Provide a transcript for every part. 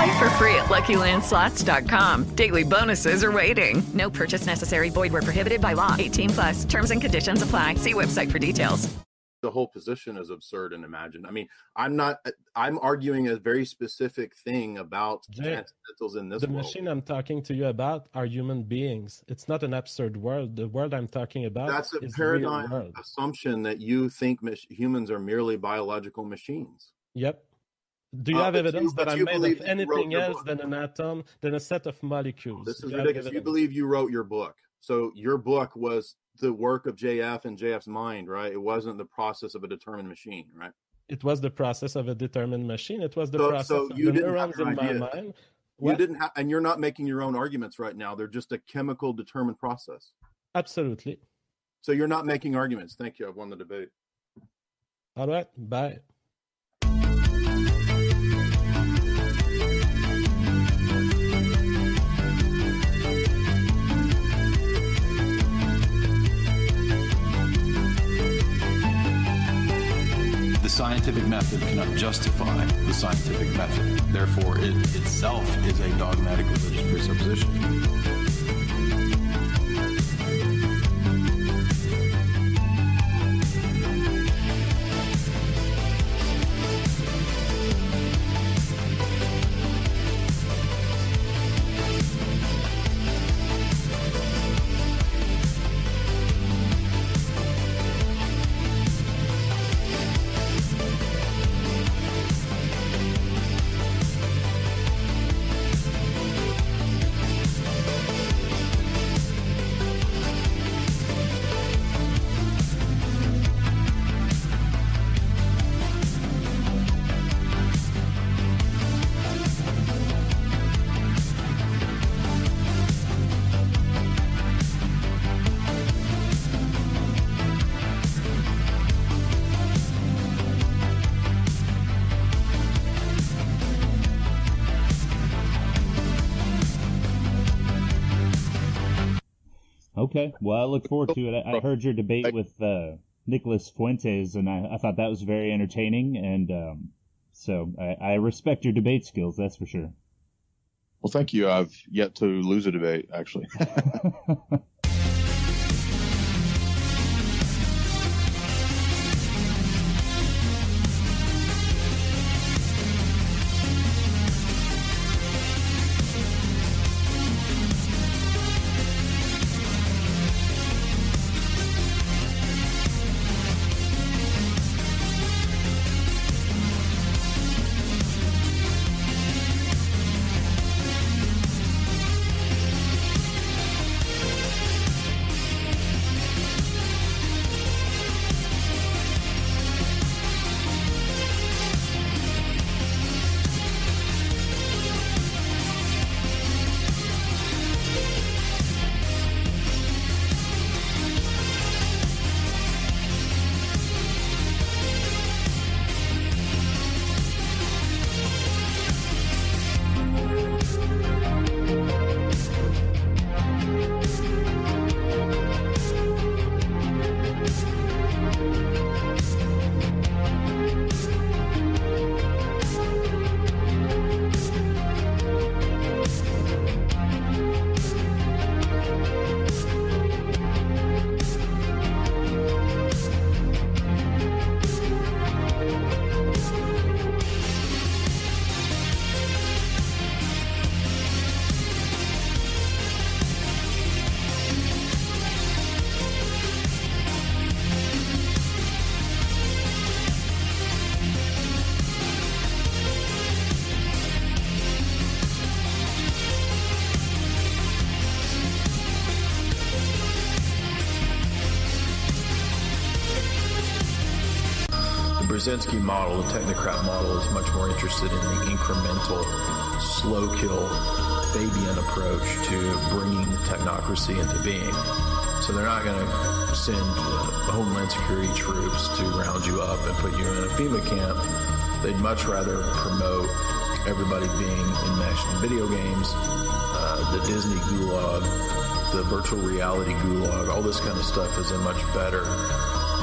Play for free at LuckyLandSlots.com. Daily bonuses are waiting. No purchase necessary. Void where prohibited by law. 18 plus. Terms and conditions apply. See website for details. The whole position is absurd and imagined. I mean, I'm not. I'm arguing a very specific thing about Jay, transcendentals in this the world. machine I'm talking to you about are human beings. It's not an absurd world. The world I'm talking about That's a is the real paradigm world. assumption that you think mach- humans are merely biological machines. Yep. Do you Uh, have but you- evidence that I'm made of that you wrote anything else than an atom, than a set of molecules? This is you ridiculous. You believe you wrote your book. So your book was the work of JF and JF's mind, right? It wasn't the process of a determined machine, right? It was the process of a determined machine. It was the So- process so of the neurons in my ideas. mind. You didn't have, and you're not making your own arguments right now. They're just a chemical determined process. Absolutely. So you're not making arguments. Thank you. I've won the debate. All right. Bye. Scientific method cannot justify the scientific method. Therefore, it itself is a dogmatic religious presupposition. Well, I look forward to it. I, I heard your debate with uh, Nicholas Fuentes, and I, I thought that was very entertaining, and um, so I, I respect your debate skills. That's for sure. Well, thank you. I've yet to lose a debate, actually. Brzezinski model, the technocrat model, is much more interested in the incremental, slow kill Fabian approach to bringing technocracy into being. So they're not going to send uh, Homeland Security troops to round you up and put you in a FEMA camp. They'd much rather promote everybody being enmeshed in video games, uh, the Disney gulag, the virtual reality gulag, all this kind of stuff is a much better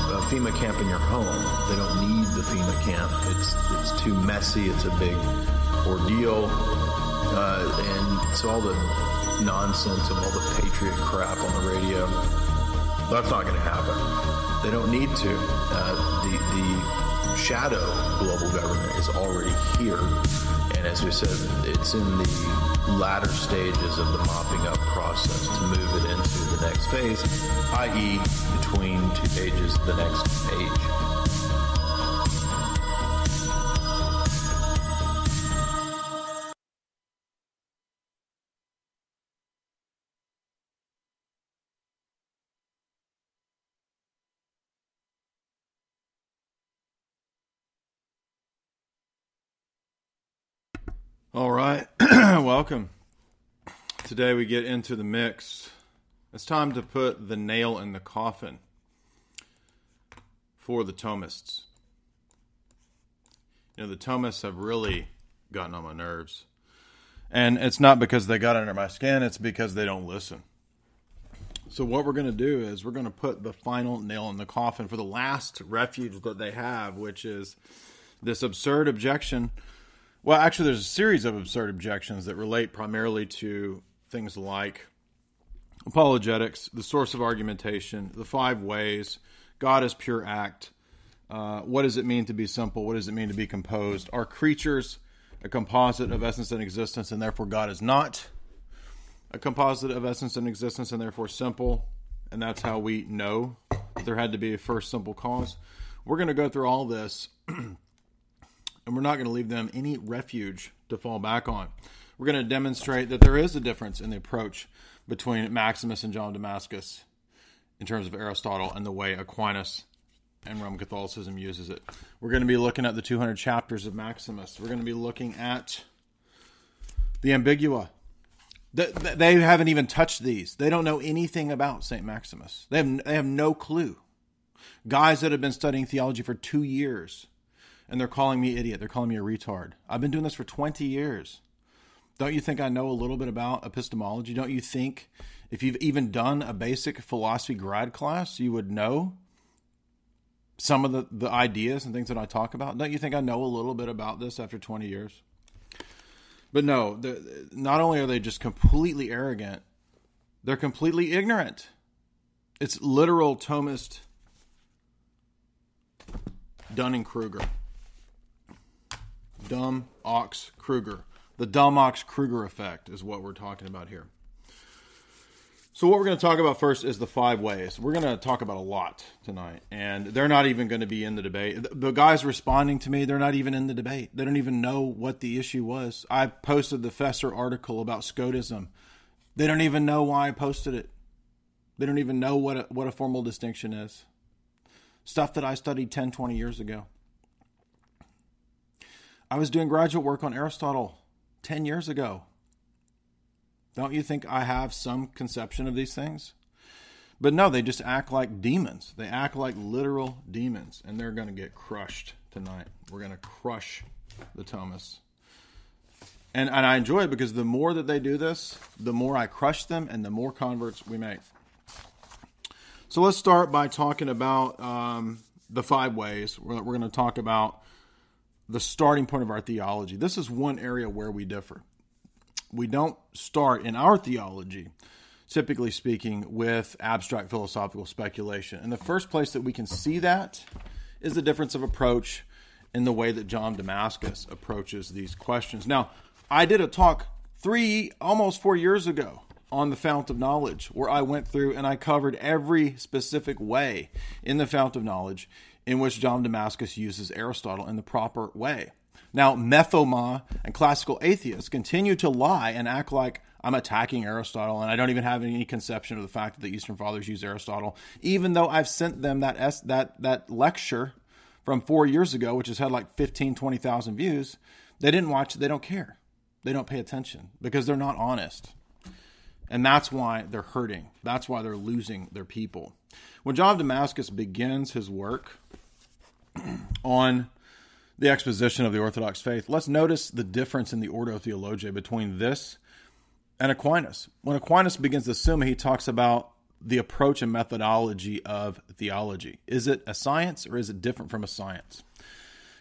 uh, FEMA camp in your home. They don't need FEMA camp. It's it's too messy. It's a big ordeal, uh, and it's all the nonsense and all the patriot crap on the radio. That's not going to happen. They don't need to. Uh, the the shadow global government is already here, and as we said, it's in the latter stages of the mopping up process to move it into the next phase, i.e., between two pages, the next page. Welcome. Today we get into the mix. It's time to put the nail in the coffin for the Thomists. You know, the Thomists have really gotten on my nerves. And it's not because they got under my skin, it's because they don't listen. So, what we're going to do is we're going to put the final nail in the coffin for the last refuge that they have, which is this absurd objection well, actually, there's a series of absurd objections that relate primarily to things like apologetics, the source of argumentation, the five ways, God is pure act. Uh, what does it mean to be simple? What does it mean to be composed? Are creatures a composite of essence and existence, and therefore God is not a composite of essence and existence, and therefore simple? And that's how we know there had to be a first simple cause. We're going to go through all this and we're not going to leave them any refuge to fall back on. We're going to demonstrate that there is a difference in the approach between Maximus and John Damascus in terms of Aristotle and the way Aquinas and Roman Catholicism uses it. We're going to be looking at the 200 chapters of Maximus. We're going to be looking at the Ambigua. They haven't even touched these. They don't know anything about St. Maximus. They have, they have no clue. Guys that have been studying theology for two years and they're calling me idiot. They're calling me a retard. I've been doing this for 20 years. Don't you think I know a little bit about epistemology? Don't you think if you've even done a basic philosophy grad class, you would know some of the, the ideas and things that I talk about? Don't you think I know a little bit about this after 20 years? But no, not only are they just completely arrogant, they're completely ignorant. It's literal Thomist Dunning Kruger dumb ox Kruger. The dumb ox Kruger effect is what we're talking about here. So, what we're going to talk about first is the five ways. We're going to talk about a lot tonight, and they're not even going to be in the debate. The guys responding to me, they're not even in the debate. They don't even know what the issue was. I posted the Feser article about Scotism. They don't even know why I posted it. They don't even know what a, what a formal distinction is. Stuff that I studied 10, 20 years ago. I was doing graduate work on Aristotle 10 years ago. Don't you think I have some conception of these things? But no, they just act like demons. They act like literal demons, and they're going to get crushed tonight. We're going to crush the Thomas. And, and I enjoy it because the more that they do this, the more I crush them and the more converts we make. So let's start by talking about um, the five ways. We're, we're going to talk about the starting point of our theology. This is one area where we differ. We don't start in our theology, typically speaking, with abstract philosophical speculation. And the first place that we can see that is the difference of approach in the way that John Damascus approaches these questions. Now, I did a talk three, almost four years ago on the fount of knowledge where I went through and I covered every specific way in the fount of knowledge in which John Damascus uses Aristotle in the proper way. Now, Methoma and classical atheists continue to lie and act like I'm attacking Aristotle, and I don't even have any conception of the fact that the Eastern Fathers use Aristotle, even though I've sent them that that that lecture from four years ago, which has had like 15, 20,000 views, they didn't watch it. They don't care. They don't pay attention because they're not honest. And that's why they're hurting. That's why they're losing their people. When John of Damascus begins his work on the exposition of the Orthodox faith, let's notice the difference in the Ordo Theologiae between this and Aquinas. When Aquinas begins the Summa, he talks about the approach and methodology of theology. Is it a science or is it different from a science?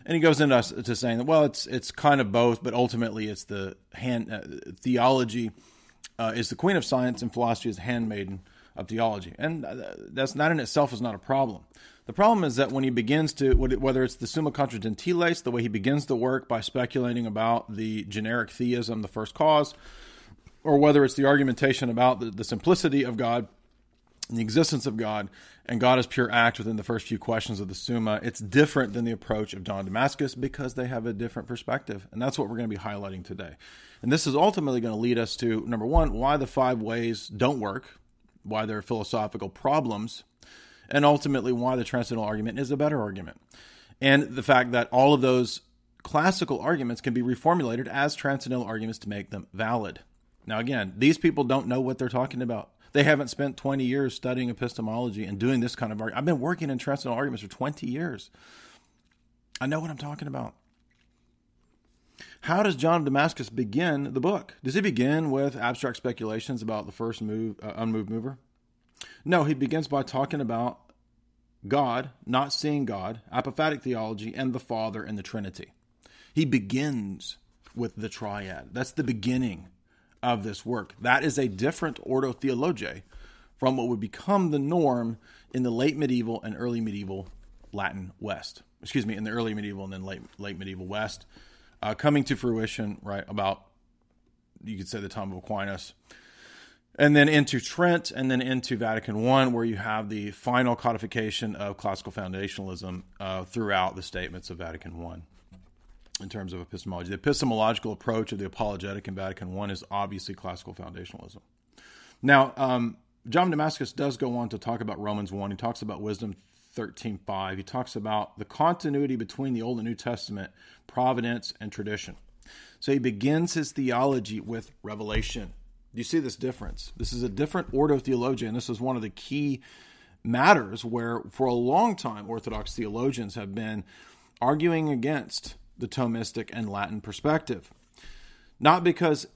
And he goes into to saying that well, it's it's kind of both, but ultimately it's the hand uh, theology uh, is the queen of science and philosophy is the handmaiden of theology, and uh, that's not in itself is not a problem. The problem is that when he begins to, whether it's the Summa Contra Gentiles, the way he begins the work by speculating about the generic theism, the first cause, or whether it's the argumentation about the, the simplicity of God the existence of God and God is pure act within the first few questions of the Summa, it's different than the approach of John Damascus because they have a different perspective. And that's what we're going to be highlighting today. And this is ultimately going to lead us to number one, why the five ways don't work, why they're philosophical problems, and ultimately why the transcendental argument is a better argument. And the fact that all of those classical arguments can be reformulated as transcendental arguments to make them valid. Now, again, these people don't know what they're talking about. They haven't spent 20 years studying epistemology and doing this kind of argument. I've been working in transcendental arguments for 20 years. I know what I'm talking about. How does John of Damascus begin the book? Does he begin with abstract speculations about the first move, uh, unmoved mover? No, he begins by talking about God, not seeing God, apophatic theology, and the Father and the Trinity. He begins with the triad. That's the beginning of this work. That is a different ordo theologiae from what would become the norm in the late medieval and early medieval Latin West. Excuse me, in the early medieval and then late late medieval West, uh, coming to fruition right about you could say the time of Aquinas, and then into Trent, and then into Vatican One, where you have the final codification of classical foundationalism uh, throughout the statements of Vatican One in terms of epistemology. The epistemological approach of the apologetic in Vatican I is obviously classical foundationalism. Now, um, John Damascus does go on to talk about Romans 1. He talks about wisdom 13.5. He talks about the continuity between the Old and New Testament, providence, and tradition. So he begins his theology with revelation. Do you see this difference? This is a different ordo theologiae. This is one of the key matters where, for a long time, Orthodox theologians have been arguing against the Thomistic and Latin perspective. Not because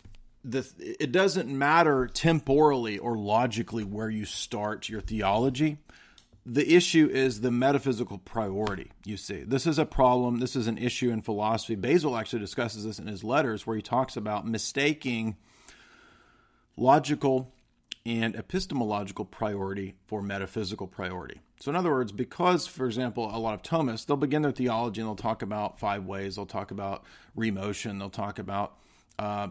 the, it doesn't matter temporally or logically where you start your theology. The issue is the metaphysical priority, you see. This is a problem, this is an issue in philosophy. Basil actually discusses this in his letters where he talks about mistaking logical and epistemological priority for metaphysical priority. So, in other words, because, for example, a lot of Thomists, they'll begin their theology and they'll talk about five ways, they'll talk about remotion, they'll talk about uh,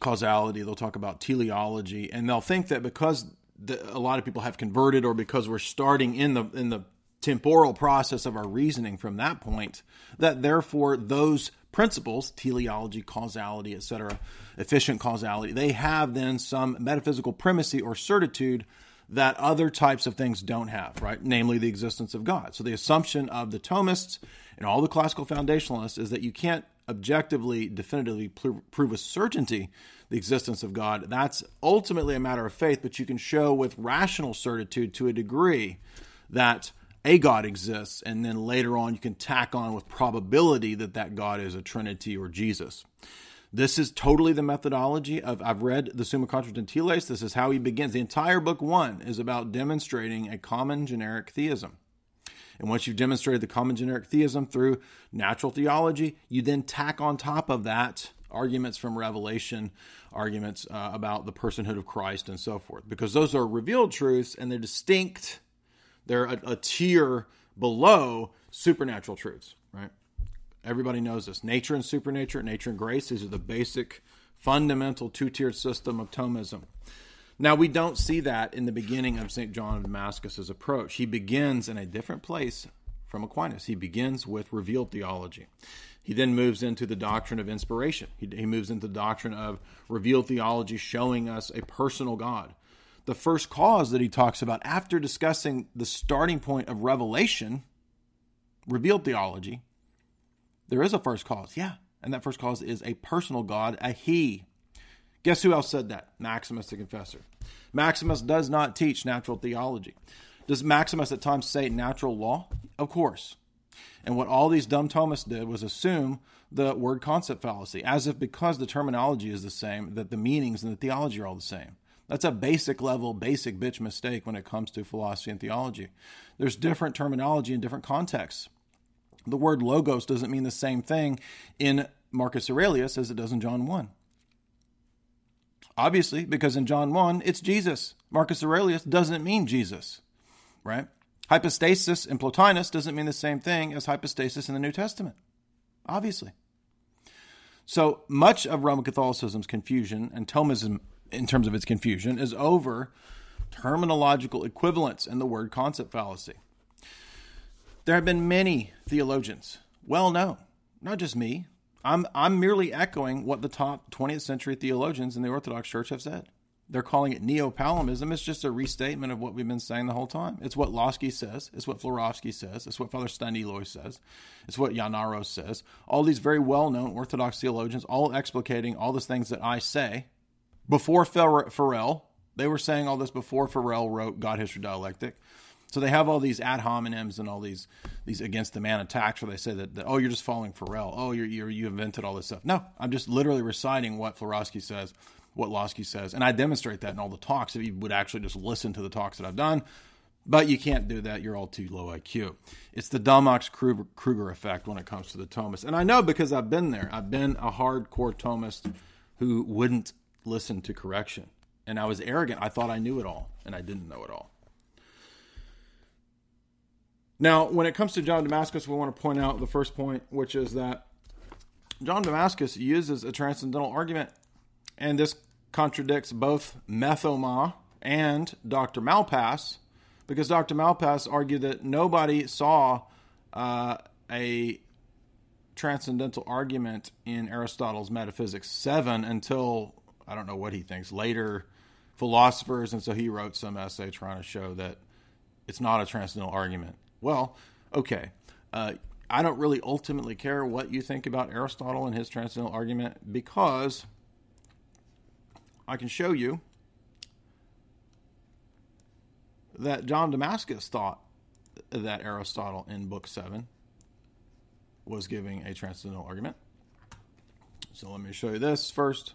causality, they'll talk about teleology, and they'll think that because the, a lot of people have converted or because we're starting in the in the temporal process of our reasoning from that point, that therefore those principles, teleology, causality, etc., efficient causality, they have then some metaphysical primacy or certitude that other types of things don't have, right? Namely, the existence of God. So the assumption of the Thomists and all the classical foundationalists is that you can't objectively, definitively prove with certainty the existence of God. That's ultimately a matter of faith, but you can show with rational certitude to a degree that a God exists, and then later on you can tack on with probability that that God is a Trinity or Jesus. This is totally the methodology of I've read the Summa Contra Gentiles. This is how he begins. The entire book one is about demonstrating a common generic theism. And once you've demonstrated the common generic theism through natural theology, you then tack on top of that arguments from Revelation, arguments uh, about the personhood of Christ, and so forth, because those are revealed truths and they're distinct they're a, a tier below supernatural truths, right? Everybody knows this. Nature and supernature, nature and grace, these are the basic fundamental two-tiered system of Thomism. Now, we don't see that in the beginning of St. John of Damascus's approach. He begins in a different place from Aquinas. He begins with revealed theology. He then moves into the doctrine of inspiration. He, he moves into the doctrine of revealed theology, showing us a personal God the first cause that he talks about after discussing the starting point of revelation, revealed theology, there is a first cause. Yeah. And that first cause is a personal God, a He. Guess who else said that? Maximus the Confessor. Maximus does not teach natural theology. Does Maximus at times say natural law? Of course. And what all these dumb Thomists did was assume the word concept fallacy, as if because the terminology is the same, that the meanings and the theology are all the same. That's a basic level, basic bitch mistake when it comes to philosophy and theology. There's different terminology in different contexts. The word logos doesn't mean the same thing in Marcus Aurelius as it does in John 1. Obviously, because in John 1, it's Jesus. Marcus Aurelius doesn't mean Jesus, right? Hypostasis in Plotinus doesn't mean the same thing as hypostasis in the New Testament, obviously. So much of Roman Catholicism's confusion and Thomism, in terms of its confusion, is over terminological equivalence and the word concept fallacy. There have been many theologians, well known, not just me. I'm, I'm merely echoing what the top 20th century theologians in the Orthodox Church have said. They're calling it neo-Palamism. It's just a restatement of what we've been saying the whole time. It's what Lossky says. It's what Florovsky says. It's what Father Staniloae says. It's what Yannaras says. All these very well-known Orthodox theologians, all explicating all these things that I say. Before Farrell, they were saying all this before Farrell wrote God History Dialectic. So they have all these ad hominems and all these these against the man attacks where they say that, that oh you're just following Farrell oh you're, you're you invented all this stuff. No I'm just literally reciting what Florovsky says what Lossky says. And I demonstrate that in all the talks if you would actually just listen to the talks that I've done. But you can't do that. You're all too low IQ it's the dumb ox Kruger effect when it comes to the Thomist and I know because I've been there. I've been a hardcore Thomist who wouldn't listen to correction and I was arrogant I thought I knew it all and I didn't know it all now, when it comes to John Damascus, we want to point out the first point, which is that John Damascus uses a transcendental argument, and this contradicts both Methoma and Dr. Malpass, because Dr. Malpass argued that nobody saw uh, a transcendental argument in Aristotle's Metaphysics 7 until, I don't know what he thinks, later philosophers, and so he wrote some essay trying to show that it's not a transcendental argument. Well, okay. Uh, I don't really ultimately care what you think about Aristotle and his transcendental argument because I can show you that John Damascus thought that Aristotle in Book 7 was giving a transcendental argument. So let me show you this first.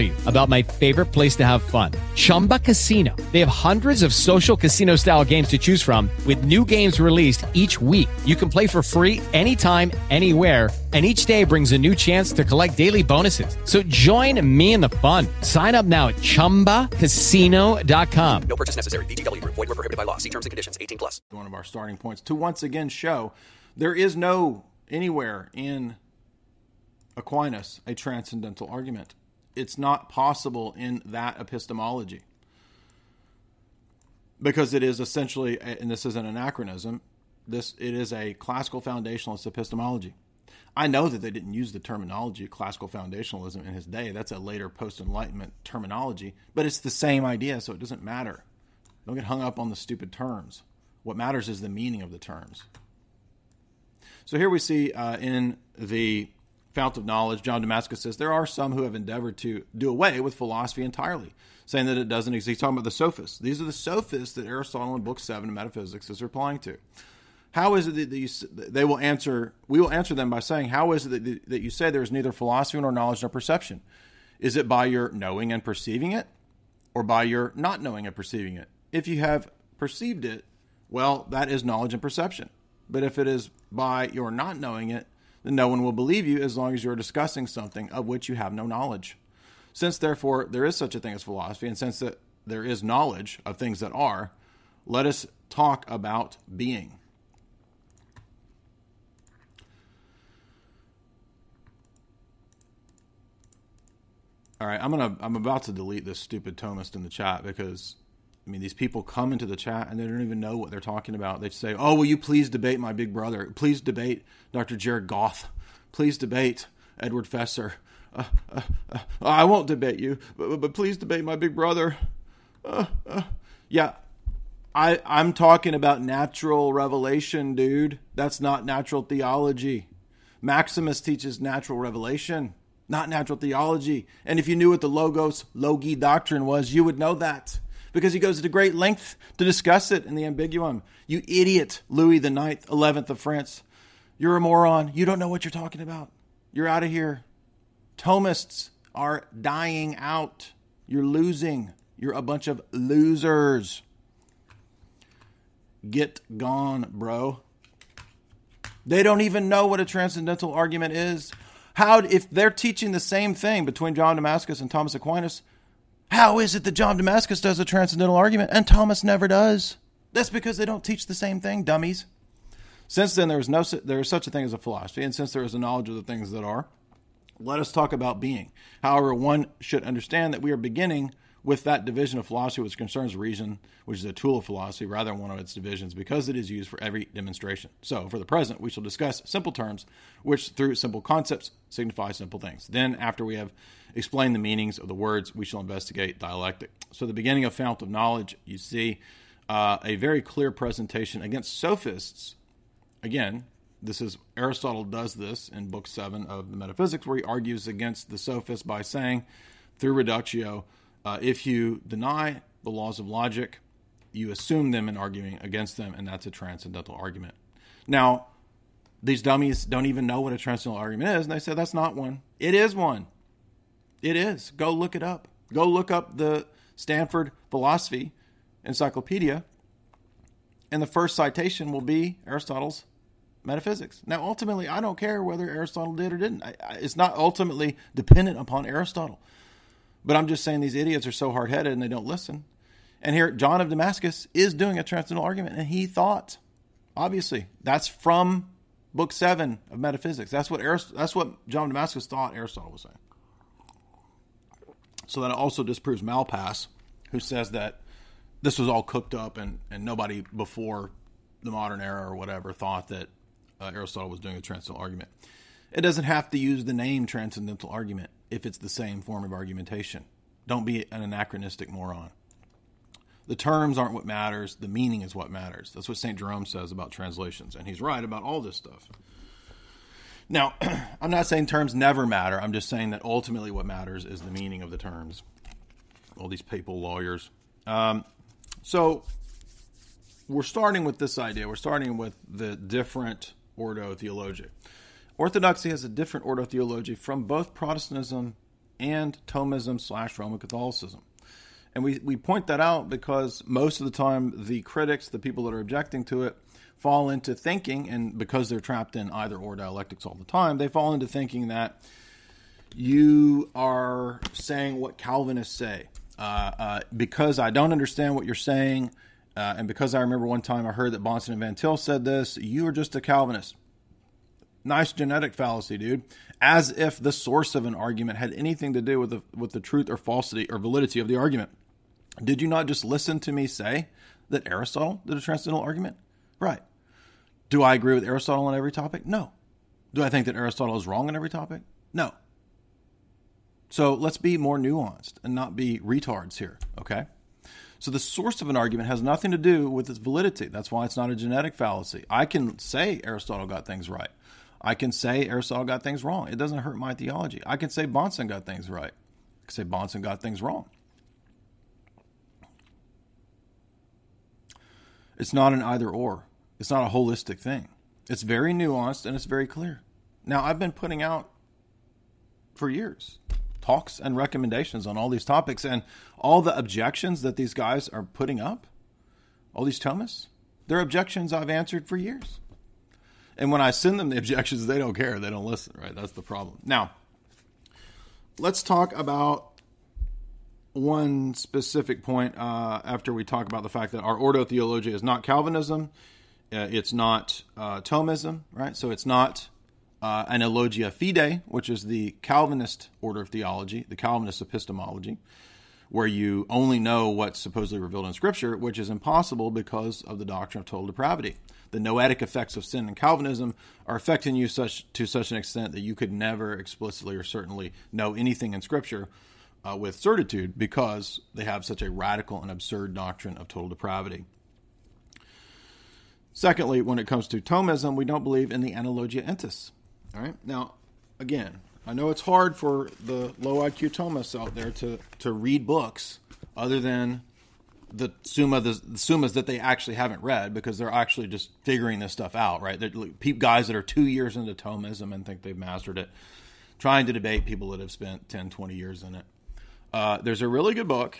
you about my favorite place to have fun. Chumba Casino. They have hundreds of social casino style games to choose from with new games released each week. You can play for free anytime, anywhere, and each day brings a new chance to collect daily bonuses. So join me in the fun. Sign up now at ChumbaCasino.com. No purchase necessary. VGW. Void were prohibited by law. See terms and conditions. 18 plus. One of our starting points to once again show there is no anywhere in Aquinas a transcendental argument. It's not possible in that epistemology because it is essentially, and this is an anachronism, this it is a classical foundationalist epistemology. I know that they didn't use the terminology classical foundationalism in his day. That's a later post enlightenment terminology, but it's the same idea, so it doesn't matter. Don't get hung up on the stupid terms. What matters is the meaning of the terms. So here we see uh, in the Fount of Knowledge, John Damascus says there are some who have endeavored to do away with philosophy entirely, saying that it doesn't exist. He's talking about the sophists. These are the sophists that Aristotle in Book 7 of Metaphysics is replying to. How is it that you, they will answer? We will answer them by saying, How is it that, that you say there is neither philosophy nor knowledge nor perception? Is it by your knowing and perceiving it, or by your not knowing and perceiving it? If you have perceived it, well, that is knowledge and perception. But if it is by your not knowing it, then no one will believe you as long as you're discussing something of which you have no knowledge. Since, therefore, there is such a thing as philosophy, and since that there is knowledge of things that are, let us talk about being. All right, I'm gonna I'm about to delete this stupid Thomist in the chat because I mean these people come into the chat and they don't even know what they're talking about. They say, "Oh, will you please debate my big brother? Please debate Dr. Jared Goff. Please debate Edward Feser. Uh, uh, uh, I won't debate you, but, but please debate my big brother." Uh, uh. yeah, I I'm talking about natural revelation, dude. That's not natural theology. Maximus teaches natural revelation not natural theology. And if you knew what the Logos Logoi doctrine was, you would know that because he goes to great length to discuss it in the Ambiguum. You idiot, Louis the Ninth, 11th of France. You're a moron. You don't know what you're talking about. You're out of here. Thomists are dying out. You're losing. You're a bunch of losers. Get gone, bro. They don't even know what a transcendental argument is. How, if they're teaching the same thing between John Damascus and Thomas Aquinas, how is it that John Damascus does a transcendental argument and Thomas never does? That's because they don't teach the same thing, dummies. Since then, there is no there is such a thing as a philosophy, and since there is a knowledge of the things that are, let us talk about being. However, one should understand that we are beginning with that division of philosophy which concerns reason, which is a tool of philosophy rather than one of its divisions, because it is used for every demonstration. So, for the present, we shall discuss simple terms, which through simple concepts signify simple things. Then, after we have explained the meanings of the words, we shall investigate dialectic. So, the beginning of Fount of Knowledge, you see uh, a very clear presentation against sophists. Again, this is Aristotle does this in book seven of the Metaphysics, where he argues against the sophists by saying, through reductio, uh, if you deny the laws of logic, you assume them in arguing against them, and that's a transcendental argument. Now, these dummies don't even know what a transcendental argument is, and they say that's not one. It is one. It is. Go look it up. Go look up the Stanford Philosophy Encyclopedia, and the first citation will be Aristotle's Metaphysics. Now, ultimately, I don't care whether Aristotle did or didn't. I, I, it's not ultimately dependent upon Aristotle. But I'm just saying these idiots are so hard headed and they don't listen. And here, John of Damascus is doing a transcendental argument, and he thought, obviously, that's from Book Seven of Metaphysics. That's what Arist- that's what John of Damascus thought Aristotle was saying. So that also disproves Malpass, who says that this was all cooked up, and and nobody before the modern era or whatever thought that uh, Aristotle was doing a transcendental argument. It doesn't have to use the name transcendental argument if it's the same form of argumentation. Don't be an anachronistic moron. The terms aren't what matters, the meaning is what matters. That's what St. Jerome says about translations, and he's right about all this stuff. Now, I'm not saying terms never matter. I'm just saying that ultimately what matters is the meaning of the terms. All these papal lawyers. Um, so we're starting with this idea. We're starting with the different Ordo Theologiae. Orthodoxy has a different ordo theology from both Protestantism and Thomism slash Roman Catholicism. And we, we point that out because most of the time the critics, the people that are objecting to it, fall into thinking, and because they're trapped in either or dialectics all the time, they fall into thinking that you are saying what Calvinists say. Uh, uh, because I don't understand what you're saying, uh, and because I remember one time I heard that Bahnsen and Van Til said this, you are just a Calvinist. Nice genetic fallacy, dude. As if the source of an argument had anything to do with the with the truth or falsity or validity of the argument. Did you not just listen to me say that Aristotle did a transcendental argument? Right. Do I agree with Aristotle on every topic? No. Do I think that Aristotle is wrong on every topic? No. So let's be more nuanced and not be retards here, okay? So the source of an argument has nothing to do with its validity. That's why it's not a genetic fallacy. I can say Aristotle got things right. I can say Aristotle got things wrong. It doesn't hurt my theology. I can say Bahnsen got things right. I can say Bahnsen got things wrong. It's not an either or. It's not a holistic thing. It's very nuanced and it's very clear. Now, I've been putting out for years talks and recommendations on all these topics and all the objections that these guys are putting up, all these Thomas, they're objections I've answered for years. And when I send them the objections, they don't care. They don't listen, right? That's the problem. Now, let's talk about one specific point uh, after we talk about the fact that our Ordo Theologia is not Calvinism, uh, it's not uh, Thomism, right? So it's not uh, analogia fidei, which is the Calvinist order of theology, the Calvinist epistemology, where you only know what's supposedly revealed in Scripture, which is impossible because of the doctrine of total depravity. The noetic effects of sin in Calvinism are affecting you such to such an extent that you could never explicitly or certainly know anything in Scripture uh, with certitude because they have such a radical and absurd doctrine of total depravity. Secondly, when it comes to Thomism, we don't believe in the analogia entis. All right. Now, again, I know it's hard for the low IQ Thomists out there to to read books other than the summa the, the summas that they actually haven't read because they're actually just figuring this stuff out, right? They're guys that are two years into Thomism and think they've mastered it, trying to debate people that have spent 10, 20 years in it. Uh, there's a really good book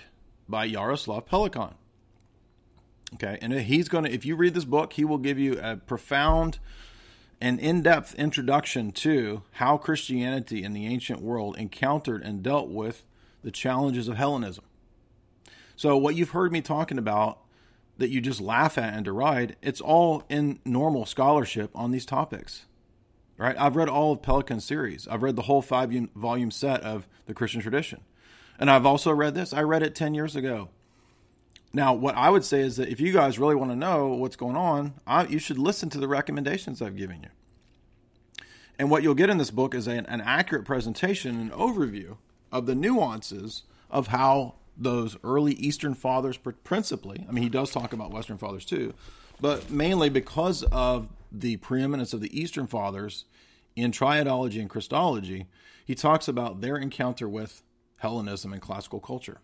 by Yaroslav Pelikan. Okay, and he's going to, if you read this book, he will give you a profound and in depth introduction to how Christianity in the ancient world encountered and dealt with the challenges of Hellenism. So, what you've heard me talking about that you just laugh at and deride, it's all in normal scholarship on these topics. Right? I've read all of Pelikan's series. I've read the whole five volume set of the Christian tradition. And I've also read this. I read it 10 years ago. Now, what I would say is that if you guys really want to know what's going on, I, you should listen to the recommendations I've given you. And what you'll get in this book is an, an accurate presentation an overview of the nuances of how those early Eastern fathers, principally, I mean, he does talk about Western fathers too, but mainly because of the preeminence of the Eastern fathers in triadology and Christology, he talks about their encounter with Hellenism and classical culture.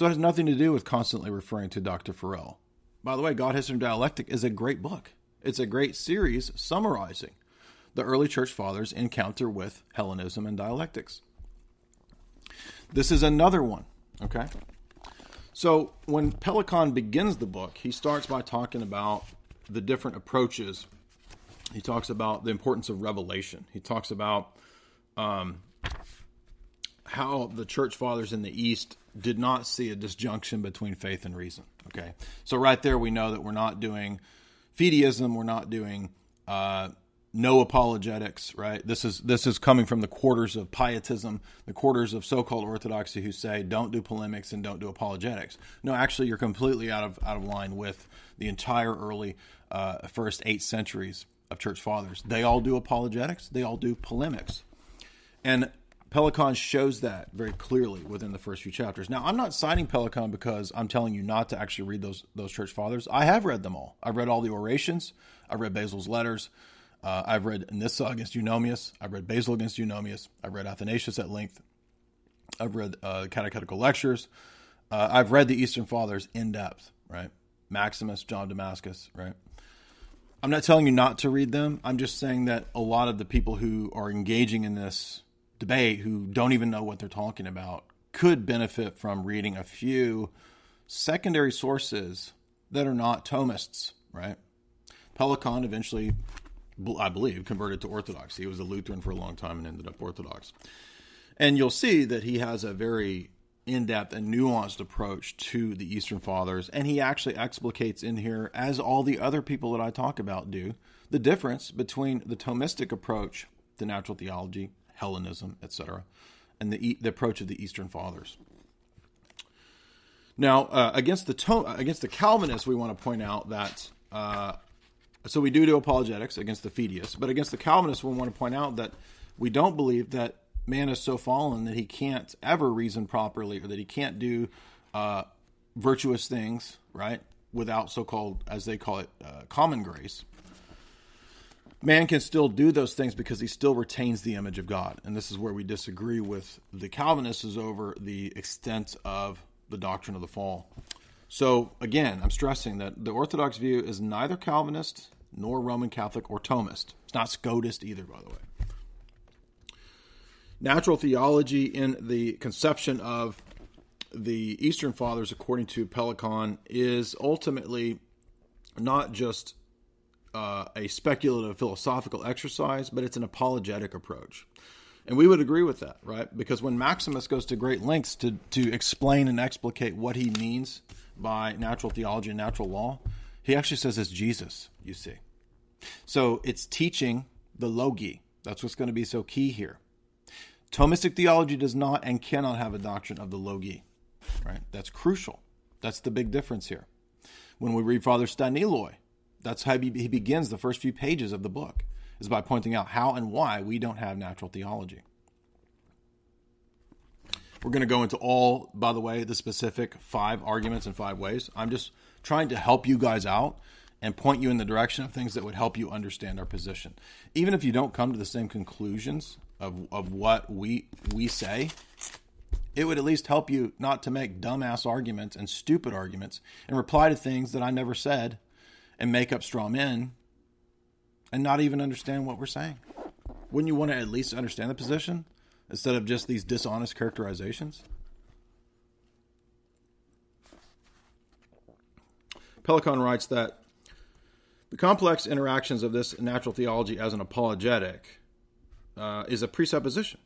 So it has nothing to do with constantly referring to Dr. Farrell. By the way, God, History, and Dialectic is a great book. It's a great series summarizing the early church fathers' encounter with Hellenism and dialectics. This is another one, okay? So when Pelikan begins the book, he starts by talking about the different approaches. He talks about the importance of revelation. He talks about um, how the church fathers in the East did not see a disjunction between faith and reason. Okay, so right there we know that we're not doing fideism, we're not doing uh, no apologetics. Right, this is this is coming from the quarters of pietism, the quarters of so-called orthodoxy who say don't do polemics and don't do apologetics. No, actually, you're completely out of out of line with the entire early uh, first eight centuries of church fathers. They all do apologetics. They all do polemics. And Pelikan shows that very clearly within the first few chapters. Now, I'm not citing Pelikan because I'm telling you not to actually read those those church fathers. I have read them all. I've read all the orations. I've read Basil's letters. Uh, I've read Nyssa against Eunomius. I've read Basil against Eunomius. I've read Athanasius at length. I've read uh, catechetical lectures. Uh, I've read the Eastern Fathers in depth, right? Maximus, John Damascus, right? I'm not telling you not to read them. I'm just saying that a lot of the people who are engaging in this debate who don't even know what they're talking about could benefit from reading a few secondary sources that are not Thomists, right? Pelikan eventually, I believe, converted to Orthodoxy. He was a Lutheran for a long time and ended up Orthodox. And you'll see that he has a very in depth and nuanced approach to the Eastern Fathers. And he actually explicates in here, as all the other people that I talk about do, the difference between the Thomistic approach to natural theology Hellenism, etc., and the, the approach of the Eastern Fathers. Now, uh, against the against the Calvinists, we want to point out that uh, so we do do apologetics against the Fideists, but against the Calvinists, we want to point out that we don't believe that man is so fallen that he can't ever reason properly, or that he can't do uh, virtuous things, right, without so-called, as they call it, uh, common grace man can still do those things because he still retains the image of God. And this is where we disagree with the Calvinists is over the extent of the doctrine of the fall. So again, I'm stressing that the Orthodox view is neither Calvinist nor Roman Catholic or Thomist. It's not Scotist either, by the way. Natural theology in the conception of the Eastern Fathers, according to Pelikan, is ultimately not just uh, a speculative philosophical exercise, but it's an apologetic approach. And we would agree with that, right? Because when Maximus goes to great lengths to, to explain and explicate what he means by natural theology and natural law, he actually says it's Jesus, you see. So it's teaching the logoi. That's what's going to be so key here. Thomistic theology does not and cannot have a doctrine of the logoi, right? That's crucial. That's the big difference here. When we read Father Staniloae, that's how he begins the first few pages of the book, is by pointing out how and why we don't have natural theology. We're going to go into all, by the way, the specific five arguments in five ways. I'm just trying to help you guys out and point you in the direction of things that would help you understand our position. Even if you don't come to the same conclusions of, of what we we say, it would at least help you not to make dumbass arguments and stupid arguments and reply to things that I never said and make up straw men and not even understand what we're saying. Wouldn't you want to at least understand the position instead of just these dishonest characterizations? Pelikan writes that the complex interactions of this natural theology as an apologetic uh, is a presupposition.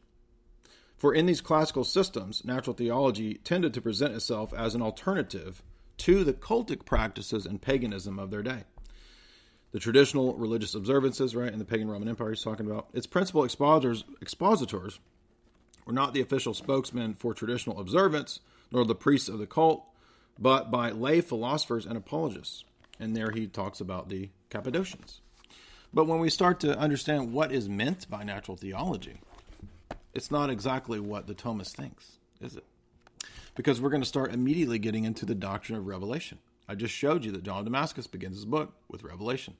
For in these classical systems, natural theology tended to present itself as an alternative to the cultic practices and paganism of their day. The traditional religious observances, right, in the pagan Roman Empire he's talking about, its principal expositors, expositors were not the official spokesmen for traditional observance, nor the priests of the cult, but by lay philosophers and apologists. And there he talks about the Cappadocians. But when we start to understand what is meant by natural theology, it's not exactly what the Thomist thinks, is it? Because we're going to start immediately getting into the doctrine of revelation. I just showed you that John of Damascus begins his book with revelation.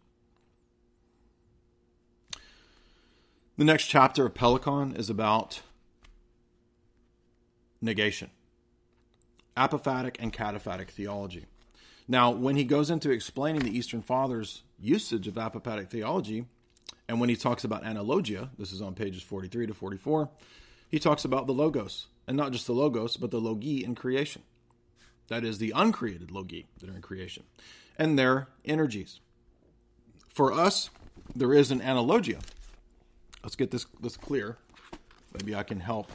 The next chapter of Pelikan is about negation, apophatic and cataphatic theology. Now, when he goes into explaining the Eastern Fathers' usage of apophatic theology, and when he talks about analogia, this is on pages 43 to 44, he talks about the logos, and not just the logos, but the logoi in creation. That is the uncreated logi that are in creation, and their energies. For us, there is an analogia. Let's get this this clear. Maybe I can help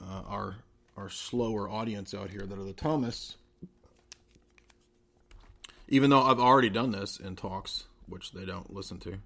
uh, our our slower audience out here that are the Thomists even though I've already done this in talks, which they don't listen to.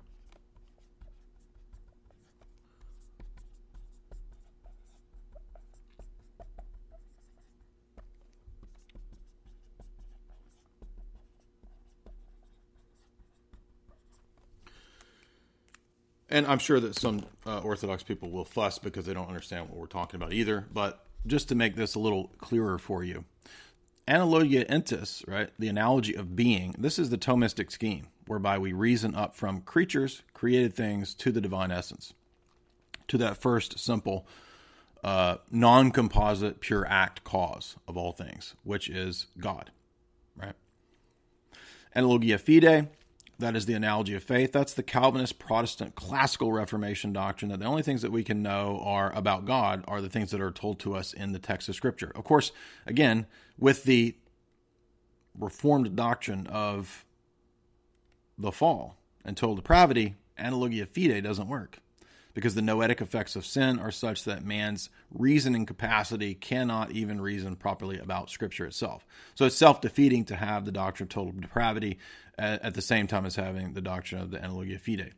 And I'm sure that some uh, Orthodox people will fuss because they don't understand what we're talking about either. But just to make this a little clearer for you, analogia entis, right, the analogy of being, this is the Thomistic scheme, whereby we reason up from creatures, created things, to the divine essence, to that first simple, uh, non composite, pure act cause of all things, which is God, right? Analogia fidei, that is the analogy of faith. That's the Calvinist, Protestant, classical Reformation doctrine that the only things that we can know are about God are the things that are told to us in the text of Scripture. Of course, again, with the Reformed doctrine of the fall and total depravity, analogia fidei doesn't work because the noetic effects of sin are such that man's reasoning capacity cannot even reason properly about Scripture itself. So it's self defeating to have the doctrine of total depravity at, the same time as having the doctrine of the analogia fidei.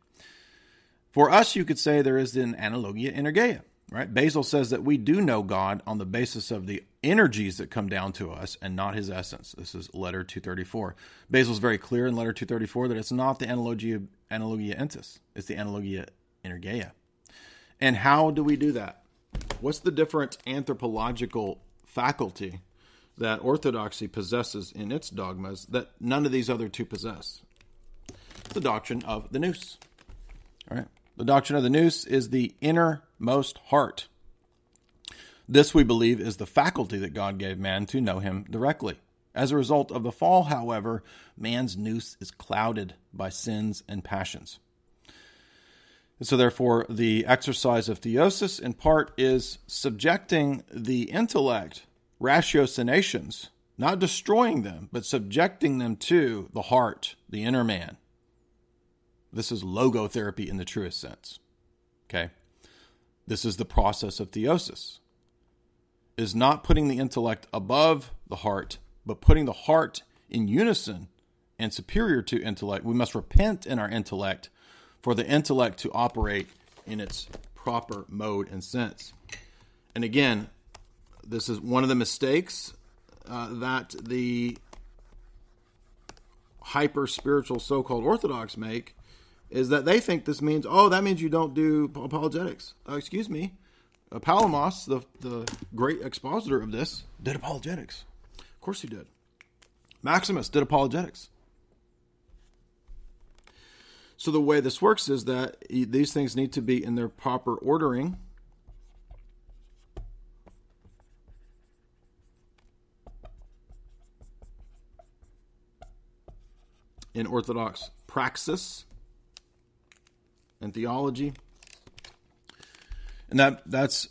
For us, you could say there is an analogia energeia, right? Basil says that we do know God on the basis of the energies that come down to us and not his essence. This is letter 234. Basil's very clear in letter 234 that it's not the analogia, analogia entis, it's the analogia energeia. And how do we do that? What's the different anthropological faculty that orthodoxy possesses in its dogmas that none of these other two possess? The doctrine of the nous. All right. The doctrine of the nous is the innermost heart. This, we believe, is the faculty that God gave man to know him directly. As a result of the fall, however, man's nous is clouded by sins and passions. And so, therefore, the exercise of theosis in part is subjecting the intellect, ratiocinations, not destroying them, but subjecting them to the heart, the inner man, This is logotherapy in the truest sense. Okay? This is the process of theosis. Is not putting the intellect above the heart, but putting the heart in unison and superior to intellect. We must repent in our intellect for the intellect to operate in its proper mode and sense. And again, this is one of the mistakes uh, that the hyper spiritual so called orthodox make is that they think this means, oh, that means you don't do apologetics. Uh, excuse me. Uh, Palamas, the, the great expositor of this, did apologetics. Of course he did. Maximus did apologetics. So the way this works is that these things need to be in their proper ordering. In Orthodox praxis and theology. And that that's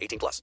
18 plus.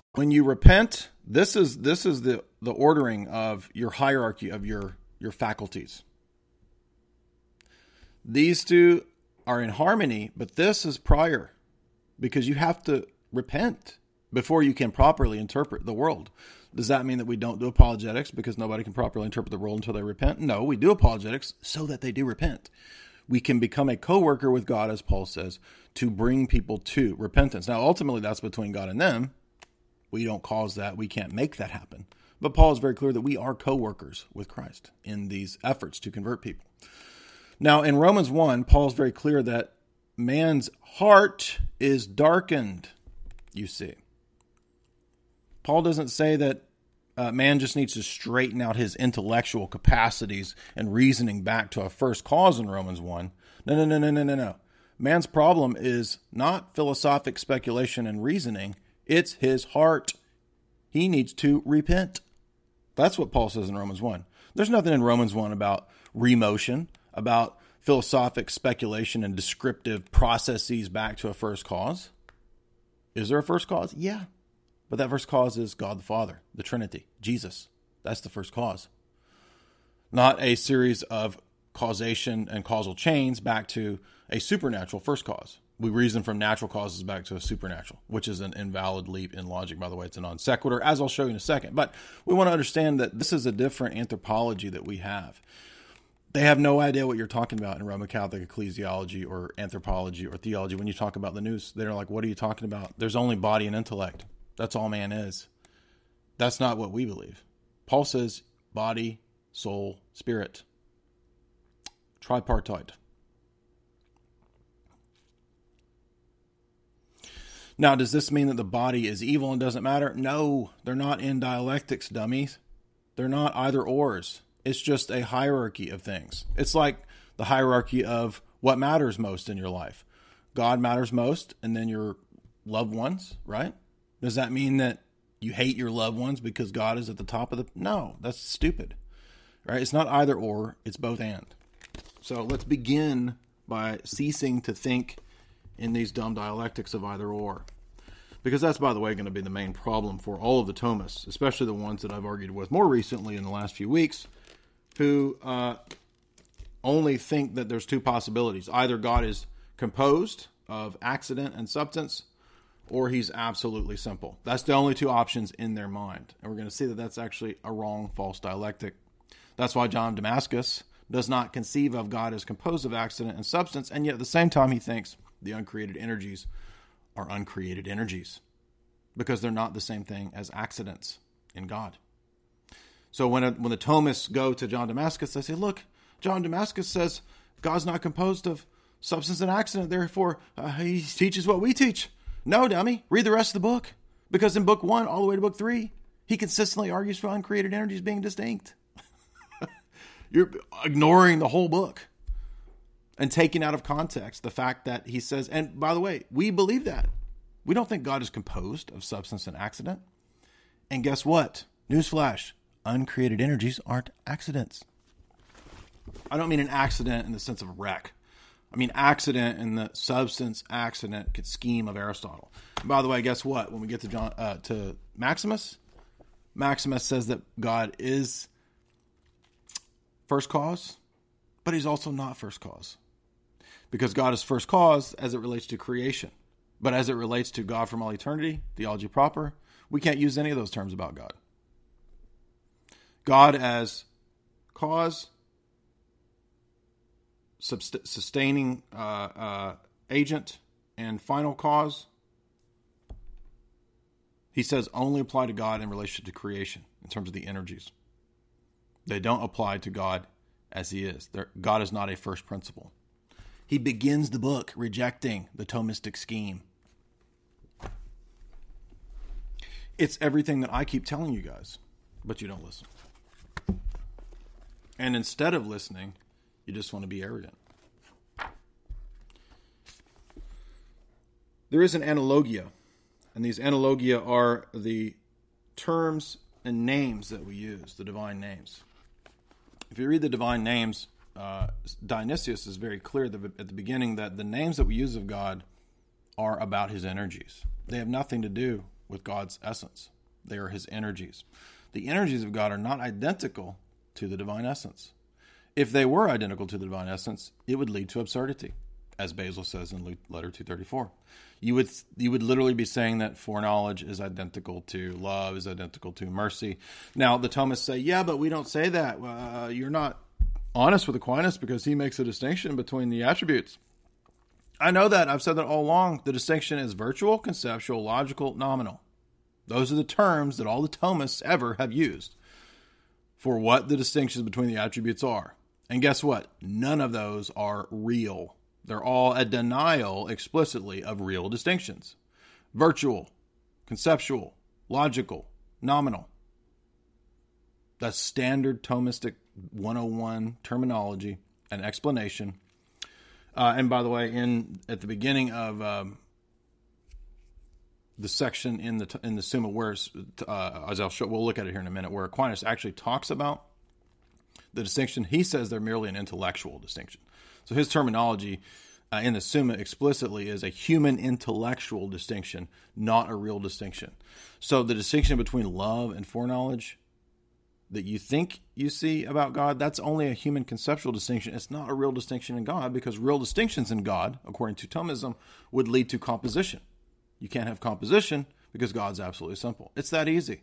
When you repent, this is this is the the ordering of your hierarchy of your your faculties. These two are in harmony, but this is prior because you have to repent before you can properly interpret the world. Does that mean that we don't do apologetics because nobody can properly interpret the world until they repent? No, we do apologetics so that they do repent. We can become a co worker with God, as Paul says, to bring people to repentance. Now, ultimately, that's between God and them. We don't cause that, we can't make that happen. But Paul is very clear that we are co workers with Christ in these efforts to convert people. Now, in Romans 1, Paul is very clear that man's heart is darkened, you see. Paul doesn't say that uh, man just needs to straighten out his intellectual capacities and reasoning back to a first cause in Romans 1. No, no, no, no, no, no, no. Man's problem is not philosophic speculation and reasoning, it's his heart. He needs to repent. That's what Paul says in Romans 1. There's nothing in Romans 1 about remotion, about philosophic speculation and descriptive processes back to a first cause. Is there a first cause? Yeah. But that first cause is God the Father, the Trinity, Jesus. That's the first cause. Not a series of causation and causal chains back to a supernatural first cause. We reason from natural causes back to a supernatural, which is an invalid leap in logic, by the way. It's a non sequitur, as I'll show you in a second. But we want to understand that this is a different anthropology that we have. They have no idea what you're talking about in Roman Catholic ecclesiology or anthropology or theology. When you talk about the nous, they're like, What are you talking about? There's only body and intellect. That's all man is. That's not what we believe. Paul says body, soul, spirit. Tripartite. Now, does this mean that the body is evil and doesn't matter? No, they're not in dialectics, dummies. They're not either ors. It's just a hierarchy of things. It's like the hierarchy of what matters most in your life. God matters most, and then your loved ones, right? Does that mean that you hate your loved ones because God is at the top of the No, that's stupid. Right? It's not either or, it's both and. So let's begin by ceasing to think in these dumb dialectics of either or. Because that's, by the way, going to be the main problem for all of the Thomists, especially the ones that I've argued with more recently in the last few weeks, who uh, only think that there's two possibilities. Either God is composed of accident and substance, or he's absolutely simple. That's the only two options in their mind. And we're going to see that that's actually a wrong, false dialectic. That's why John Damascus does not conceive of God as composed of accident and substance, and yet at the same time, he thinks the uncreated energies are uncreated energies because they're not the same thing as accidents in God. So when, a, when the Thomists go to John Damascus, they say, Look, John Damascus says God's not composed of substance and accident, therefore uh, he teaches what we teach. No, dummy, read the rest of the book. Because in book one, all the way to book three, he consistently argues for uncreated energies being distinct. You're ignoring the whole book and taking out of context the fact that he says, and by the way, we believe that. We don't think God is composed of substance and accident. And guess what? Newsflash uncreated energies aren't accidents. I don't mean an accident in the sense of a wreck. I mean accident in the substance accident scheme of Aristotle. And by the way, guess what? When we get to John uh, to Maximus, Maximus says that God is first cause, but he's also not first cause. Because God is first cause as it relates to creation. But as it relates to God from all eternity, theology proper, we can't use any of those terms about God. God as cause, sustaining uh, uh, agent, and final cause, he says only apply to God in relation to creation in terms of the energies. They don't apply to God as He is. They're, God is not a first principle. He begins the book rejecting the Thomistic scheme. It's everything that I keep telling you guys, but you don't listen. And instead of listening, you just want to be arrogant. There is an analogia, and these analogia are the terms and names that we use, the divine names. If you read the divine names, uh, Dionysius is very clear at the beginning that the names that we use of God are about his energies. They have nothing to do with God's essence, they are his energies. The energies of God are not identical to the divine essence. If they were identical to the divine essence, it would lead to absurdity, as Basil says in letter 234. You would you would literally be saying that foreknowledge is identical to love, is identical to mercy. Now the Thomists say, yeah, but we don't say that. Uh, you're not honest with Aquinas because he makes a distinction between the attributes. I know that. I've said that all along. The distinction is virtual, conceptual, logical, nominal. Those are the terms that all the Thomists ever have used for what the distinctions between the attributes are. And guess what? None of those are real. They're all a denial explicitly of real distinctions virtual, conceptual, logical, nominal. That's standard Thomistic 101 terminology and explanation. Uh, and by the way, in at the beginning of um, the section in the in the Summa where, uh, as I'll show, we'll look at it here in a minute, where Aquinas actually talks about the distinction. He says they're merely an intellectual distinction. So his terminology uh, in the Summa explicitly is a human intellectual distinction, not a real distinction. So the distinction between love and foreknowledge that you think you see about God, that's only a human conceptual distinction. It's not a real distinction in God because real distinctions in God, according to Thomism, would lead to composition. You can't have composition because God's absolutely simple. It's that easy.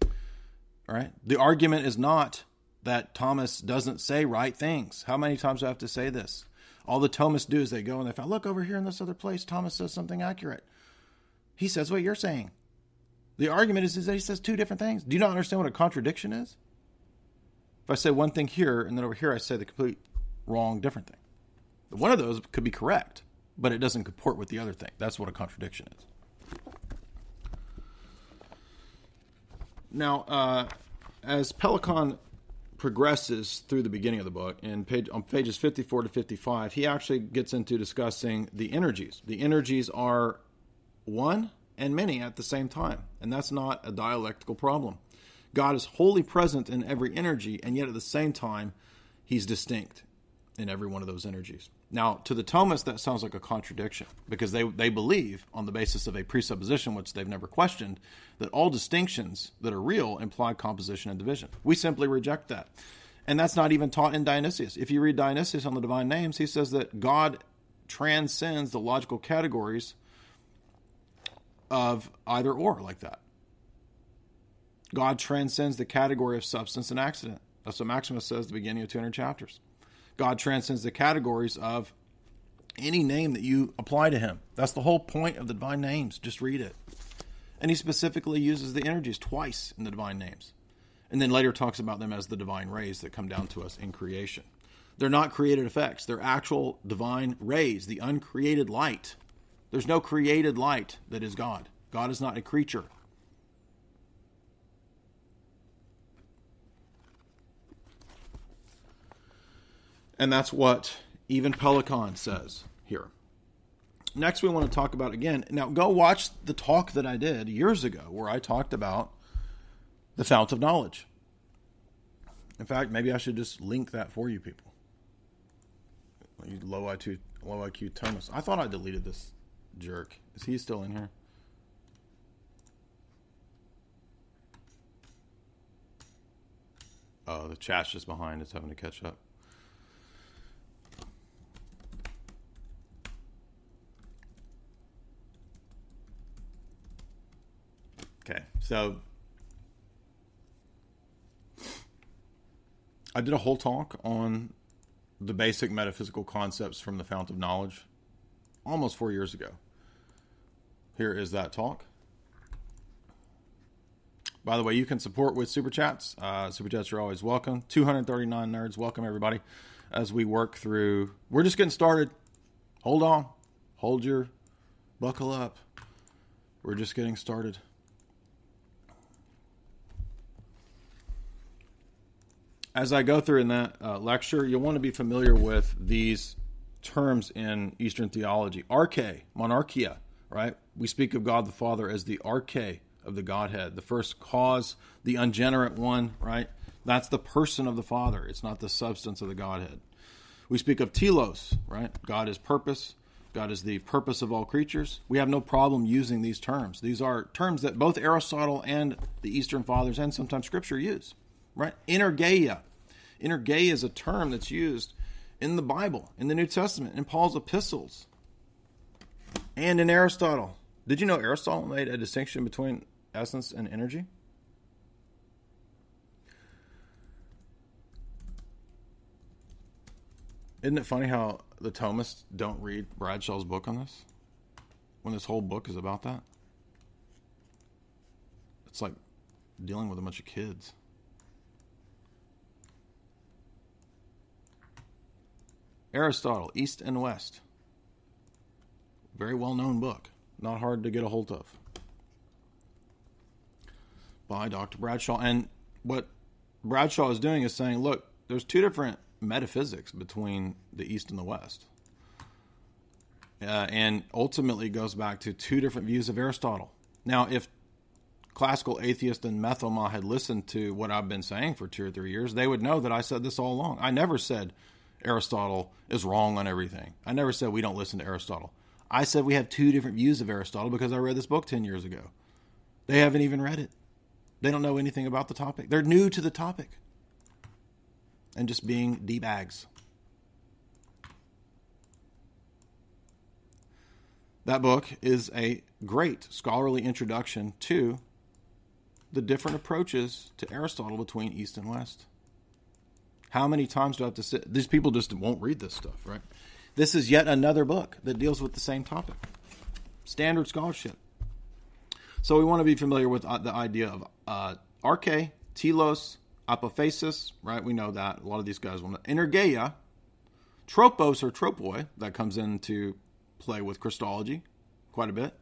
All right? The argument is not that Thomas doesn't say right things. How many times do I have to say this? All the Thomists do is they go and they find, look over here in this other place, Thomas says something accurate. He says what you're saying. The argument is, is that he says two different things. Do you not understand what a contradiction is? If I say one thing here and then over here I say the complete wrong different thing. One of those could be correct, but it doesn't comport with the other thing. That's what a contradiction is. Now, uh, as Pelikan progresses through the beginning of the book, and page, on pages 54 to 55, he actually gets into discussing the energies. The energies are one and many at the same time, and that's not a dialectical problem. God is wholly present in every energy, and yet at the same time, he's distinct in every one of those energies. Now, to the Thomists, that sounds like a contradiction because they, they believe, on the basis of a presupposition which they've never questioned, that all distinctions that are real imply composition and division. We simply reject that. And that's not even taught in Dionysius. If you read Dionysius on the divine names, he says that God transcends the logical categories of either or, like that. God transcends the category of substance and accident. That's what Maximus says at the beginning of 200 chapters. God transcends the categories of any name that you apply to him. That's the whole point of the divine names. Just read it. And he specifically uses the energies twice in the divine names. And then later talks about them as the divine rays that come down to us in creation. They're not created effects, they're actual divine rays, the uncreated light. There's no created light that is God. God is not a creature. And that's what even Pelikan says here. Next, we want to talk about again. Now, go watch the talk that I did years ago where I talked about the fount of knowledge. In fact, maybe I should just link that for you people. You low IQ, low IQ Thomas. I thought I deleted this jerk. Is he still in here? Oh, the chat's just behind. It's having to catch up. Okay, so I did a whole talk on the basic metaphysical concepts from the Fount of Knowledge almost four years ago. Here is that talk. By the way, you can support with super chats. Uh, super chats are always welcome. 239 nerds, welcome everybody as we work through. We're just getting started. Hold on, hold your buckle up. We're just getting started. As I go through in that uh, lecture, you'll want to be familiar with these terms in Eastern theology. Arche, monarchia, right? We speak of God the Father as the arche of the Godhead, the first cause, the ungenerate one, right? That's the person of the Father. It's not the substance of the Godhead. We speak of telos, right? God is purpose. God is the purpose of all creatures. We have no problem using these terms. These are terms that both Aristotle and the Eastern Fathers and sometimes Scripture use, right? Energeia, Energeia is a term that's used in the Bible, in the New Testament, in Paul's epistles, and in Aristotle. Did you know Aristotle made a distinction between essence and energy? Isn't it funny how the Thomists don't read Bradshaw's book on this? When this whole book is about that? It's like dealing with a bunch of kids. Aristotle, East and West. Very well known book. Not hard to get a hold of. By Dr. Bradshaw. And what Bradshaw is doing is saying, look, there's two different metaphysics between the East and the West. Uh, and ultimately goes back to two different views of Aristotle. Now, if classical atheist and Methoma had listened to what I've been saying for two or three years, they would know that I said this all along. I never said Aristotle is wrong on everything. I never said we don't listen to Aristotle. I said we have two different views of Aristotle because I read this book 10 years ago. They haven't even read it. They don't know anything about the topic. They're new to the topic and just being D bags. That book is a great scholarly introduction to the different approaches to Aristotle between East and West. How many times do I have to sit? These people just won't read this stuff, right? This is yet another book that deals with the same topic. Standard scholarship. So we want to be familiar with uh, the idea of uh, arche, telos, apophasis, right? We know that. A lot of these guys want to. Energeia, tropos or tropoi, that comes into play with Christology quite a bit.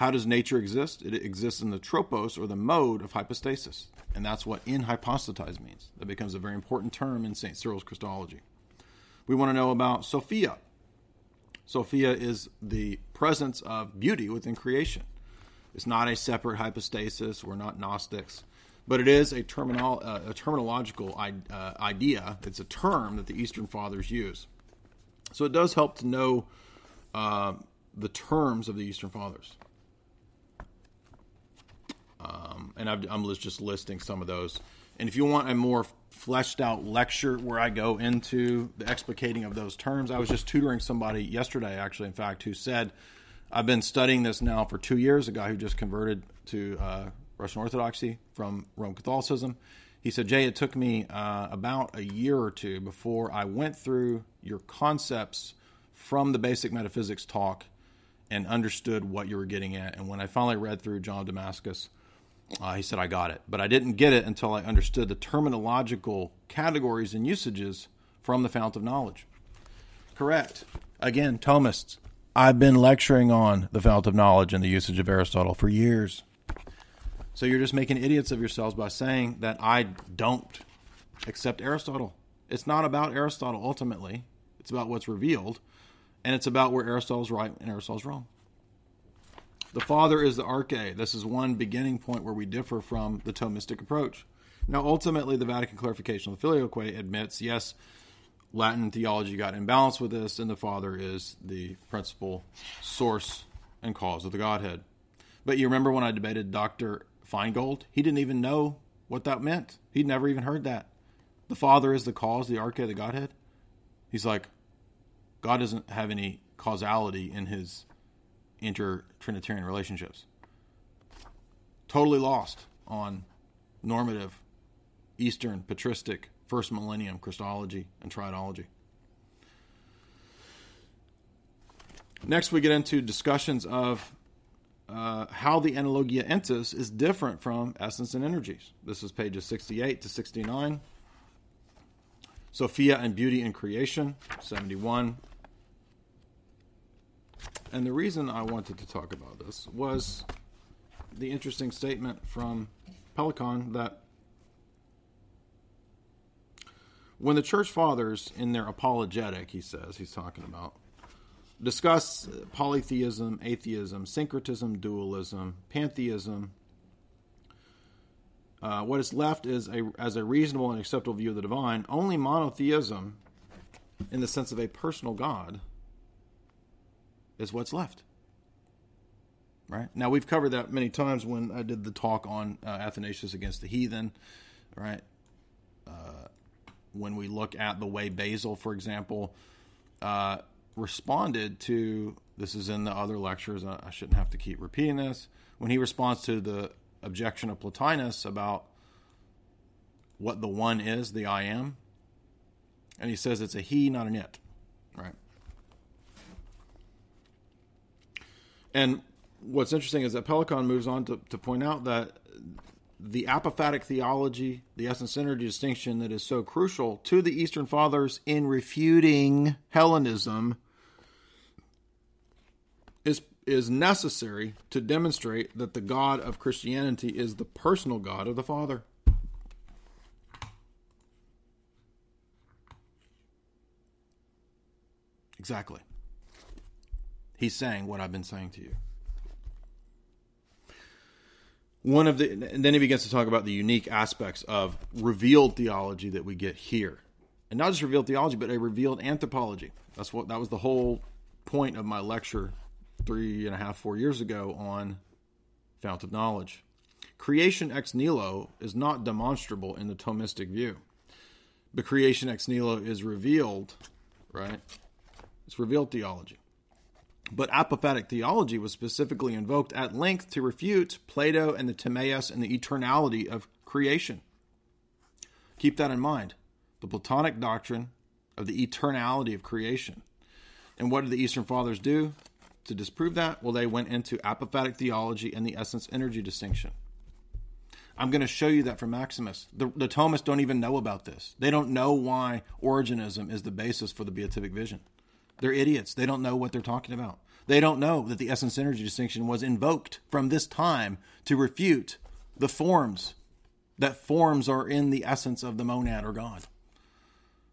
How does nature exist? It exists in the tropos or the mode of hypostasis. And that's what in hypostatize means. That becomes a very important term in St. Cyril's Christology. We want to know about Sophia. Sophia is the presence of beauty within creation. It's not a separate hypostasis. We're not Gnostics. But it is a, terminal, uh, a terminological uh, idea. It's a term that the Eastern Fathers use. So it does help to know uh, the terms of the Eastern Fathers. Um, and i am just listing some of those. And if you want a more fleshed out lecture where I go into the explicating of those terms, I was just tutoring somebody yesterday, actually, in fact, who said, I've been studying this now for two years, a guy who just converted to uh, Russian Orthodoxy from Roman Catholicism. He said, Jay, it took me uh, about a year or two before I went through your concepts from the basic metaphysics talk and understood what you were getting at. And when I finally read through John Damascus, uh, he said, I got it. But I didn't get it until I understood the terminological categories and usages from the fount of knowledge. Correct. Again, Thomists, I've been lecturing on the fount of knowledge and the usage of Aristotle for years. So you're just making idiots of yourselves by saying that I don't accept Aristotle. It's not about Aristotle ultimately, it's about what's revealed, and it's about where Aristotle's right and Aristotle's wrong. The Father is the arche. This is one beginning point where we differ from the Thomistic approach. Now, ultimately, the Vatican clarification of the Filioque admits yes, Latin theology got imbalanced with this, and the Father is the principal source and cause of the Godhead. But you remember when I debated Dr. Feingold? He didn't even know what that meant. He'd never even heard that. The Father is the cause, the arche, the Godhead. He's like, God doesn't have any causality in his inter Trinitarian relationships. Totally lost on normative, Eastern, patristic, first millennium Christology and Triadology. Next, we get into discussions of uh, how the analogia entis is different from essence and energies. This is pages 68 to 69. Sophia and beauty in creation, 71. And the reason I wanted to talk about this was the interesting statement from Pelikan that when the church fathers, in their apologetic, he says, he's talking about, discuss polytheism, atheism, syncretism, dualism, pantheism, uh, what is left is a, as a reasonable and acceptable view of the divine, only monotheism, in the sense of a personal God, is what's left. Right? Now, we've covered that many times when I did the talk on uh, Athanasius against the heathen, right? Uh, when we look at the way Basil, for example, uh, responded to this is in the other lectures, I shouldn't have to keep repeating this. When he responds to the objection of Plotinus about what the one is, the I am, and he says it's a he, not an it, right? And what's interesting is that Pelikan moves on to, to point out that the apophatic theology, the essence energy distinction that is so crucial to the Eastern Fathers in refuting Hellenism is is necessary to demonstrate that the God of Christianity is the personal God of the Father. Exactly. He's saying what I've been saying to you. One of the and then he begins to talk about the unique aspects of revealed theology that we get here. And not just revealed theology, but a revealed anthropology. That's what that was the whole point of my lecture three and a half, four years ago on Fount of Knowledge. Creation ex nihilo is not demonstrable in the Thomistic view. But creation ex nihilo is revealed, right? It's revealed theology. But apophatic theology was specifically invoked at length to refute Plato and the Timaeus and the eternality of creation. Keep that in mind. The Platonic doctrine of the eternality of creation. And what did the Eastern Fathers do to disprove that? Well, they went into apophatic theology and the essence energy distinction. I'm going to show you that from Maximus. The, the Thomists don't even know about this. They don't know why Origenism is the basis for the beatific vision. They're idiots. They don't know what they're talking about. They don't know that the essence energy distinction was invoked from this time to refute the forms that forms are in the essence of the monad or God.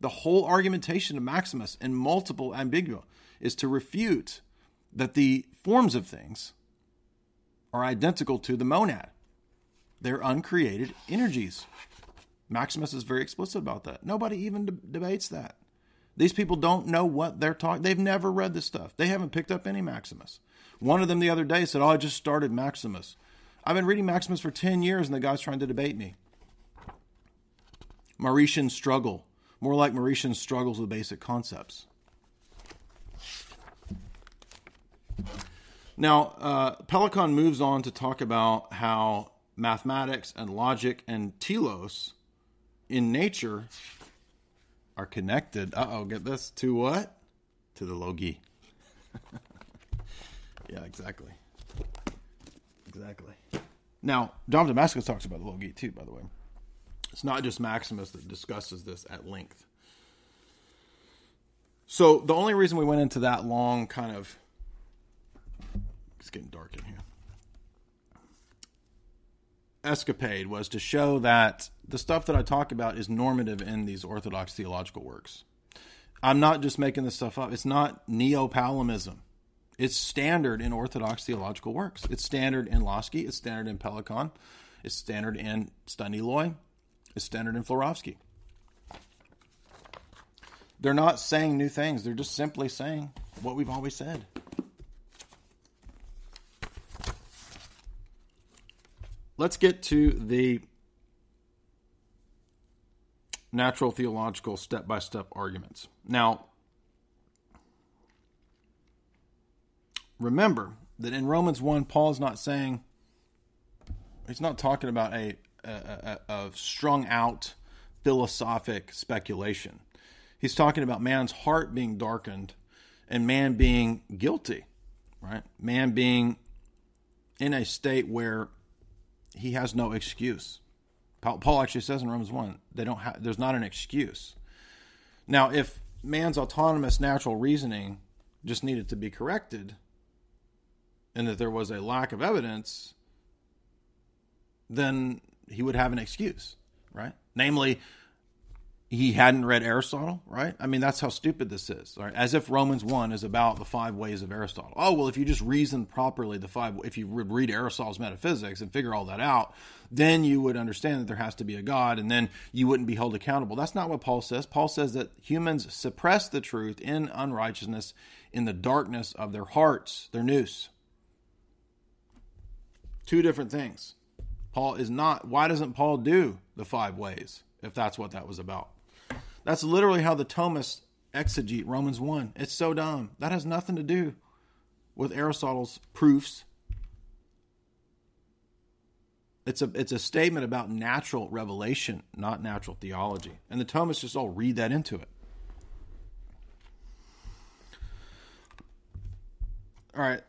The whole argumentation of Maximus and multiple ambigua is to refute that the forms of things are identical to the monad. They're uncreated energies. Maximus is very explicit about that. Nobody even de- debates that. These people don't know what they're talking. They've never read this stuff. They haven't picked up any Maximus. One of them the other day said, "Oh, I just started Maximus." I've been reading Maximus for ten years, and the guy's trying to debate me. Mauritian struggle, more like Mauritian struggles with basic concepts. Now, uh, moves on to talk about how mathematics and logic and telos in nature are connected. Uh oh, get this to what? To the logoi. yeah, exactly. Exactly. Now, John Damascus talks about the logoi too, by the way. It's not just Maximus that discusses this at length. So, the only reason we went into that long kind of. It's getting dark in here escapade was to show that the stuff that I talk about is normative in these Orthodox theological works. I'm not just making this stuff up. It's not neo Palamism. It's standard in Orthodox theological works. It's standard in Lossky. It's standard in Pelikan. It's standard in Staniloae. It's standard in Florovsky. They're not saying new things. They're just simply saying what we've always said. let's get to the natural theological step by step arguments. Now, remember that in Romans 1, Paul is not saying, he's not talking about a, a strung out philosophic speculation. He's talking about man's heart being darkened and man being guilty, right? Man being in a state where he has no excuse. Paul actually says in Romans 1, they don't have, there's not an excuse. Now, if man's autonomous natural reasoning just needed to be corrected and that there was a lack of evidence, then he would have an excuse, right? Namely, he hadn't read Aristotle, right? I mean, that's how stupid this is, right? As if Romans 1 is about the five ways of Aristotle. Oh, well, if you just reason properly the five, if you read Aristotle's metaphysics and figure all that out, then you would understand that there has to be a God and then you wouldn't be held accountable. That's not what Paul says. Paul says that humans suppress the truth in unrighteousness in the darkness of their hearts, their nous. Two different things. Paul is not, why doesn't Paul do the five ways if that's what that was about? That's literally how the Thomists exegete Romans 1. It's so dumb. That has nothing to do with Aristotle's proofs. It's a it's a statement about natural revelation, not natural theology. And the Thomists just all read that into it. All right.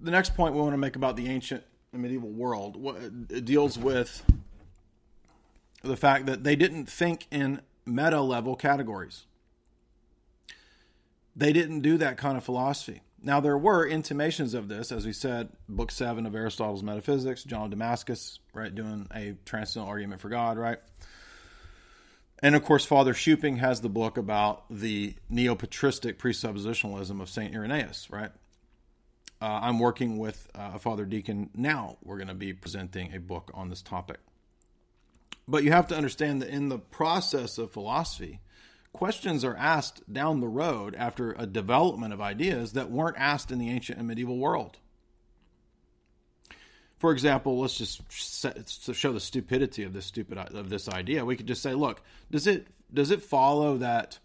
The next point we want to make about the ancient and medieval world it deals with the fact that they didn't think in meta level categories. They didn't do that kind of philosophy. Now, there were intimations of this, as we said, Book 7 of Aristotle's Metaphysics, John of Damascus, right, doing a transcendental argument for God, right? And of course, Father Schuping has the book about the neo patristic presuppositionalism of St. Irenaeus, right? Uh, I'm working with uh, a Father Deacon now. We're going to be presenting a book on this topic. But you have to understand that in the process of philosophy, questions are asked down the road after a development of ideas that weren't asked in the ancient and medieval world. For example, let's just set, show the stupidity of this stupid of this idea. We could just say, look, does it does it follow that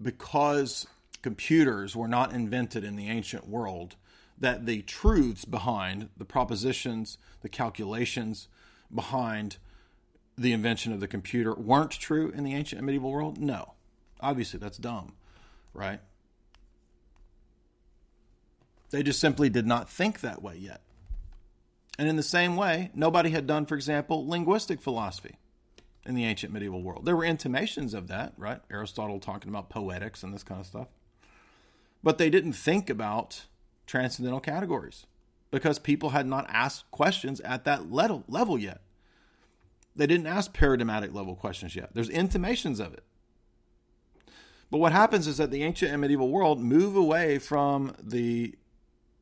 because computers were not invented in the ancient world that the truths behind the propositions, the calculations behind the invention of the computer weren't true in the ancient and medieval world? No. Obviously, that's dumb, right? They just simply did not think that way yet. And in the same way, nobody had done, for example, linguistic philosophy in the ancient medieval world. There were intimations of that, right? Aristotle talking about poetics and this kind of stuff. But they didn't think about transcendental categories because people had not asked questions at that level, level yet. They didn't ask paradigmatic level questions yet. There's intimations of it. But what happens is that the ancient and medieval world move away from the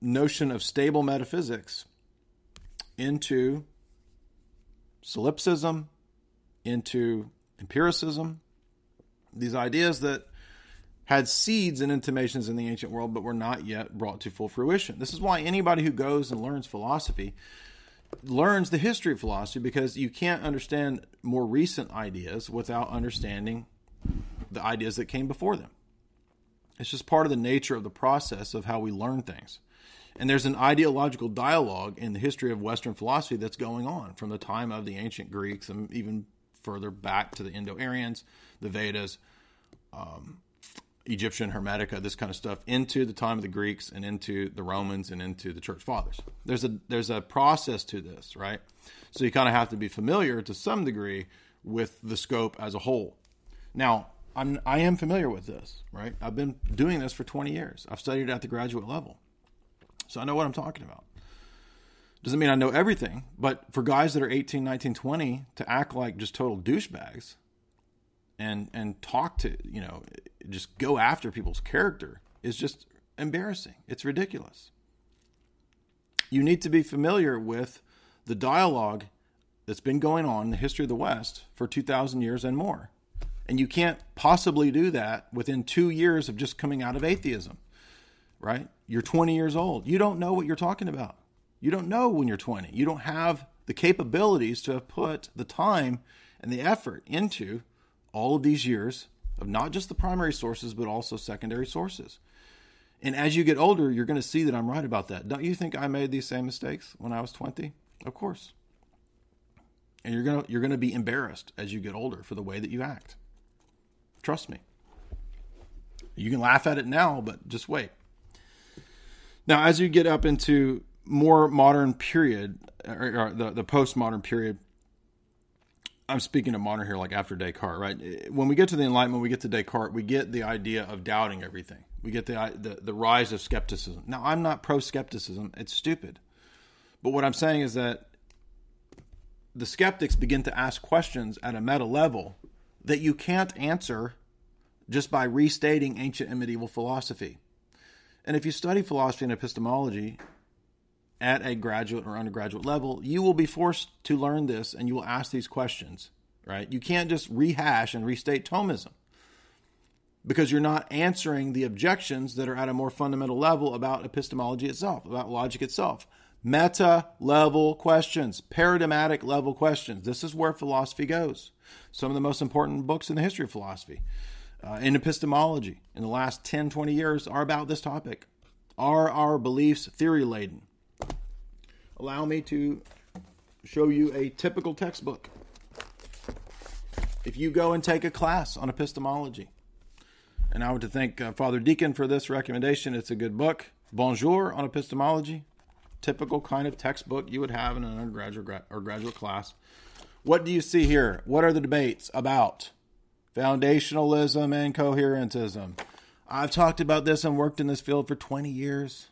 notion of stable metaphysics into solipsism, into empiricism, these ideas that had seeds and intimations in the ancient world but were not yet brought to full fruition. This is why anybody who goes and learns philosophy learns the history of philosophy because you can't understand more recent ideas without understanding the ideas that came before them. It's just part of the nature of the process of how we learn things. And there's an ideological dialogue in the history of Western philosophy that's going on from the time of the ancient Greeks and even further back to the Indo Aryans, the Vedas, um, Egyptian Hermetica, this kind of stuff, into the time of the Greeks and into the Romans and into the Church Fathers. There's a there's a process to this, right? So you kind of have to be familiar to some degree with the scope as a whole. Now, I'm I am familiar with this, right? I've been doing this for 20 years. I've studied at the graduate level. So I know what I'm talking about. Doesn't mean I know everything, but for guys that are 18, 19, 20 to act like just total douchebags and and talk to, you know, just go after people's character is just embarrassing. It's ridiculous. You need to be familiar with the dialogue that's been going on in the history of the West for 2,000 years and more. And you can't possibly do that within two years of just coming out of atheism, right? You're 20 years old. You don't know what you're talking about. You don't know when you're 20. You don't have the capabilities to have put the time and the effort into all of these years of not just the primary sources, but also secondary sources. And as you get older, you're going to see that I'm right about that. Don't you think I made these same mistakes when I was 20? Of course. And you're going to you're going to be embarrassed as you get older for the way that you act. Trust me. You can laugh at it now, but just wait. Now, as you get up into more modern period, or, or the, the postmodern period, I'm speaking of modern here, like after Descartes, right? When we get to the Enlightenment, we get to Descartes, we get the idea of doubting everything. We get the the, the rise of skepticism. Now, I'm not pro skepticism; it's stupid. But what I'm saying is that the skeptics begin to ask questions at a meta level that you can't answer just by restating ancient and medieval philosophy. And if you study philosophy and epistemology, at a graduate or undergraduate level, you will be forced to learn this and you will ask these questions, right? You can't just rehash and restate Thomism because you're not answering the objections that are at a more fundamental level about epistemology itself, about logic itself. Meta level questions, paradigmatic level questions. This is where philosophy goes. Some of the most important books in the history of philosophy, uh, in epistemology, in the last 10, 20 years, are about this topic. Are our beliefs theory laden? Allow me to show you a typical textbook. If you go and take a class on epistemology, and I want to thank uh, Father Deacon for this recommendation. It's a good book. Bonjour on epistemology, typical kind of textbook you would have in an undergraduate or graduate class. What do you see here? What are the debates about? Foundationalism and coherentism. I've talked about this and worked in this field for 20 years.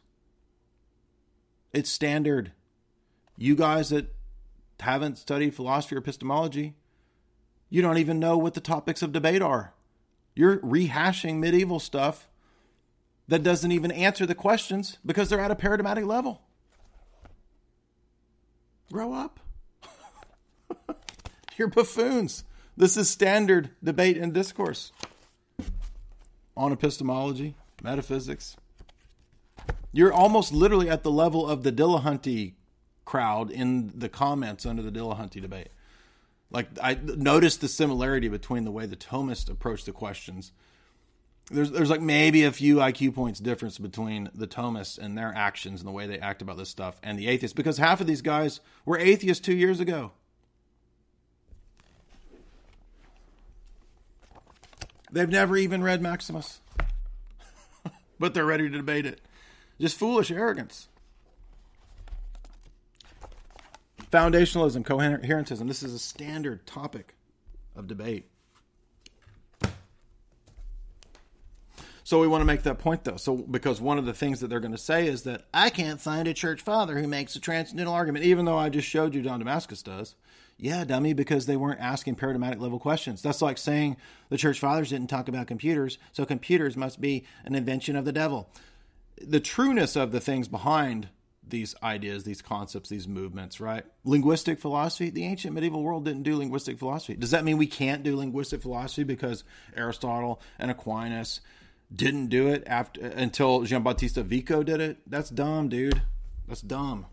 It's standard. You guys that haven't studied philosophy or epistemology, you don't even know what the topics of debate are. You're rehashing medieval stuff that doesn't even answer the questions because they're at a paradigmatic level. Grow up. You're buffoons. This is standard debate and discourse on epistemology, metaphysics. You're almost literally at the level of the Dillahunty crowd in the comments under the Dillahunty debate. Like I noticed the similarity between the way the Thomists approach the questions. There's there's like maybe a few IQ points difference between the Thomists and their actions and the way they act about this stuff and the atheists because half of these guys were atheists 2 years ago. They've never even read Maximus, but they're ready to debate it. Just foolish arrogance. Foundationalism, coherentism. This is a standard topic of debate. So we want to make that point though. So because one of the things that they're going to say is that I can't find a church father who makes a transcendental argument, even though I just showed you John Damascus does. Yeah, dummy, because they weren't asking paradigmatic level questions. That's like saying the church fathers didn't talk about computers, so computers must be an invention of the devil. The trueness of the things behind these ideas, these concepts, these movements, right? Linguistic philosophy, the ancient medieval world didn't do linguistic philosophy. Does that mean we can't do linguistic philosophy because Aristotle and Aquinas didn't do it after until Giambattista Vico did it? That's dumb, dude. That's dumb.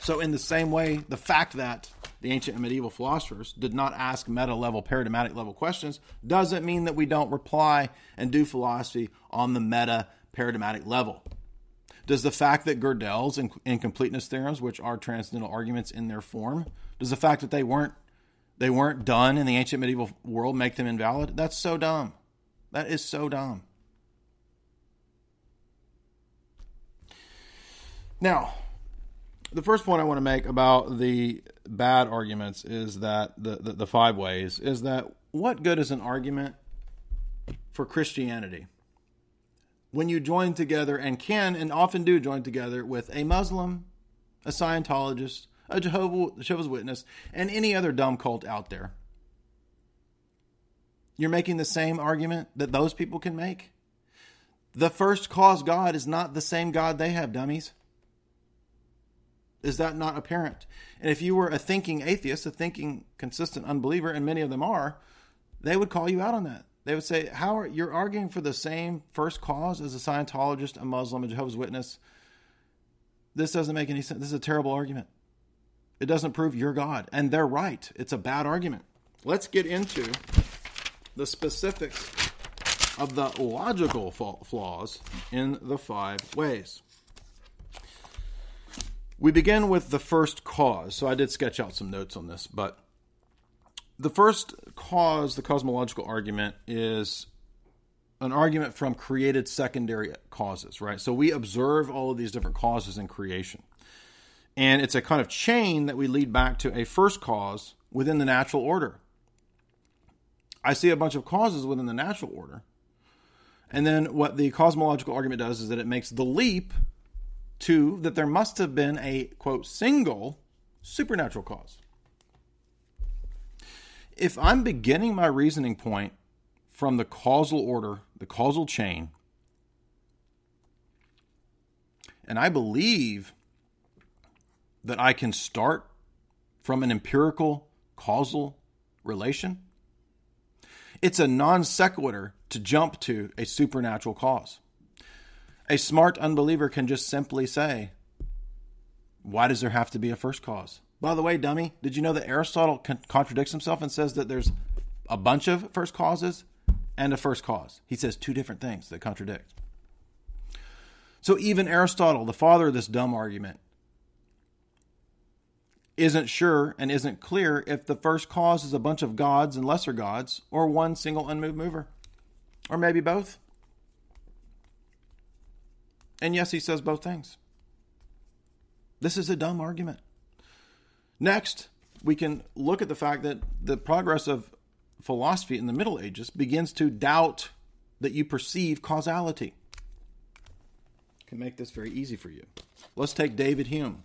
So in the same way, the fact that the ancient and medieval philosophers did not ask meta level, paradigmatic level questions doesn't mean that we don't reply and do philosophy on the meta paradigmatic level. Does the fact that Gödel's incompleteness theorems, which are transcendental arguments in their form, does the fact that they weren't they weren't done in the ancient medieval world make them invalid? That's so dumb. That is so dumb. Now, the first point I want to make about the bad arguments is that the, the, the five ways is that what good is an argument for Christianity? When you join together and can and often do join together with a Muslim, a Scientologist, a Jehovah's Witness, and any other dumb cult out there. You're making the same argument that those people can make. The first cause God is not the same God they have, dummies. Is that not apparent? And if you were a thinking atheist, a thinking consistent unbeliever, and many of them are, they would call you out on that. They would say, "How are you're arguing for the same first cause as a Scientologist, a Muslim, a Jehovah's Witness? This doesn't make any sense. This is a terrible argument. It doesn't prove you're God." And they're right. It's a bad argument. Let's get into the specifics of the logical flaws in the five ways. We begin with the first cause. So I did sketch out some notes on this, but the first cause, the cosmological argument, is an argument from created secondary causes, right? So we observe all of these different causes in creation. And it's a kind of chain that we lead back to a first cause within the natural order. I see a bunch of causes within the natural order. And then what the cosmological argument does is that it makes the leap to that there must have been a quote single supernatural cause if I'm beginning my reasoning point from the causal order, the causal chain, and I believe that I can start from an empirical causal relation, it's a non sequitur to jump to a supernatural cause. A smart unbeliever can just simply say, Why does there have to be a first cause? By the way, dummy, did you know that Aristotle con- contradicts himself and says that there's a bunch of first causes and a first cause? He says two different things that contradict. So even Aristotle, the father of this dumb argument, isn't sure and isn't clear if the first cause is a bunch of gods and lesser gods or one single unmoved mover. Or maybe both. And yes, he says both things. This is a dumb argument. Next, we can look at the fact that the progress of philosophy in the Middle Ages begins to doubt that you perceive causality. Can make this very easy for you. Let's take David Hume.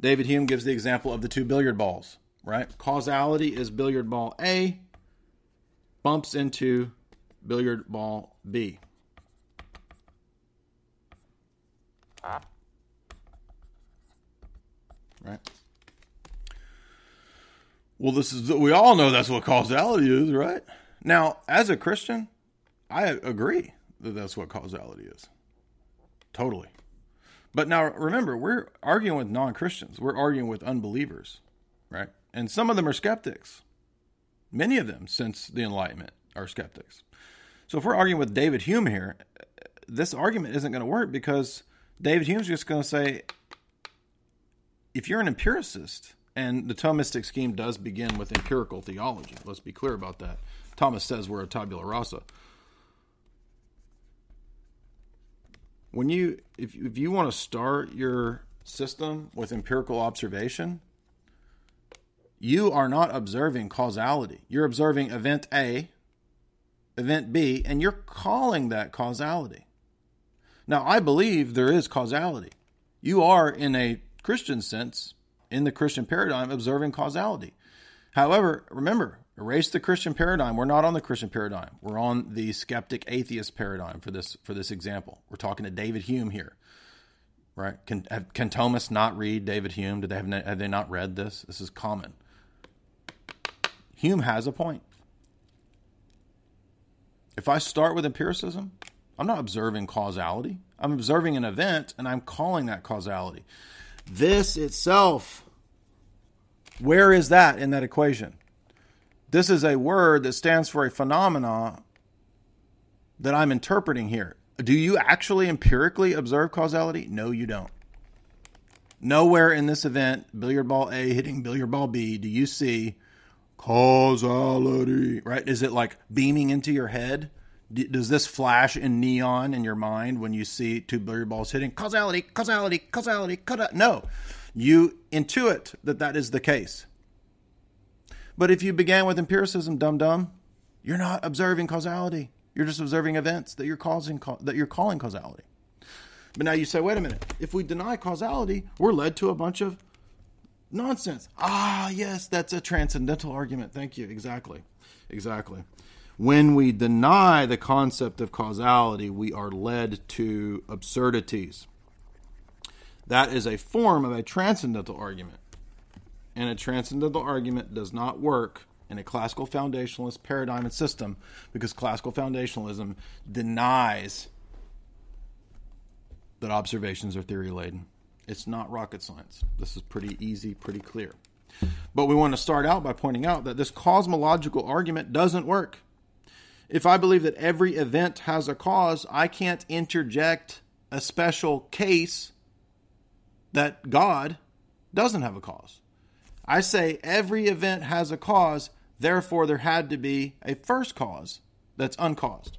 David Hume gives the example of the two billiard balls, right? Causality is billiard ball A bumps into billiard ball B. right? Well, this is we all know that's what causality is, right? Now, as a Christian, I agree that that's what causality is. Totally. But now remember, we're arguing with non-Christians. We're arguing with unbelievers, right? And some of them are skeptics. Many of them since the enlightenment are skeptics. So if we're arguing with David Hume here, this argument isn't going to work because David Hume's just going to say if you're an empiricist And the Thomistic scheme does begin with empirical theology. Let's be clear about that. Thomas says we're a tabula rasa. When you if if you want to start your system with empirical observation, you are not observing causality. You're observing event A, event B, and you're calling that causality. Now, I believe there is causality. You are, in a Christian sense, in the Christian paradigm, observing causality. However, remember, erase the Christian paradigm. We're not on the Christian paradigm. We're on the skeptic atheist paradigm for this for this example. We're talking to David Hume here, right? Can can Thomas not read David Hume? Did they have have they not read this? This is common. Hume has a point. If I start with empiricism, I'm not observing causality. I'm observing an event and I'm calling that causality. This itself, where is that in that equation? This is a word that stands for a phenomena that I'm interpreting here. Do you actually empirically observe causality? No, you don't. Nowhere in this event, billiard ball A hitting billiard ball B, do you see causality, right? Is it like beaming into your head? Does this flash in neon in your mind when you see two billiard balls hitting causality, causality, causality, causality? No, you intuit that that is the case. But if you began with empiricism, dum dum, you're not observing causality. You're just observing events that you're causing that you're calling causality. But now you say, wait a minute. If we deny causality, we're led to a bunch of nonsense. Ah, yes, that's a transcendental argument. Thank you. Exactly. Exactly. When we deny the concept of causality, we are led to absurdities. That is a form of a transcendental argument. And a transcendental argument does not work in a classical foundationalist paradigm and system because classical foundationalism denies that observations are theory laden. It's not rocket science. This is pretty easy, pretty clear. But we want to start out by pointing out that this cosmological argument doesn't work. If I believe that every event has a cause, I can't interject a special case that God doesn't have a cause. I say every event has a cause, therefore, there had to be a first cause that's uncaused.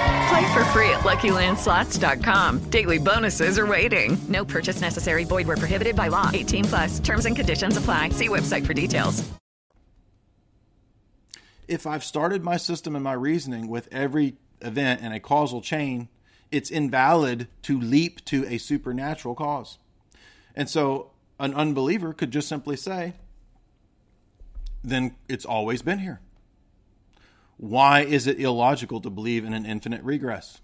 Play for free at LuckyLandSlots.com. Daily bonuses are waiting. No purchase necessary. Void where prohibited by law. 18 plus. Terms and conditions apply. See website for details. If I've started my system and my reasoning with every event in a causal chain, it's invalid to leap to a supernatural cause. And so an unbeliever could just simply say, then it's always been here. Why is it illogical to believe in an infinite regress?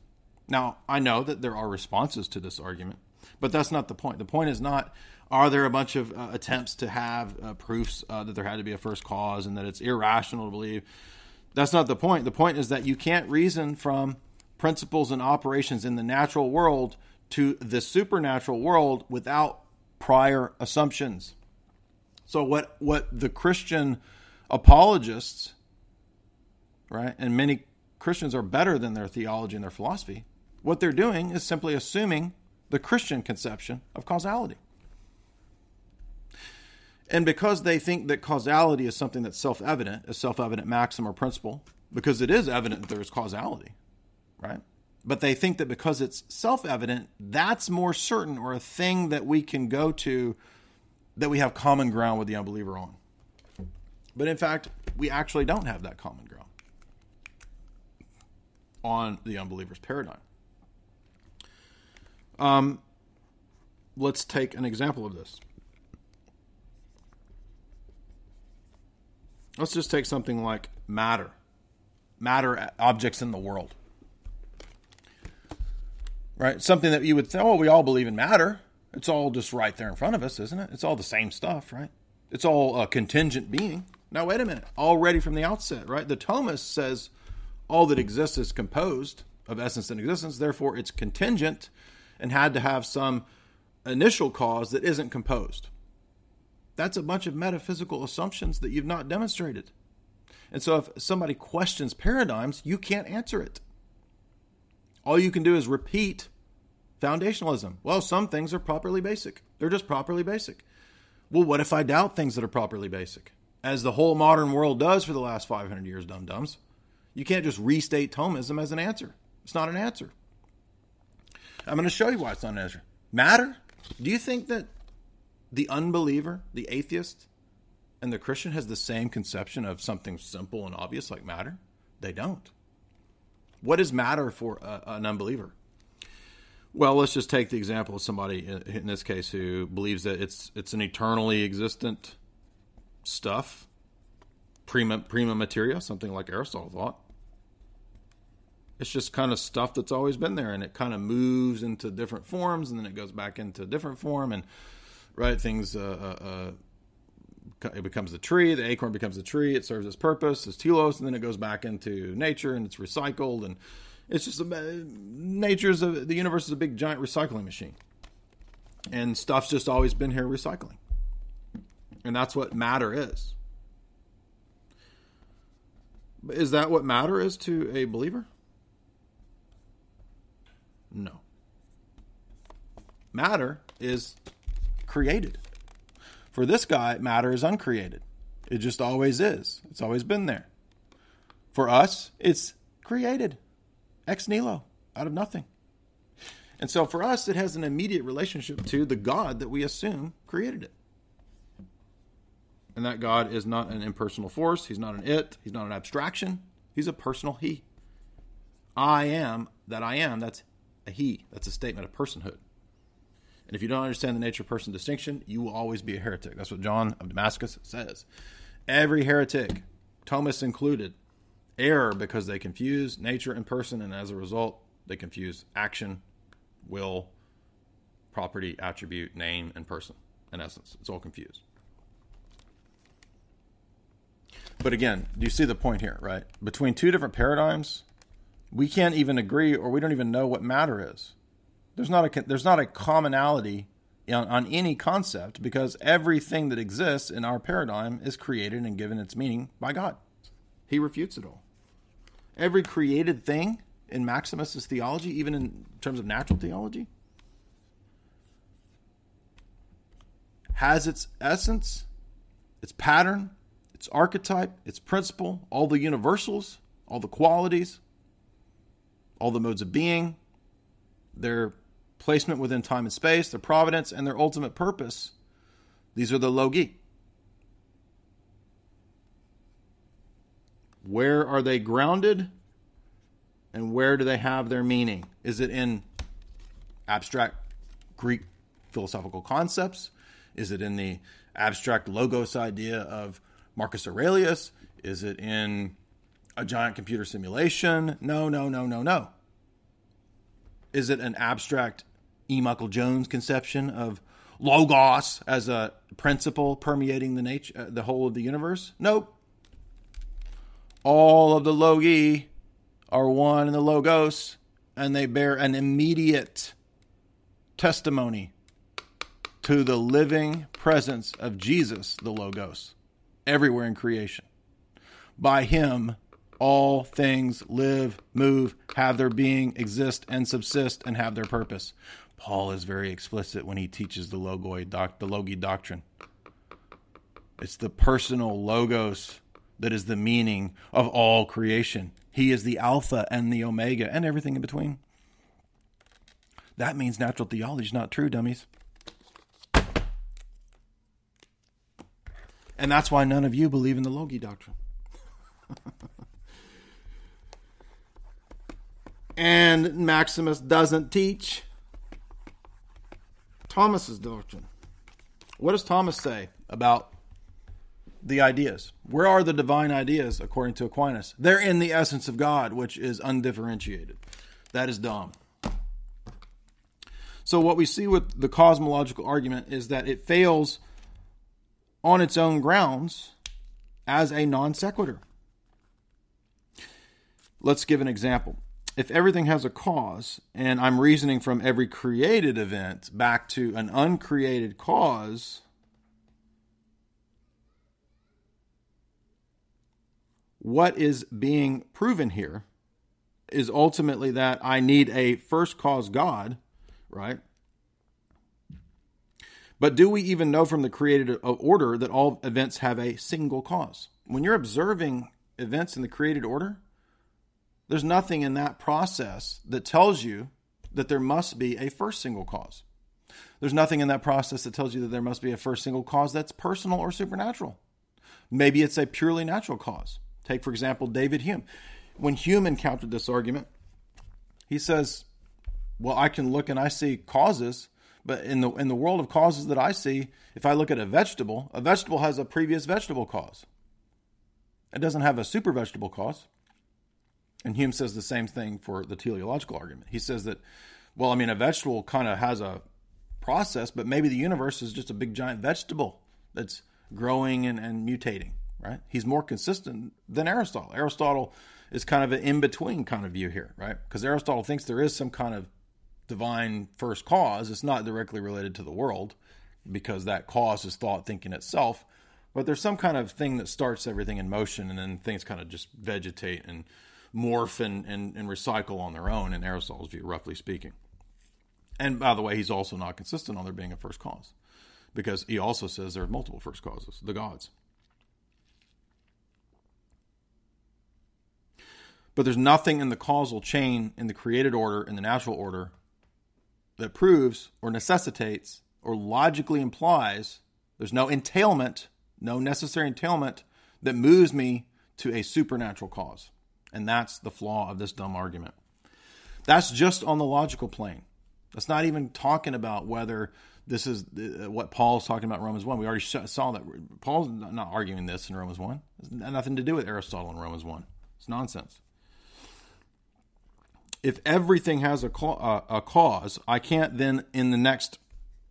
Now, I know that there are responses to this argument, but that's not the point. The point is not are there a bunch of uh, attempts to have uh, proofs uh, that there had to be a first cause and that it's irrational to believe. That's not the point. The point is that you can't reason from principles and operations in the natural world to the supernatural world without prior assumptions. So what what the Christian apologists, right, and many Christians are better than their theology and their philosophy. What they're doing is simply assuming the Christian conception of causality. And because they think that causality is something that's self evident, a self evident maxim or principle, because it is evident that there is causality, right? But they think that because it's self evident, that's more certain or a thing that we can go to that we have common ground with the unbeliever on. But in fact, we actually don't have that common on the unbeliever's paradigm. Um, let's take an example of this. Let's just take something like matter, matter objects in the world. Right? Something that you would say, oh, we all believe in matter. It's all just right there in front of us, isn't it? It's all the same stuff, right? It's all a contingent being. Now, wait a minute. Already from the outset, right? The Thomas says all that exists is composed of essence and existence, therefore, it's contingent and had to have some initial cause that isn't composed. That's a bunch of metaphysical assumptions that you've not demonstrated. And so, if somebody questions paradigms, you can't answer it. All you can do is repeat foundationalism. Well, some things are properly basic, they're just properly basic. Well, what if I doubt things that are properly basic? As the whole modern world does for the last 500 years, dum dums. You can't just restate Thomism as an answer. It's not an answer. I'm going to show you why it's not an answer. Matter? Do you think that the unbeliever, the atheist, and the Christian has the same conception of something simple and obvious like matter? They don't. What is matter for a, an unbeliever? Well, let's just take the example of somebody uh, in this case who believes that it's it's an eternally existent stuff, prima prima materia, something like Aristotle thought. It's just kind of stuff that's always been there, and it kind of moves into different forms, and then it goes back into a different form, and right things. Uh, uh, uh, it becomes a tree. The acorn becomes a tree. It serves its purpose as telos, and then it goes back into nature, and it's recycled, and it's just a, nature's a, the universe is a big giant recycling machine, and stuff's just always been here recycling, and that's what matter is. Is that what matter is to a believer? No. Matter is created. For this guy, matter is uncreated. It just always is. It's always been there. For us, it's created ex nihilo, out of nothing. And so for us, it has an immediate relationship to the God that we assume created it. And that God is not an impersonal force. He's not an it. He's not an abstraction. He's a personal He. I am that I am. That's a He. That's a statement of personhood. And if you don't understand the nature person distinction, you will always be a heretic. That's what John of Damascus says. Every heretic, Thomas included, error because they confuse nature and person, and as a result, they confuse action, will, property, attribute, name, and person. In essence, it's all confused. But again, do you see the point here, right? Between two different paradigms, we can't even agree or we don't even know what matter is. There's not a there's not a commonality on, on any concept because everything that exists in our paradigm is created and given its meaning by God. He refutes it all. Every created thing in Maximus's theology, even in terms of natural theology, has its essence, its pattern, its archetype, its principle, all the universals, all the qualities, all the modes of being, their placement within time and space, their providence, and their ultimate purpose. These are the logoi. Where are they grounded? And where do they have their meaning? Is it in abstract Greek philosophical concepts? Is it in the abstract logos idea of Marcus Aurelius? Is it in a giant computer simulation? No, no, no, no, no. Is it an abstract E. Michael Jones conception of logos as a principle permeating the nature, uh, the whole of the universe? Nope. All of the logoi are one in the logos, and they bear an immediate testimony to the living presence of Jesus, the logos, everywhere in creation. By him, all things live, move, have their being, exist, and subsist, and have their purpose. Paul is very explicit when he teaches the logoi doc, the logoi doctrine. It's the personal logos that is the meaning of all creation. He is the alpha and the omega and everything in between. That means natural theology is not true, dummies. And that's why none of you believe in the logoi doctrine. and Maximus doesn't teach Thomas's doctrine. What does Thomas say about the ideas? Where are the divine ideas according to Aquinas? They're in the essence of God, which is undifferentiated. That is dumb. So, what we see with the cosmological argument is that it fails on its own grounds as a non sequitur. Let's give an example. If everything has a cause, and I'm reasoning from every created event back to an uncreated cause, what is being proven here is ultimately that I need a first cause God, right? But do we even know from the created order that all events have a single cause? When you're observing events in the created order, there's nothing in that process that tells you that there must be a first single cause. There's nothing in that process that tells you that there must be a first single cause that's personal or supernatural. Maybe it's a purely natural cause. Take, for example, David Hume. When Hume encountered this argument, he says, Well, I can look and I see causes, but in the in the world of causes that I see, if I look at a vegetable, a vegetable has a previous vegetable cause. It doesn't have a super vegetable cause. And Hume says the same thing for the teleological argument. He says that, well, I mean, a vegetable kind of has a process, but maybe the universe is just a big giant vegetable that's growing and, and mutating right? He's more consistent than Aristotle. Aristotle is kind of an in between kind of view here, right? Because Aristotle thinks there is some kind of divine first cause. It's not directly related to the world because that cause is thought thinking itself. But there's some kind of thing that starts everything in motion and then things kind of just vegetate and morph and, and, and recycle on their own in Aristotle's view, roughly speaking. And by the way, he's also not consistent on there being a first cause because he also says there are multiple first causes, the gods. But there's nothing in the causal chain in the created order, in the natural order, that proves or necessitates or logically implies there's no entailment, no necessary entailment that moves me to a supernatural cause. And that's the flaw of this dumb argument. That's just on the logical plane. That's not even talking about whether this is what Paul's talking about in Romans 1. We already saw that Paul's not arguing this in Romans 1. It's nothing to do with Aristotle in Romans 1. It's nonsense if everything has a, uh, a cause, I can't then, in the next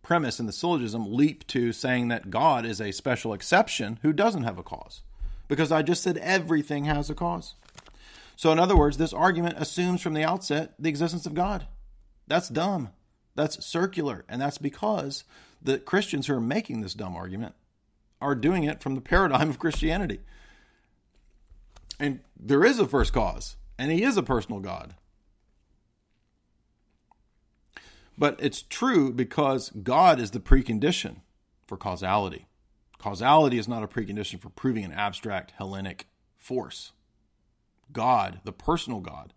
premise in the syllogism, leap to saying that God is a special exception who doesn't have a cause. Because I just said everything has a cause. So, in other words, this argument assumes from the outset the existence of God. That's dumb. That's circular. And that's because the Christians who are making this dumb argument are doing it from the paradigm of Christianity. And there is a first cause, and He is a personal God. But it's true because God is the precondition for causality. Causality is not a precondition for proving an abstract Hellenic force. God, the personal God,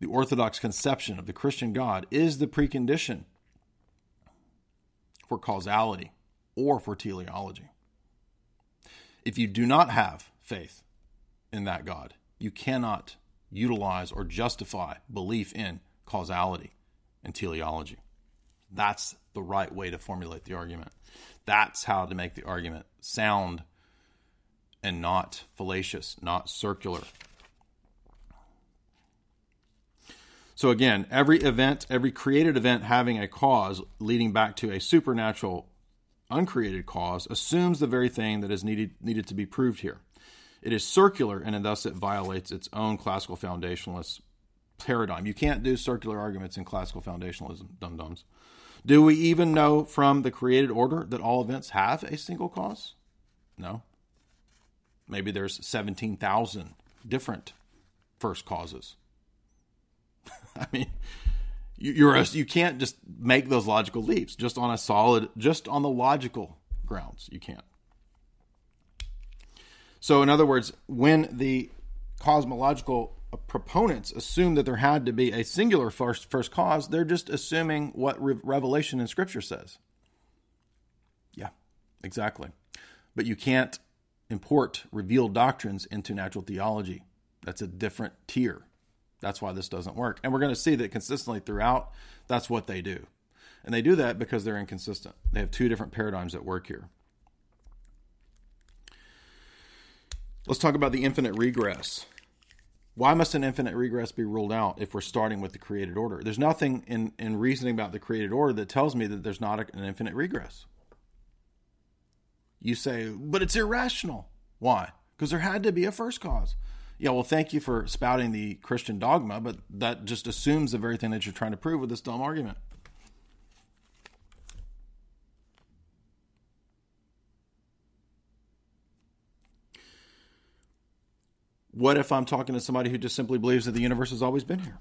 the Orthodox conception of the Christian God, is the precondition for causality or for teleology. If you do not have faith in that God, you cannot utilize or justify belief in causality and teleology. That's the right way to formulate the argument. That's how to make the argument sound and not fallacious, not circular. So, again, every event, every created event having a cause leading back to a supernatural, uncreated cause assumes the very thing that is needed, needed to be proved here. It is circular and thus it violates its own classical foundationalist paradigm. You can't do circular arguments in classical foundationalism, dum dums. Do we even know from the created order that all events have a single cause? No. Maybe there's 17,000 different first causes. I mean, you're a, you can't just make those logical leaps just on a solid, just on the logical grounds. You can't. So, in other words, when the cosmological proponents assume that there had to be a singular first first cause, they're just assuming what re- revelation in scripture says. Yeah, exactly. But you can't import revealed doctrines into natural theology. That's a different tier. That's why this doesn't work. And we're going to see that consistently throughout, that's what they do. And they do that because they're inconsistent. They have two different paradigms at work here. Let's talk about the infinite regress. Why must an infinite regress be ruled out if we're starting with the created order? There's nothing in, in reasoning about the created order that tells me that there's not an infinite regress. You say, but it's irrational. Why? Because there had to be a first cause. Yeah, well, thank you for spouting the Christian dogma, but that just assumes the very thing that you're trying to prove with this dumb argument. What if I'm talking to somebody who just simply believes that the universe has always been here?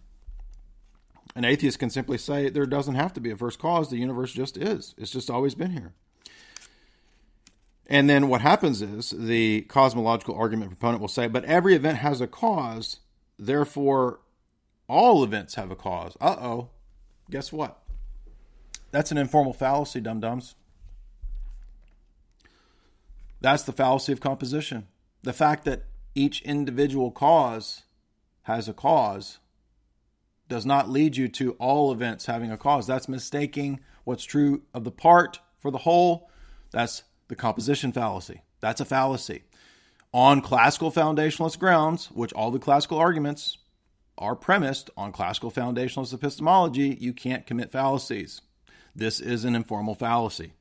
An atheist can simply say there doesn't have to be a first cause, the universe just is. It's just always been here. And then what happens is the cosmological argument proponent will say, but every event has a cause, therefore all events have a cause. Uh oh. Guess what? That's an informal fallacy, dum dums. That's the fallacy of composition. The fact that each individual cause has a cause does not lead you to all events having a cause. That's mistaking what's true of the part for the whole. That's the composition fallacy. That's a fallacy. On classical foundationalist grounds, which all the classical arguments are premised on classical foundationalist epistemology, you can't commit fallacies. This is an informal fallacy.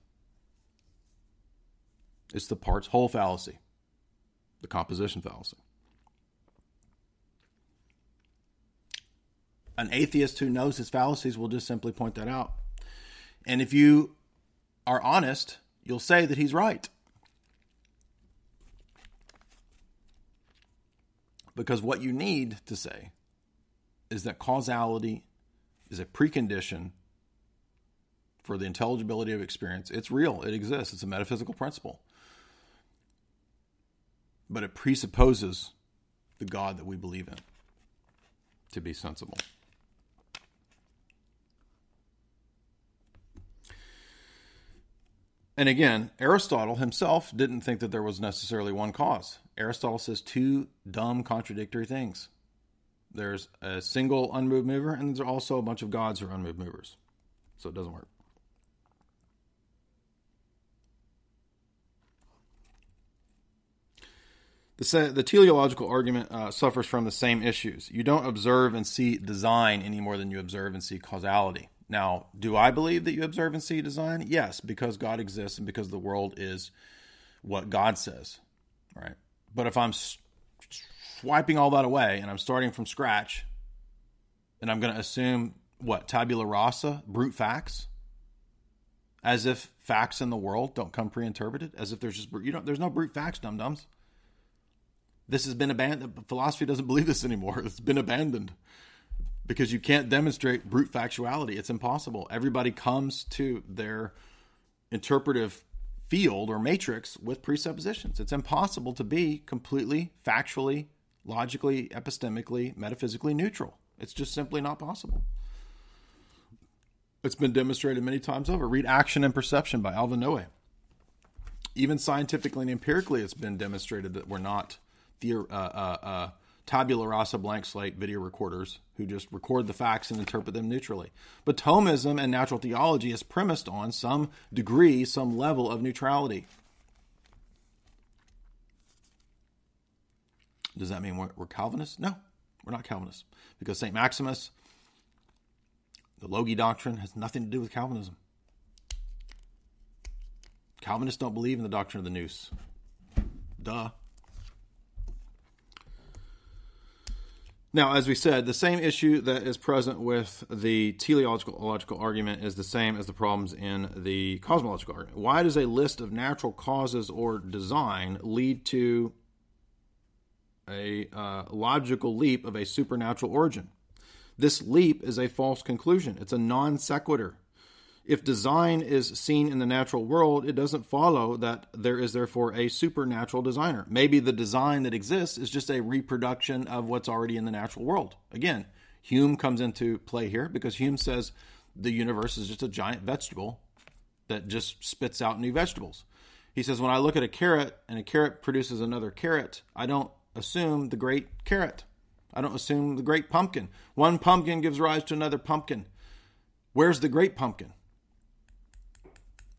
It's the parts whole fallacy the composition fallacy. An atheist who knows his fallacies will just simply point that out. And if you are honest, you'll say that he's right. Because what you need to say is that causality is a precondition for the intelligibility of experience. It's real, it exists, it's a metaphysical principle but it presupposes the God that we believe in to be sensible. And again, Aristotle himself didn't think that there was necessarily one cause. Aristotle says two dumb contradictory things. There's a single unmoved mover, and there's also a bunch of gods who are unmoved movers. So it doesn't work. The, the teleological argument uh, suffers from the same issues. You don't observe and see design any more than you observe and see causality. Now, do I believe that you observe and see design? Yes, because God exists and because the world is what God says, right? But if I'm swiping all that away and I'm starting from scratch, and I'm going to assume what tabula rasa, brute facts, as if facts in the world don't come pre-interpreted, as if there's just you know there's no brute facts, dum dums. This has been abandoned. Philosophy doesn't believe this anymore. It's been abandoned because you can't demonstrate brute factuality. It's impossible. Everybody comes to their interpretive field or matrix with presuppositions. It's impossible to be completely factually, logically, epistemically, metaphysically neutral. It's just simply not possible. It's been demonstrated many times over. Read Action and Perception by Alvin Noe. Even scientifically and empirically, it's been demonstrated that we're not the, uh, uh, uh, tabula rasa blank slate video recorders who just record the facts and interpret them neutrally. But Thomism and natural theology is premised on some degree, some level of neutrality. Does that mean we're, we're Calvinists? No, we're not Calvinists. Because St. Maximus, the Logoi doctrine, has nothing to do with Calvinism. Calvinists don't believe in the doctrine of the nous. Duh. Now, as we said, the same issue that is present with the teleological logical argument is the same as the problems in the cosmological argument. Why does a list of natural causes or design lead to a uh, logical leap of a supernatural origin? This leap is a false conclusion. It's a non sequitur if design is seen in the natural world, it doesn't follow that there is therefore a supernatural designer. Maybe the design that exists is just a reproduction of what's already in the natural world. Again, Hume comes into play here because Hume says the universe is just a giant vegetable that just spits out new vegetables. He says, when I look at a carrot and a carrot produces another carrot, I don't assume the great carrot. I don't assume the great pumpkin. One pumpkin gives rise to another pumpkin. Where's the great pumpkin?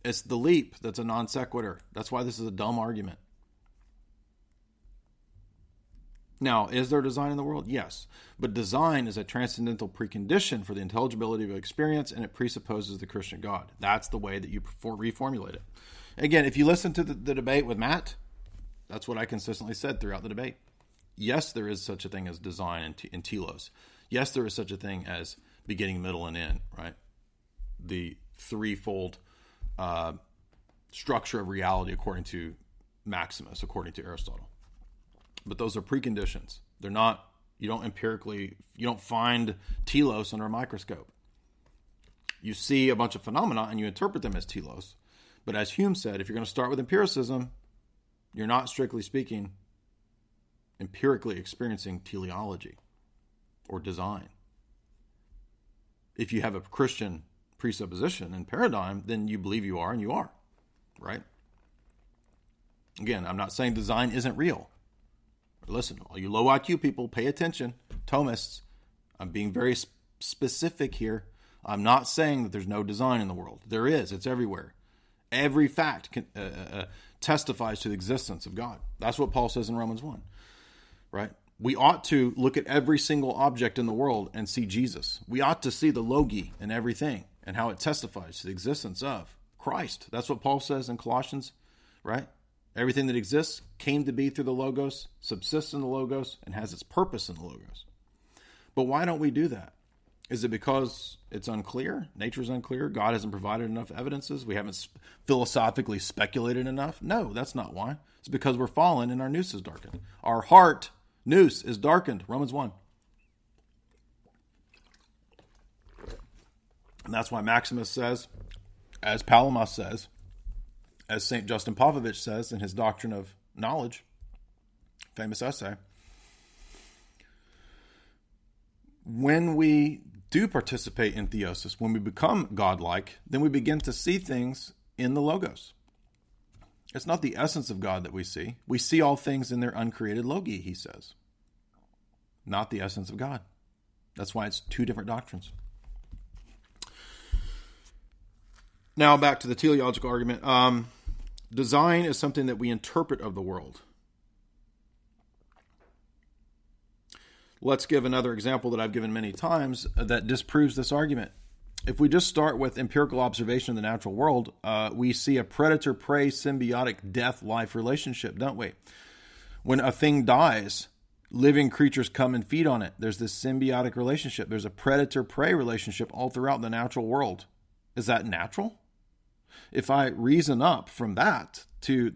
It's the leap that's a non sequitur. That's why this is a dumb argument. Now, is there design in the world? Yes. But design is a transcendental precondition for the intelligibility of experience, and it presupposes the Christian God. That's the way that you reformulate it. Again, if you listen to the, the debate with Matt, that's what I consistently said throughout the debate. Yes, there is such a thing as design in, t- in telos. Yes, there is such a thing as beginning, middle, and end, right? The threefold uh, structure of reality according to Maximus, according to Aristotle but those are preconditions. They're not. You don't empirically. You don't find telos under a microscope. You see a bunch of phenomena and you interpret them as telos. But as Hume said, if you're going to start with empiricism, you're not strictly speaking empirically experiencing teleology or design. If you have a Christian presupposition and paradigm, then you believe you are and you are, right? Again, I'm not saying design isn't real. Listen, all you low IQ people, pay attention. Thomists, I'm being very sp- specific here. I'm not saying that there's no design in the world. There is, it's everywhere. Every fact can, uh, uh, uh testifies to the existence of God. That's what Paul says in Romans 1, right? We ought to look at every single object in the world and see Jesus. We ought to see the logoi in everything and how it testifies to the existence of Christ. That's what Paul says in Colossians, right? Everything that exists came to be through the Logos, subsists in the Logos, and has its purpose in the Logos. But why don't we do that? Is it because it's unclear? Nature's unclear? God hasn't provided enough evidences? We haven't philosophically speculated enough? No, that's not why. It's because we're fallen and our nous is darkened. Our heart, nous is darkened. Romans 1. And that's why Maximus says, as Palamas says, as St. Justin Popovich says in his Doctrine of Knowledge, famous essay, when we do participate in theosis, when we become godlike, then we begin to see things in the Logos. It's not the essence of God that we see. We see all things in their uncreated logoi, he says, not the essence of God. That's why it's two different doctrines. Now back to the teleological argument. Um, Design is something that we interpret of the world. Let's give another example that I've given many times that disproves this argument. If we just start with empirical observation of the natural world, uh, we see a predator prey symbiotic death life relationship, don't we? When a thing dies, living creatures come and feed on it. There's this symbiotic relationship. There's a predator prey relationship all throughout the natural world. Is that natural? If I reason up from that to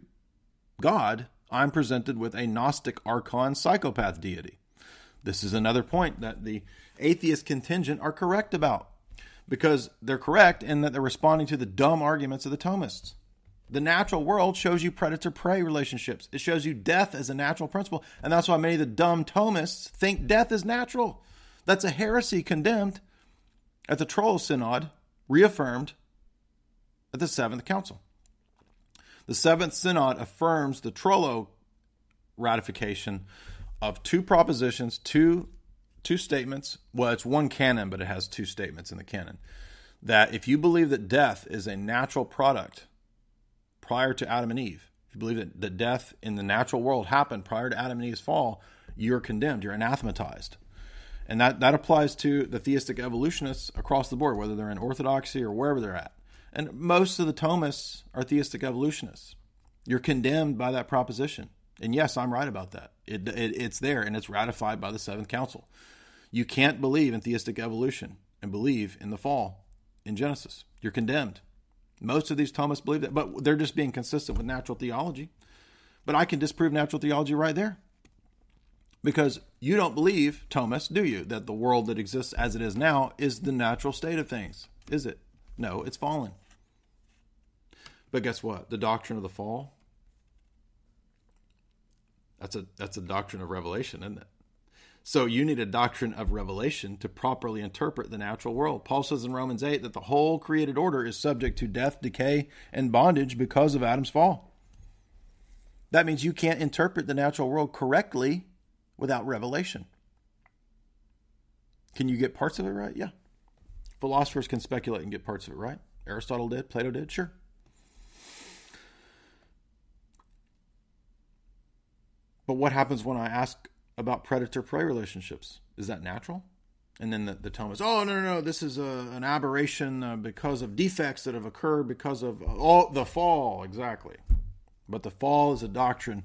God, I'm presented with a Gnostic archon psychopath deity. This is another point that the atheist contingent are correct about because they're correct in that they're responding to the dumb arguments of the Thomists. The natural world shows you predator prey relationships. It shows you death as a natural principle. And that's why many of the dumb Thomists think death is natural. That's a heresy condemned at the Trullo Synod, reaffirmed at the Seventh Council. The Seventh Synod affirms the Trullo ratification of two propositions, two two statements. Well, it's one canon, but it has two statements in the canon. That if you believe that death is a natural product prior to Adam and Eve, if you believe that, that death in the natural world happened prior to Adam and Eve's fall, you're condemned, you're anathematized. And that, that applies to the theistic evolutionists across the board, whether they're in orthodoxy or wherever they're at. And most of the Thomists are theistic evolutionists. You're condemned by that proposition. And yes, I'm right about that. It, it, it's there and it's ratified by the Seventh Council. You can't believe in theistic evolution and believe in the fall in Genesis. You're condemned. Most of these Thomists believe that, but they're just being consistent with natural theology. But I can disprove natural theology right there. Because you don't believe, Thomas, do you, that the world that exists as it is now is the natural state of things? Is it? No, it's fallen. But guess what? The doctrine of the fall. That's a that's a doctrine of revelation, isn't it? So you need a doctrine of revelation to properly interpret the natural world. Paul says in Romans 8 that the whole created order is subject to death, decay, and bondage because of Adam's fall. That means you can't interpret the natural world correctly without revelation. Can you get parts of it right? Yeah. Philosophers can speculate and get parts of it right. Aristotle did, Plato did, sure. But what happens when I ask about predator prey relationships? Is that natural? And then the, the oh, no, no, no, this is a, an aberration uh, because of defects that have occurred because of all the fall, exactly. But the fall is a doctrine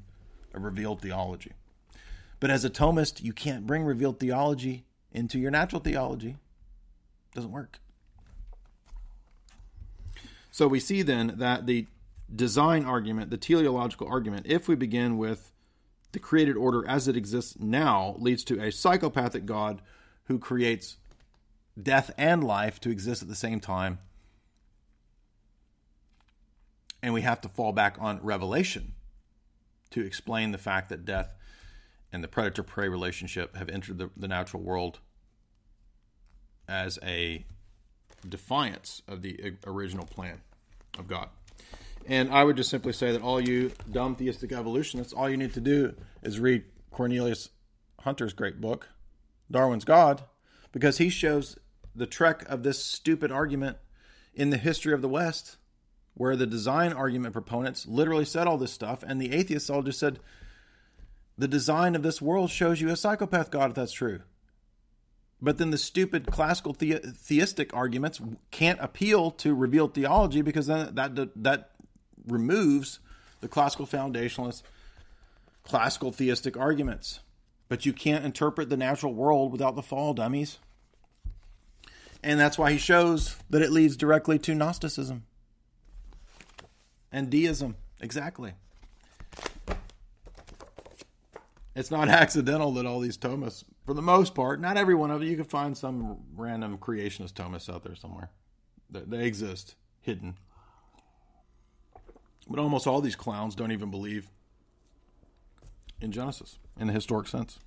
of revealed theology. But as a Thomist, you can't bring revealed theology into your natural theology. It doesn't work. So we see then that the design argument, the teleological argument, if we begin with the created order as it exists now, leads to a psychopathic God who creates death and life to exist at the same time. And we have to fall back on revelation to explain the fact that death and the predator prey relationship have entered the, the natural world as a defiance of the original plan of God. And I would just simply say that all you dumb theistic evolutionists, all you need to do is read Cornelius Hunter's great book, Darwin's God, because he shows the trek of this stupid argument in the history of the West, where the design argument proponents literally said all this stuff, and the atheists all just said, the design of this world shows you a psychopath God if that's true. But then the stupid classical the- theistic arguments can't appeal to revealed theology because then that that removes the classical foundationalist classical theistic arguments. But you can't interpret the natural world without the fall, dummies. And that's why he shows that it leads directly to Gnosticism and deism. Exactly. It's not accidental that all these Thomists, for the most part, not every one of them, you can find some random creationist Thomists out there somewhere. They exist, hidden. But almost all these clowns don't even believe in Genesis in the historic sense.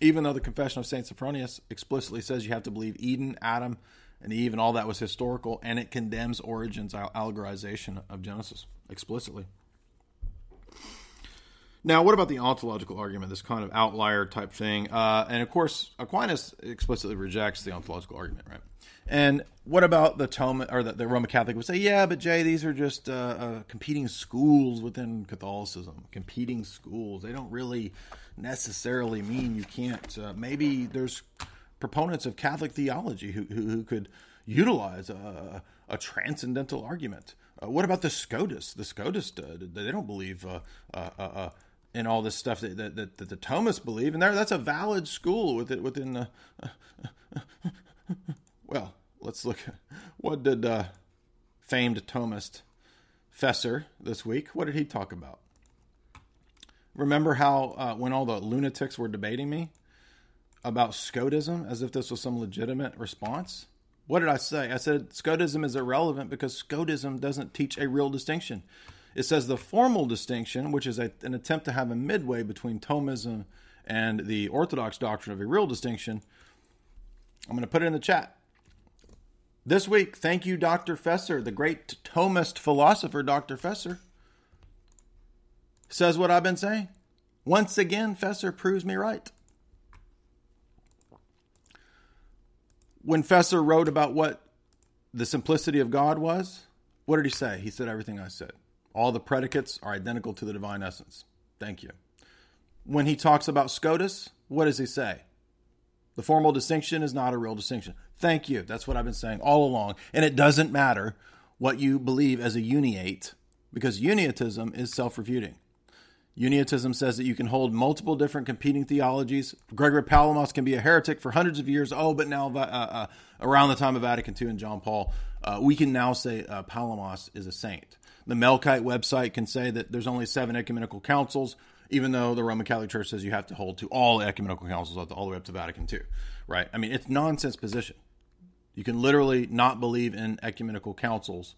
Even though the Confession of St. Sophronius explicitly says you have to believe Eden, Adam, and Eve, and all that was historical, and it condemns Origen's allegorization of Genesis explicitly. Now, what about the ontological argument, this kind of outlier type thing? Uh, and of course, Aquinas explicitly rejects the ontological argument, right? And what about the Tome or the, the Roman Catholic would say, yeah, but Jay, these are just uh, uh, competing schools within Catholicism. Competing schools. They don't really necessarily mean you can't. Uh, maybe there's proponents of Catholic theology who, who, who could utilize a, a transcendental argument. Uh, what about the Scotus? The Scotus, uh, they don't believe and all this stuff that, that, that, that the Thomists believe, and that's a valid school within within the. well, let's look. What did uh, famed Thomist Feser this week? What did he talk about? Remember how uh, when all the lunatics were debating me about Scotism as if this was some legitimate response? What did I say? I said Scotism is irrelevant because Scotism doesn't teach a real distinction. It says the formal distinction, which is a, an attempt to have a midway between Thomism and the Orthodox doctrine of a real distinction. I'm going to put it in the chat. This week, thank you, Dr. Feser, the great Thomist philosopher, Dr. Feser, says what I've been saying. Once again, Feser proves me right. When Feser wrote about what the simplicity of God was, what did he say? He said everything I said. All the predicates are identical to the divine essence. Thank you. When he talks about Scotus, what does he say? The formal distinction is not a real distinction. Thank you. That's what I've been saying all along. And it doesn't matter what you believe as a uniate, because uniatism is self refuting. Uniatism says that you can hold multiple different competing theologies. Gregory Palamas can be a heretic for hundreds of years. Oh, but now uh, uh, around the time of Vatican II and John Paul, uh, we can now say uh, Palamas is a saint. The Melkite website can say that there's only seven ecumenical councils, even though the Roman Catholic Church says you have to hold to all ecumenical councils all the way up to Vatican II, right? I mean, it's nonsense position. You can literally not believe in ecumenical councils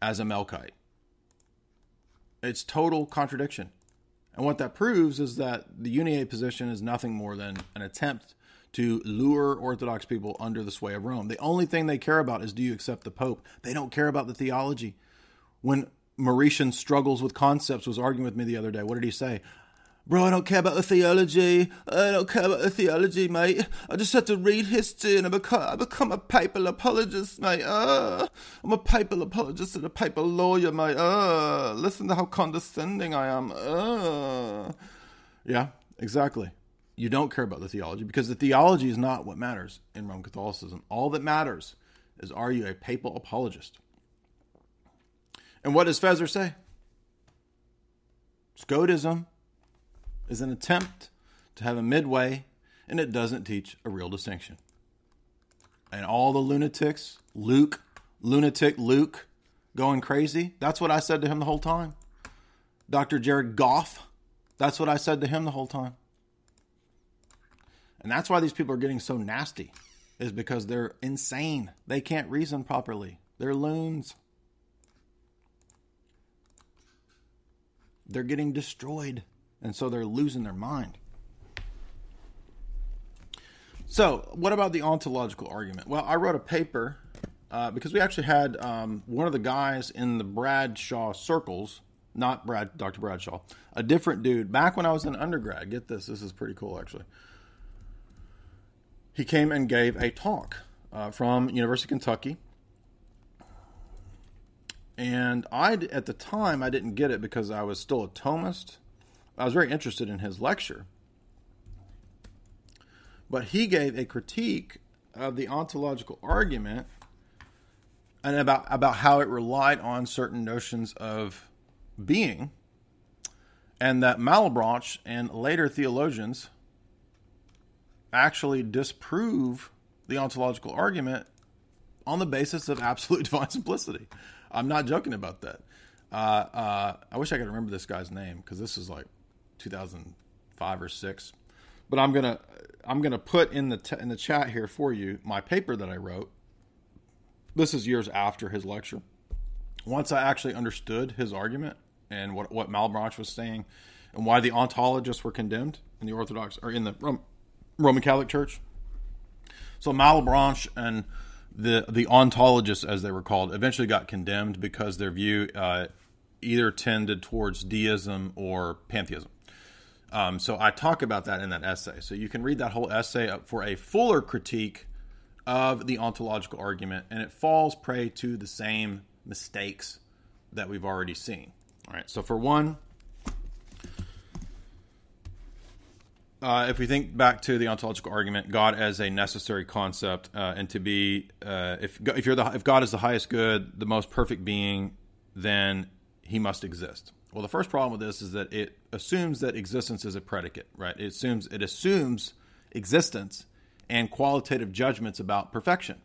as a Melkite. It's total contradiction. And what that proves is that the uniate position is nothing more than an attempt to lure Orthodox people under the sway of Rome. The only thing they care about is do you accept the Pope? They don't care about the theology. When Mauritian struggles with concepts was arguing with me the other day. What did he say? Bro, I don't care about the theology. I don't care about the theology, mate. I just have to read history and I become, I become a papal apologist, mate. Uh, I'm a papal apologist and a papal lawyer, mate. Uh, listen to how condescending I am. Uh. Yeah, Exactly. You don't care about the theology because the theology is not what matters in Roman Catholicism. All that matters is are you a papal apologist? And what does Feser say? Scotism is an attempt to have a midway, and it doesn't teach a real distinction. And all the lunatics, Luke, lunatic Luke, going crazy, that's what I said to him the whole time. Dr. Jared Goff, that's what I said to him the whole time. And that's why these people are getting so nasty, is because they're insane. They can't reason properly. They're loons. They're getting destroyed. And so they're losing their mind. So, what about the ontological argument? Well, I wrote a paper uh, because we actually had um, one of the guys in the Bradshaw circles, not Brad, Dr. Bradshaw, a different dude. Back when I was an undergrad, get this, this is pretty cool actually. He came and gave a talk uh, from University of Kentucky, and I at the time I didn't get it because I was still a Thomist. I was very interested in his lecture, but he gave a critique of the ontological argument and about about how it relied on certain notions of being, and that Malebranche and later theologians actually disprove the ontological argument on the basis of absolute divine simplicity. I'm not joking about that. Uh, uh, I wish I could remember this guy's name because this is like 2005 or six. But I'm gonna I'm gonna put in the t- in the chat here for you my paper that I wrote. This is years after his lecture. Once I actually understood his argument and what what Malebranche was saying, and why the ontologists were condemned in the Orthodox or in the Roman, Roman Catholic Church. So Malebranche and the the ontologists, as they were called, eventually got condemned because their view uh, either tended towards deism or pantheism. Um, so I talk about that in that essay. So you can read that whole essay for a fuller critique of the ontological argument, and it falls prey to the same mistakes that we've already seen. All right. So for one, uh, if we think back to the ontological argument, God as a necessary concept, uh, and to be, uh, if if you're the if God is the highest good, the most perfect being, then He must exist. Well, the first problem with this is that it assumes that existence is a predicate, right? It assumes it assumes existence and qualitative judgments about perfection,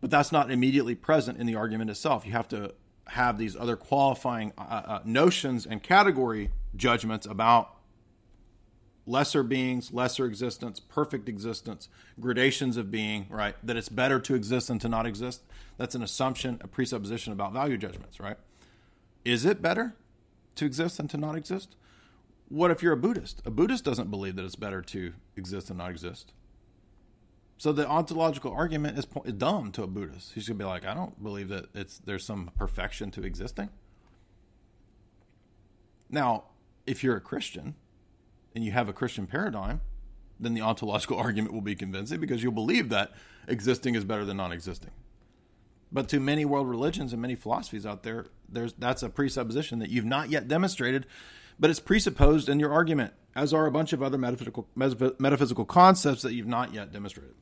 but that's not immediately present in the argument itself. You have to have these other qualifying uh, uh, notions and category judgments about lesser beings, lesser existence, perfect existence, gradations of being, right? That it's better to exist than to not exist. That's an assumption, a presupposition about value judgments, right? Is it better to exist than to not exist? What if you're a Buddhist? A Buddhist doesn't believe that it's better to exist than not exist. So the ontological argument is, dumb to a Buddhist. He's gonna be like, I don't believe that it's there's some perfection to existing. Now, if you're a Christian, and you have a Christian paradigm, then the ontological argument will be convincing because you'll believe that existing is better than non existing. But to many world religions and many philosophies out there, there's that's a presupposition that you've not yet demonstrated, but it's presupposed in your argument, as are a bunch of other metaphysical metaphysical concepts that you've not yet demonstrated.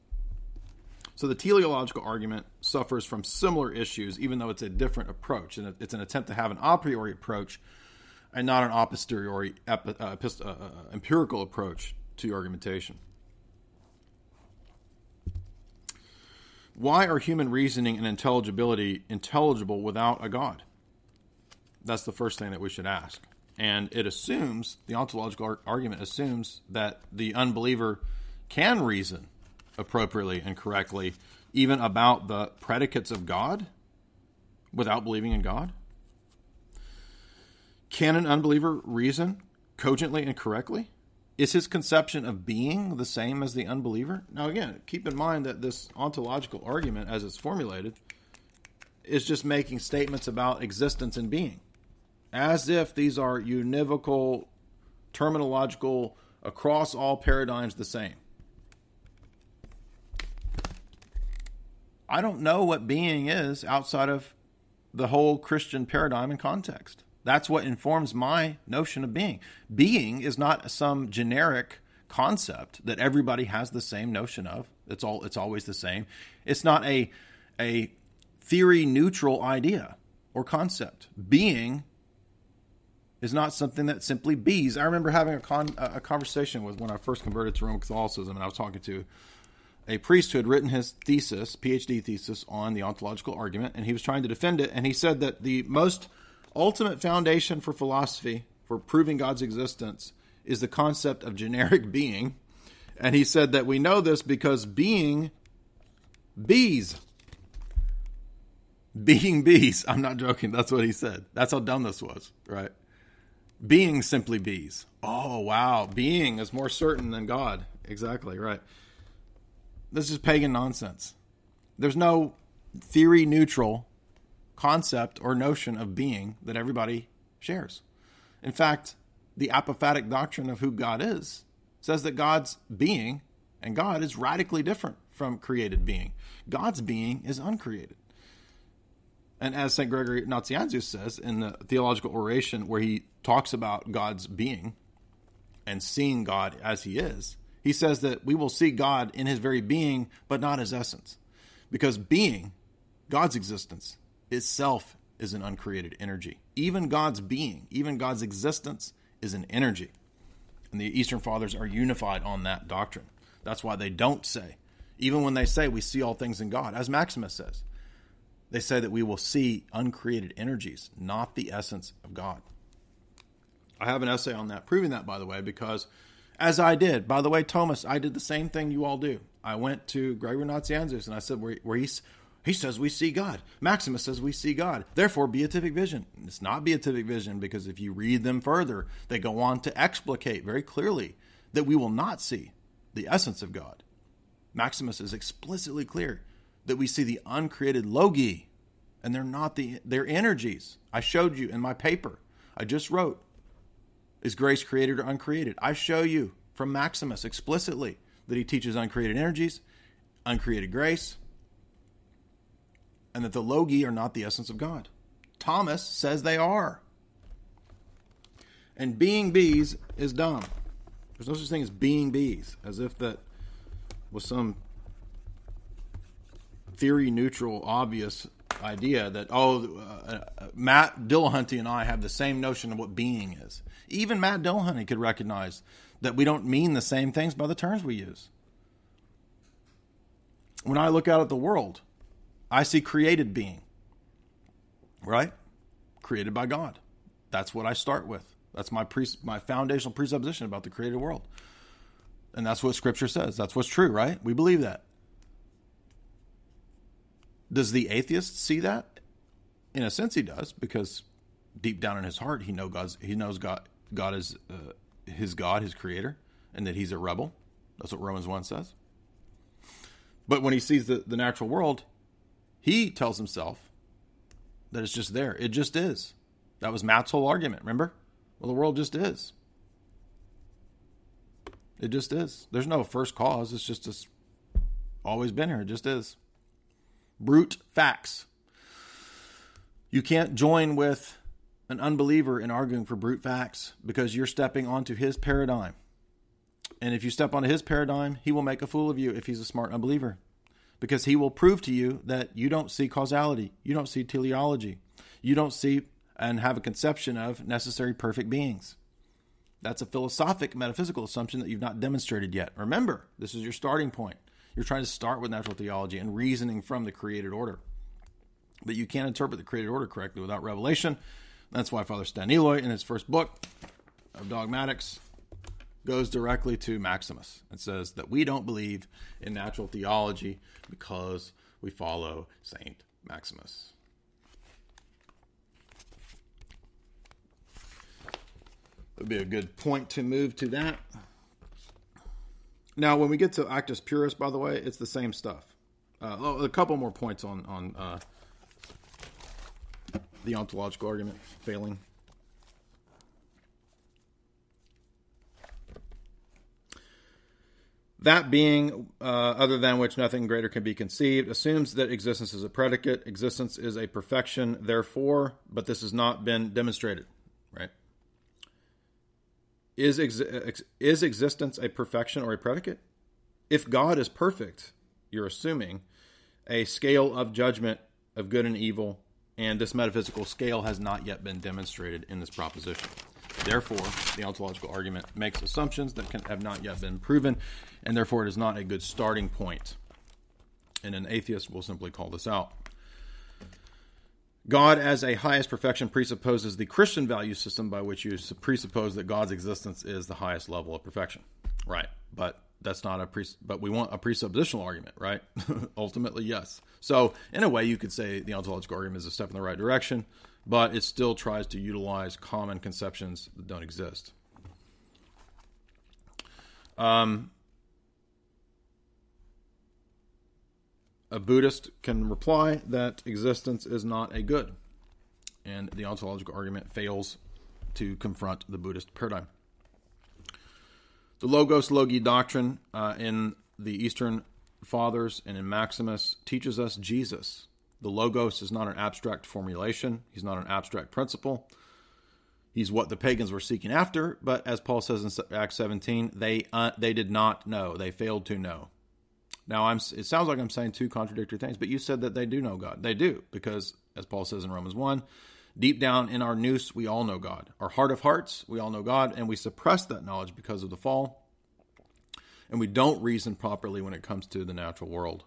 So the teleological argument suffers from similar issues, even though it's a different approach, and it's an attempt to have an a priori approach and not an a posteriori epi, uh, uh, uh, empirical approach to argumentation. Why are human reasoning and intelligibility intelligible without a God? That's the first thing that we should ask. And it assumes, the ontological argument assumes that the unbeliever can reason appropriately and correctly, even about the predicates of God, without believing in God. Can an unbeliever reason cogently and correctly? Is his conception of being the same as the unbeliever? Now, again, keep in mind that this ontological argument, as it's formulated, is just making statements about existence and being, as if these are univocal, terminological, across all paradigms the same. I don't know what being is outside of the whole Christian paradigm and context. That's what informs my notion of being. Being is not some generic concept that everybody has the same notion of. It's all it's always the same. It's not a a theory neutral idea or concept. Being is not something that simply bees. I remember having a, con, a conversation with when I first converted to Roman Catholicism, and I was talking to a priest who had written his thesis, PhD thesis, on the ontological argument, and he was trying to defend it. And he said that the most ultimate foundation for philosophy, for proving God's existence, is the concept of generic being. And he said that we know this because being bees. Being bees. I'm not joking. That's what he said. That's how dumb this was, right? Being simply bees. Oh, wow. Being is more certain than God. Exactly, right. This is pagan nonsense. There's no theory neutral concept or notion of being that everybody shares. In fact, the apophatic doctrine of who God is says that God's being and God is radically different from created being. God's being is uncreated. And as St. Gregory Nazianzus says in the theological oration, where he talks about God's being and seeing God as he is, he says that we will see God in his very being, but not his essence. Because being, God's existence, itself is an uncreated energy. Even God's being, even God's existence is an energy. And the Eastern Fathers are unified on that doctrine. That's why they don't say, even when they say we see all things in God, as Maximus says, they say that we will see uncreated energies, not the essence of God. I have an essay on that, proving that, by the way, because as I did, by the way, Thomas, I did the same thing you all do. I went to Gregory Nazianzus and I said, where, where he's, he says we see God. Maximus says we see God. Therefore, beatific vision. It's not beatific vision because if you read them further, they go on to explicate very clearly that we will not see the essence of God. Maximus is explicitly clear that we see the uncreated logoi, and they're not the they're energies. I showed you in my paper. I just wrote. Is grace created or uncreated? I show you from Maximus explicitly that he teaches uncreated energies, uncreated grace, and that the logoi are not the essence of God. Thomas says they are. And being bees is dumb. There's no such thing as being bees, as if that was some theory neutral, obvious idea that, oh, uh, uh, Matt Dillahunty and I have the same notion of what being is. Even Matt Dillahunty could recognize that we don't mean the same things by the terms we use. When I look out at the world, I see created being, right? Created by God. That's what I start with. That's my pre- my foundational presupposition about the created world. And that's what scripture says. That's what's true, right? We believe that. Does the atheist see that? In a sense, he does, because deep down in his heart, he know God's he knows God God is uh, his God, his creator, and that he's a rebel. That's what Romans one says. But when he sees the, the natural world, he tells himself that it's just there. It just is. That was Matt's whole argument. Remember? Well, the world just is. It just is. There's no first cause. It's just it's always been here. It just is brute facts. You can't join with an unbeliever in arguing for brute facts because you're stepping onto his paradigm. And if you step onto his paradigm, he will make a fool of you if he's a smart unbeliever. Because he will prove to you that you don't see causality, you don't see teleology, you don't see and have a conception of necessary perfect beings. That's a philosophic metaphysical assumption that you've not demonstrated yet. Remember, this is your starting point. You're trying to start with natural theology and reasoning from the created order. But you can't interpret the created order correctly without revelation. That's why Father Staniloae, in his first book of dogmatics, goes directly to Maximus and says that we don't believe in natural theology because we follow Saint Maximus. It Would be a good point to move to that. Now, when we get to Actus Purus, by the way, it's the same stuff. Uh, oh, a couple more points on on uh, the ontological argument failing. That being, uh, other than which nothing greater can be conceived, assumes that existence is a predicate. Existence is a perfection, therefore, but this has not been demonstrated. Right? Is ex- is existence a perfection or a predicate? If God is perfect, you're assuming a scale of judgment of good and evil, and this metaphysical scale has not yet been demonstrated in this proposition. Therefore, the ontological argument makes assumptions that can, have not yet been proven, and therefore it is not a good starting point. And an atheist will simply call this out. God as a highest perfection presupposes the Christian value system by which you presuppose that God's existence is the highest level of perfection. Right. But that's not a pre but we want a presuppositional argument, right? Ultimately, yes. So, in a way you could say the ontological argument is a step in the right direction, but it still tries to utilize common conceptions that don't exist. Um, a Buddhist can reply that existence is not a good, and the ontological argument fails to confront the Buddhist paradigm. The Logos Logoi doctrine uh, in the Eastern Fathers and in Maximus teaches us Jesus. The Logos is not an abstract formulation, he's not an abstract principle. He's what the pagans were seeking after, but as Paul says in Acts 17, they uh, they did not know. They failed to know. Now, I'm. It sounds like I'm saying two contradictory things, but you said that they do know God. They do because, as Paul says in Romans one, deep down in our nous we all know God. Our heart of hearts, we all know God, and we suppress that knowledge because of the fall. And we don't reason properly when it comes to the natural world.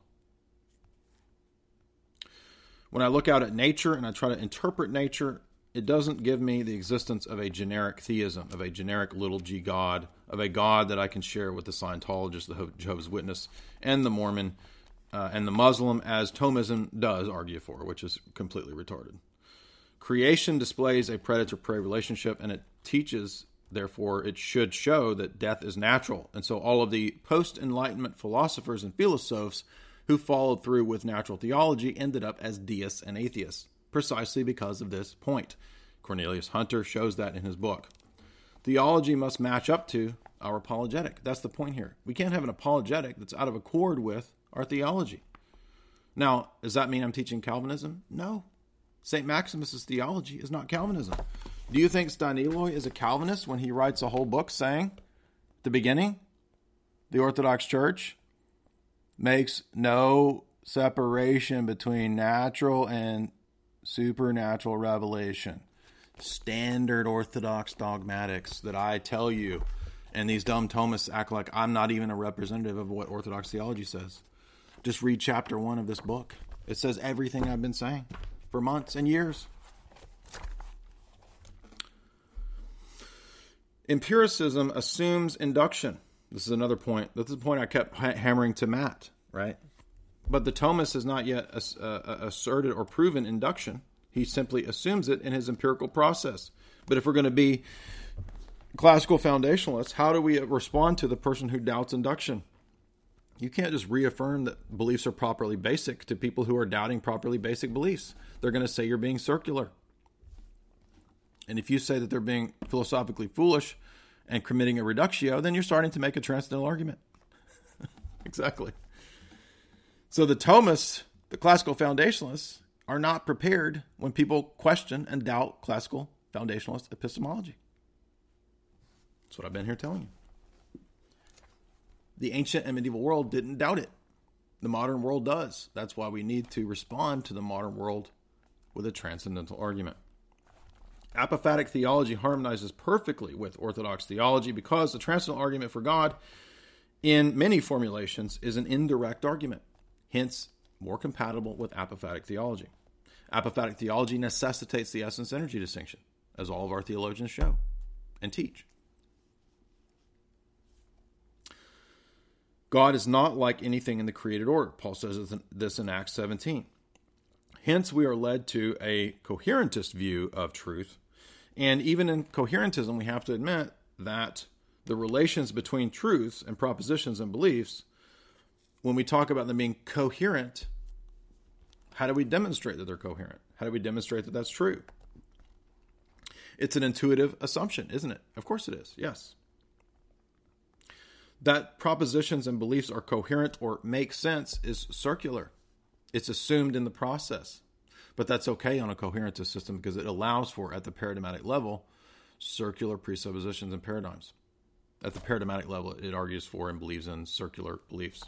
When I look out at nature and I try to interpret nature, it doesn't give me the existence of a generic theism, of a generic little g God, of a God that I can share with the Scientologist, the Jehovah's Witness, and the Mormon, uh, and the Muslim, as Thomism does argue for, which is completely retarded. Creation displays a predator prey relationship, and it teaches, therefore, it should show that death is natural. And so all of the post Enlightenment philosophers and philosophes who followed through with natural theology ended up as deists and atheists precisely because of this point. Cornelius Hunter shows that in his book. Theology must match up to our apologetic. That's the point here. We can't have an apologetic that's out of accord with our theology. Now, does that mean I'm teaching Calvinism? No. St. Maximus's theology is not Calvinism. Do you think Staniloae is a Calvinist when he writes a whole book saying, the beginning, the Orthodox Church makes no separation between natural and supernatural revelation, standard orthodox dogmatics that I tell you, and these dumb Thomists act like I'm not even a representative of what orthodox theology says. Just read chapter one of this book. It says everything I've been saying for months and years. Empiricism assumes induction. This is another point. This is a point I kept hammering to Matt, right? But the Thomas has not yet uh, asserted or proven induction. He simply assumes it in his empirical process. But if we're going to be classical foundationalists, how do we respond to the person who doubts induction? You can't just reaffirm that beliefs are properly basic to people who are doubting properly basic beliefs. They're going to say you're being circular. And if you say that they're being philosophically foolish and committing a reductio, then you're starting to make a transcendental argument. exactly. So the Thomists, the classical foundationalists, are not prepared when people question and doubt classical foundationalist epistemology. That's what I've been here telling you. The ancient and medieval world didn't doubt it. The modern world does. That's why we need to respond to the modern world with a transcendental argument. Apophatic theology harmonizes perfectly with Orthodox theology because the transcendental argument for God, in many formulations, is an indirect argument hence more compatible with apophatic theology. Apophatic theology necessitates the essence energy distinction, as all of our theologians show and teach. God is not like anything in the created order. Paul says this in Acts 17. Hence, we are led to a coherentist view of truth. And even in coherentism, we have to admit that the relations between truths and propositions and beliefs when we talk about them being coherent, how do we demonstrate that they're coherent? How do we demonstrate that that's true? It's an intuitive assumption, isn't it? Of course it is, yes. That propositions and beliefs are coherent or make sense is circular. It's assumed in the process. But that's okay on a coherentist system because it allows for, at the paradigmatic level, circular presuppositions and paradigms. At the paradigmatic level, it argues for and believes in circular beliefs.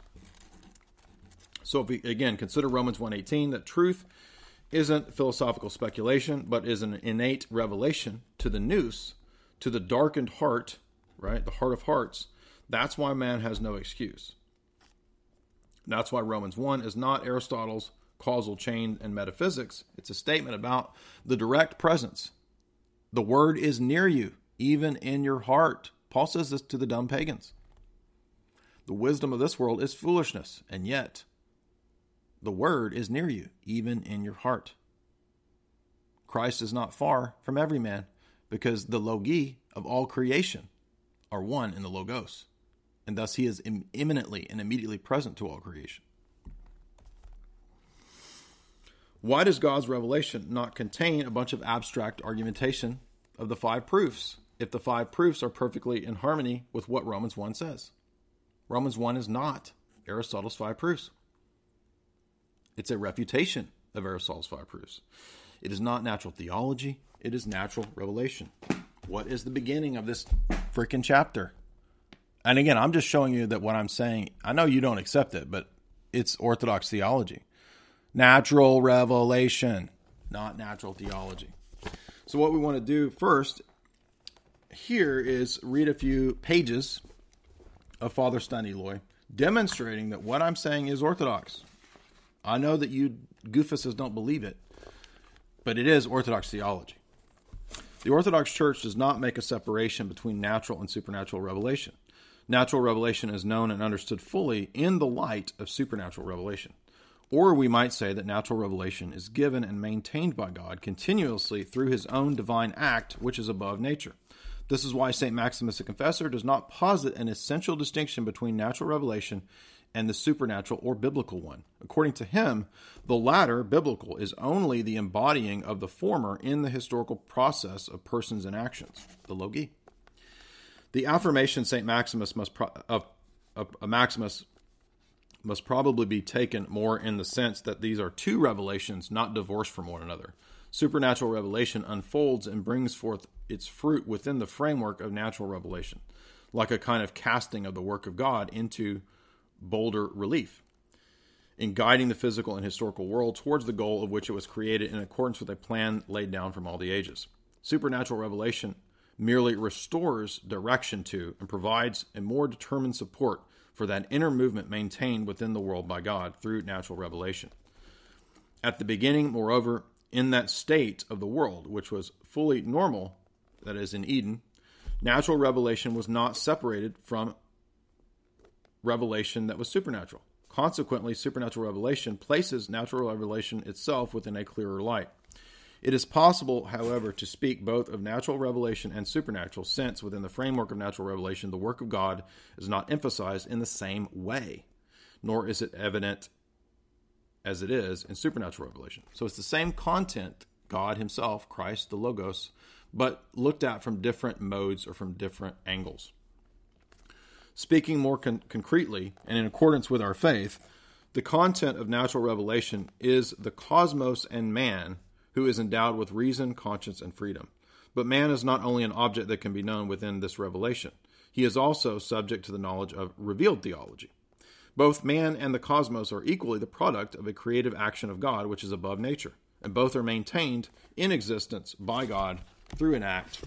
So if we again consider Romans 1:18 that truth isn't philosophical speculation, but is an innate revelation to the nous, to the darkened heart, right? The heart of hearts. That's why man has no excuse. That's why Romans 1 is not Aristotle's causal chain and metaphysics. It's a statement about the direct presence. The word is near you, even in your heart. Paul says this to the dumb pagans. The wisdom of this world is foolishness, and yet the word is near you, even in your heart. Christ is not far from every man, because the logoi of all creation are one in the logos, and thus he is imminently and immediately present to all creation. Why does God's revelation not contain a bunch of abstract argumentation of the five proofs if the five proofs are perfectly in harmony with what Romans 1 says? Romans 1 is not Aristotle's five proofs. It's a refutation of Aristotle's five proofs. It is not natural theology, it is natural revelation. What is the beginning of this freaking chapter? And again, I'm just showing you that what I'm saying, I know you don't accept it, but it's Orthodox theology. Natural revelation, not natural theology. So, what we want to do first here is read a few pages of Father Staniloae demonstrating that what I'm saying is Orthodox. I know that you goofuses don't believe it, but it is Orthodox theology. The Orthodox Church does not make a separation between natural and supernatural revelation. Natural revelation is known and understood fully in the light of supernatural revelation. Or we might say that natural revelation is given and maintained by God continuously through his own divine act, which is above nature. This is why St. Maximus the Confessor does not posit an essential distinction between natural revelation and the supernatural or biblical one. According to him, the latter, biblical, is only the embodying of the former in the historical process of persons and actions, the logoi. The affirmation St. Maximus must pro- of, of, of Maximus must probably be taken more in the sense that these are two revelations not divorced from one another. Supernatural revelation unfolds and brings forth its fruit within the framework of natural revelation, like a kind of casting of the work of God into bolder relief in guiding the physical and historical world towards the goal of which it was created in accordance with a plan laid down from all the ages. Supernatural revelation merely restores direction to and provides a more determined support for that inner movement maintained within the world by God through natural revelation. At the beginning, moreover, in that state of the world, which was fully normal, that is, in Eden, natural revelation was not separated from revelation that was supernatural. Consequently, supernatural revelation places natural revelation itself within a clearer light. It is possible, however, to speak both of natural revelation and supernatural, since within the framework of natural revelation, the work of God is not emphasized in the same way, nor is it evident as it is in supernatural revelation. So it's the same content, God Himself, Christ, the Logos, but looked at from different modes or from different angles. Speaking more con- concretely and in accordance with our faith, the content of natural revelation is the cosmos and man who is endowed with reason, conscience, and freedom. But man is not only an object that can be known within this revelation, he is also subject to the knowledge of revealed theology. Both man and the cosmos are equally the product of a creative action of God which is above nature, and both are maintained in existence by God through an act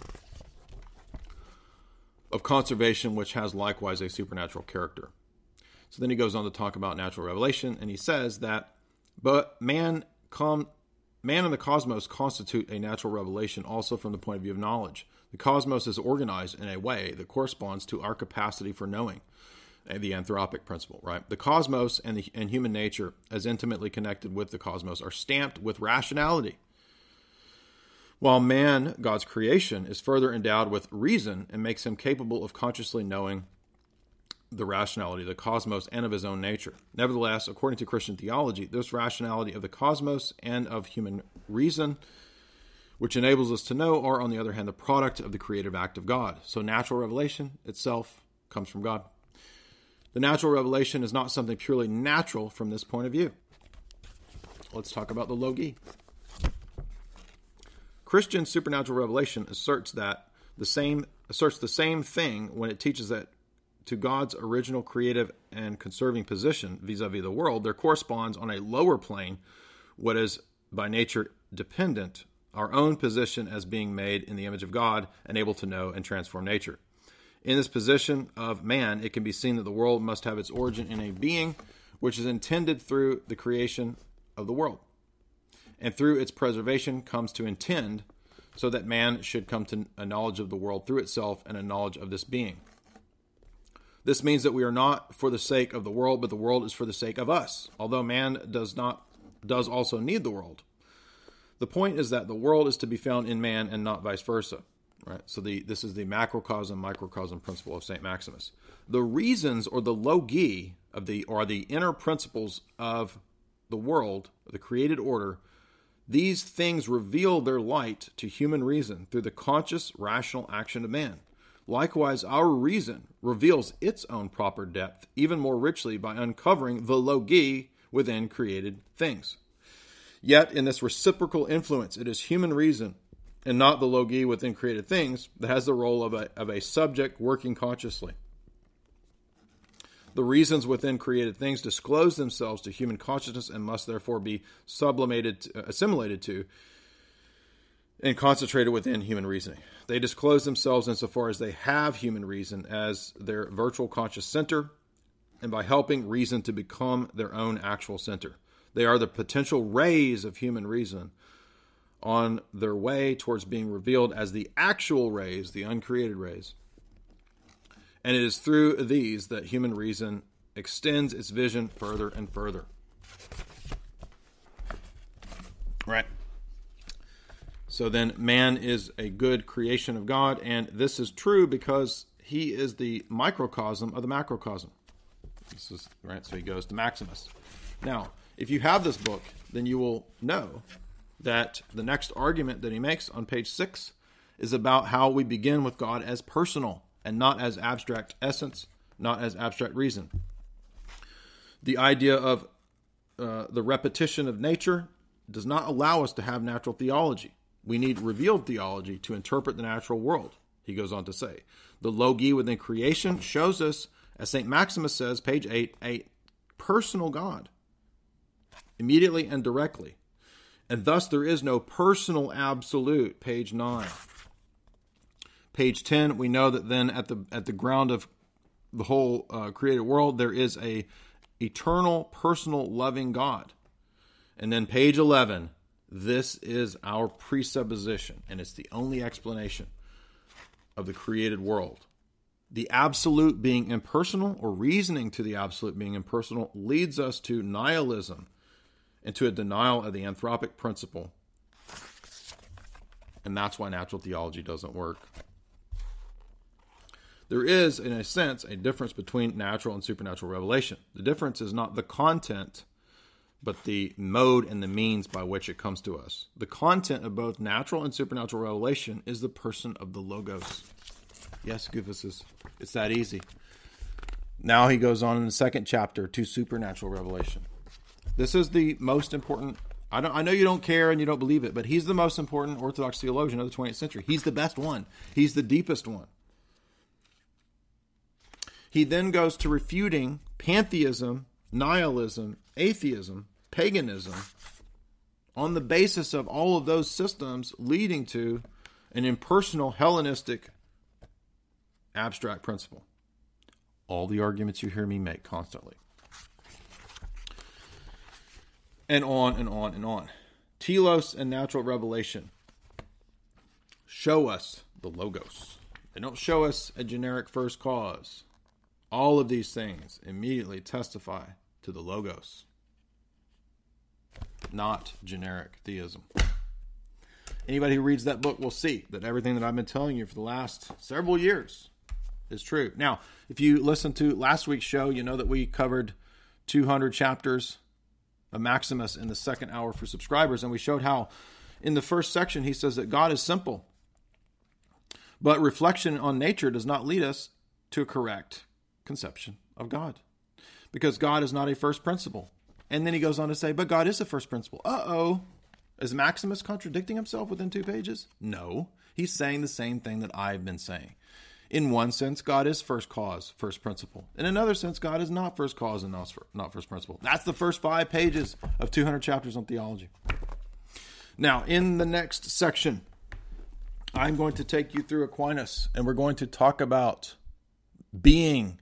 of conservation, which has likewise a supernatural character. So then he goes on to talk about natural revelation, and he says that, but man, com- man and the cosmos constitute a natural revelation also from the point of view of knowledge. The cosmos is organized in a way that corresponds to our capacity for knowing, eh, the anthropic principle, right? The cosmos and, the, and human nature, as intimately connected with the cosmos, are stamped with rationality while man, God's creation, is further endowed with reason and makes him capable of consciously knowing the rationality of the cosmos and of his own nature. Nevertheless, according to Christian theology, this rationality of the cosmos and of human reason, which enables us to know, are, on the other hand, the product of the creative act of God. So natural revelation itself comes from God. The natural revelation is not something purely natural from this point of view. Let's talk about the Logoi. Christian supernatural revelation asserts that the same asserts the same thing when it teaches that to God's original creative and conserving position vis a vis the world, there corresponds on a lower plane what is by nature dependent, our own position as being made in the image of God and able to know and transform nature. In this position of man, it can be seen that the world must have its origin in a being which is intended through the creation of the world, and through its preservation comes to intend so that man should come to a knowledge of the world through itself and a knowledge of this being. This means that we are not for the sake of the world, but the world is for the sake of us, although man does not does also need the world. The point is that the world is to be found in man and not vice versa. Right? So the this is the macrocosm microcosm principle of Saint Maximus. The reasons or the logoi of the or the inner principles of the world, the created order, these things reveal their light to human reason through the conscious rational action of man. Likewise, our reason reveals its own proper depth even more richly by uncovering the logoi within created things. Yet, in this reciprocal influence, it is human reason and not the logoi within created things that has the role of a, of a subject working consciously. The reasons within created things disclose themselves to human consciousness and must therefore be sublimated, assimilated to, and concentrated within human reasoning. They disclose themselves insofar as they have human reason as their virtual conscious center and by helping reason to become their own actual center. They are the potential rays of human reason on their way towards being revealed as the actual rays, the uncreated rays. And it is through these that human reason extends its vision further and further. Right. So then, man is a good creation of God, and this is true because he is the microcosm of the macrocosm. This is right. So he goes to Maximus. Now, if you have this book, then you will know that the next argument that he makes on page six is about how we begin with God as personal and not as abstract essence, not as abstract reason. The idea of uh, the repetition of nature does not allow us to have natural theology. We need revealed theology to interpret the natural world, he goes on to say. The logoi within creation shows us, as St. Maximus says, page 8, a personal God, immediately and directly. And thus there is no personal absolute, page 9. Page 10, we know that then at the at the ground of the whole uh, created world there is a eternal, personal, loving God. And then page 11, this is our presupposition, and it's the only explanation of the created world. The absolute being impersonal, or reasoning to the absolute being impersonal, leads us to nihilism and to a denial of the anthropic principle. And that's why natural theology doesn't work. There is, in a sense, a difference between natural and supernatural revelation. The difference is not the content but the mode and the means by which it comes to us. The content of both natural and supernatural revelation is the person of the Logos. Yes, Goofus, it's that easy. Now he goes on in the second chapter to supernatural revelation. This is the most important. I, don't, I know you don't care and you don't believe it, but he's the most important Orthodox theologian of the 20th century. He's the best one, he's the deepest one. He then goes to refuting pantheism, nihilism, atheism, paganism on the basis of all of those systems leading to an impersonal Hellenistic abstract principle. All the arguments you hear me make constantly. And on and on and on. Telos and natural revelation show us the Logos. They don't show us a generic first cause. All of these things immediately testify to the Logos not generic theism. Anybody who reads that book will see that everything that I've been telling you for the last several years is true. Now, if you listen to last week's show, you know that we covered 200 chapters of Maximus in the second hour for subscribers, and we showed how in the first section he says that God is simple, but reflection on nature does not lead us to a correct conception of God because God is not a first principle. And then he goes on to say, but God is the first principle. Uh oh. Is Maximus contradicting himself within two pages? No. He's saying the same thing that I've been saying. In one sense, God is first cause, first principle. In another sense, God is not first cause and not first principle. That's the first five pages of 200 chapters on theology. Now, in the next section, I'm going to take you through Aquinas and we're going to talk about being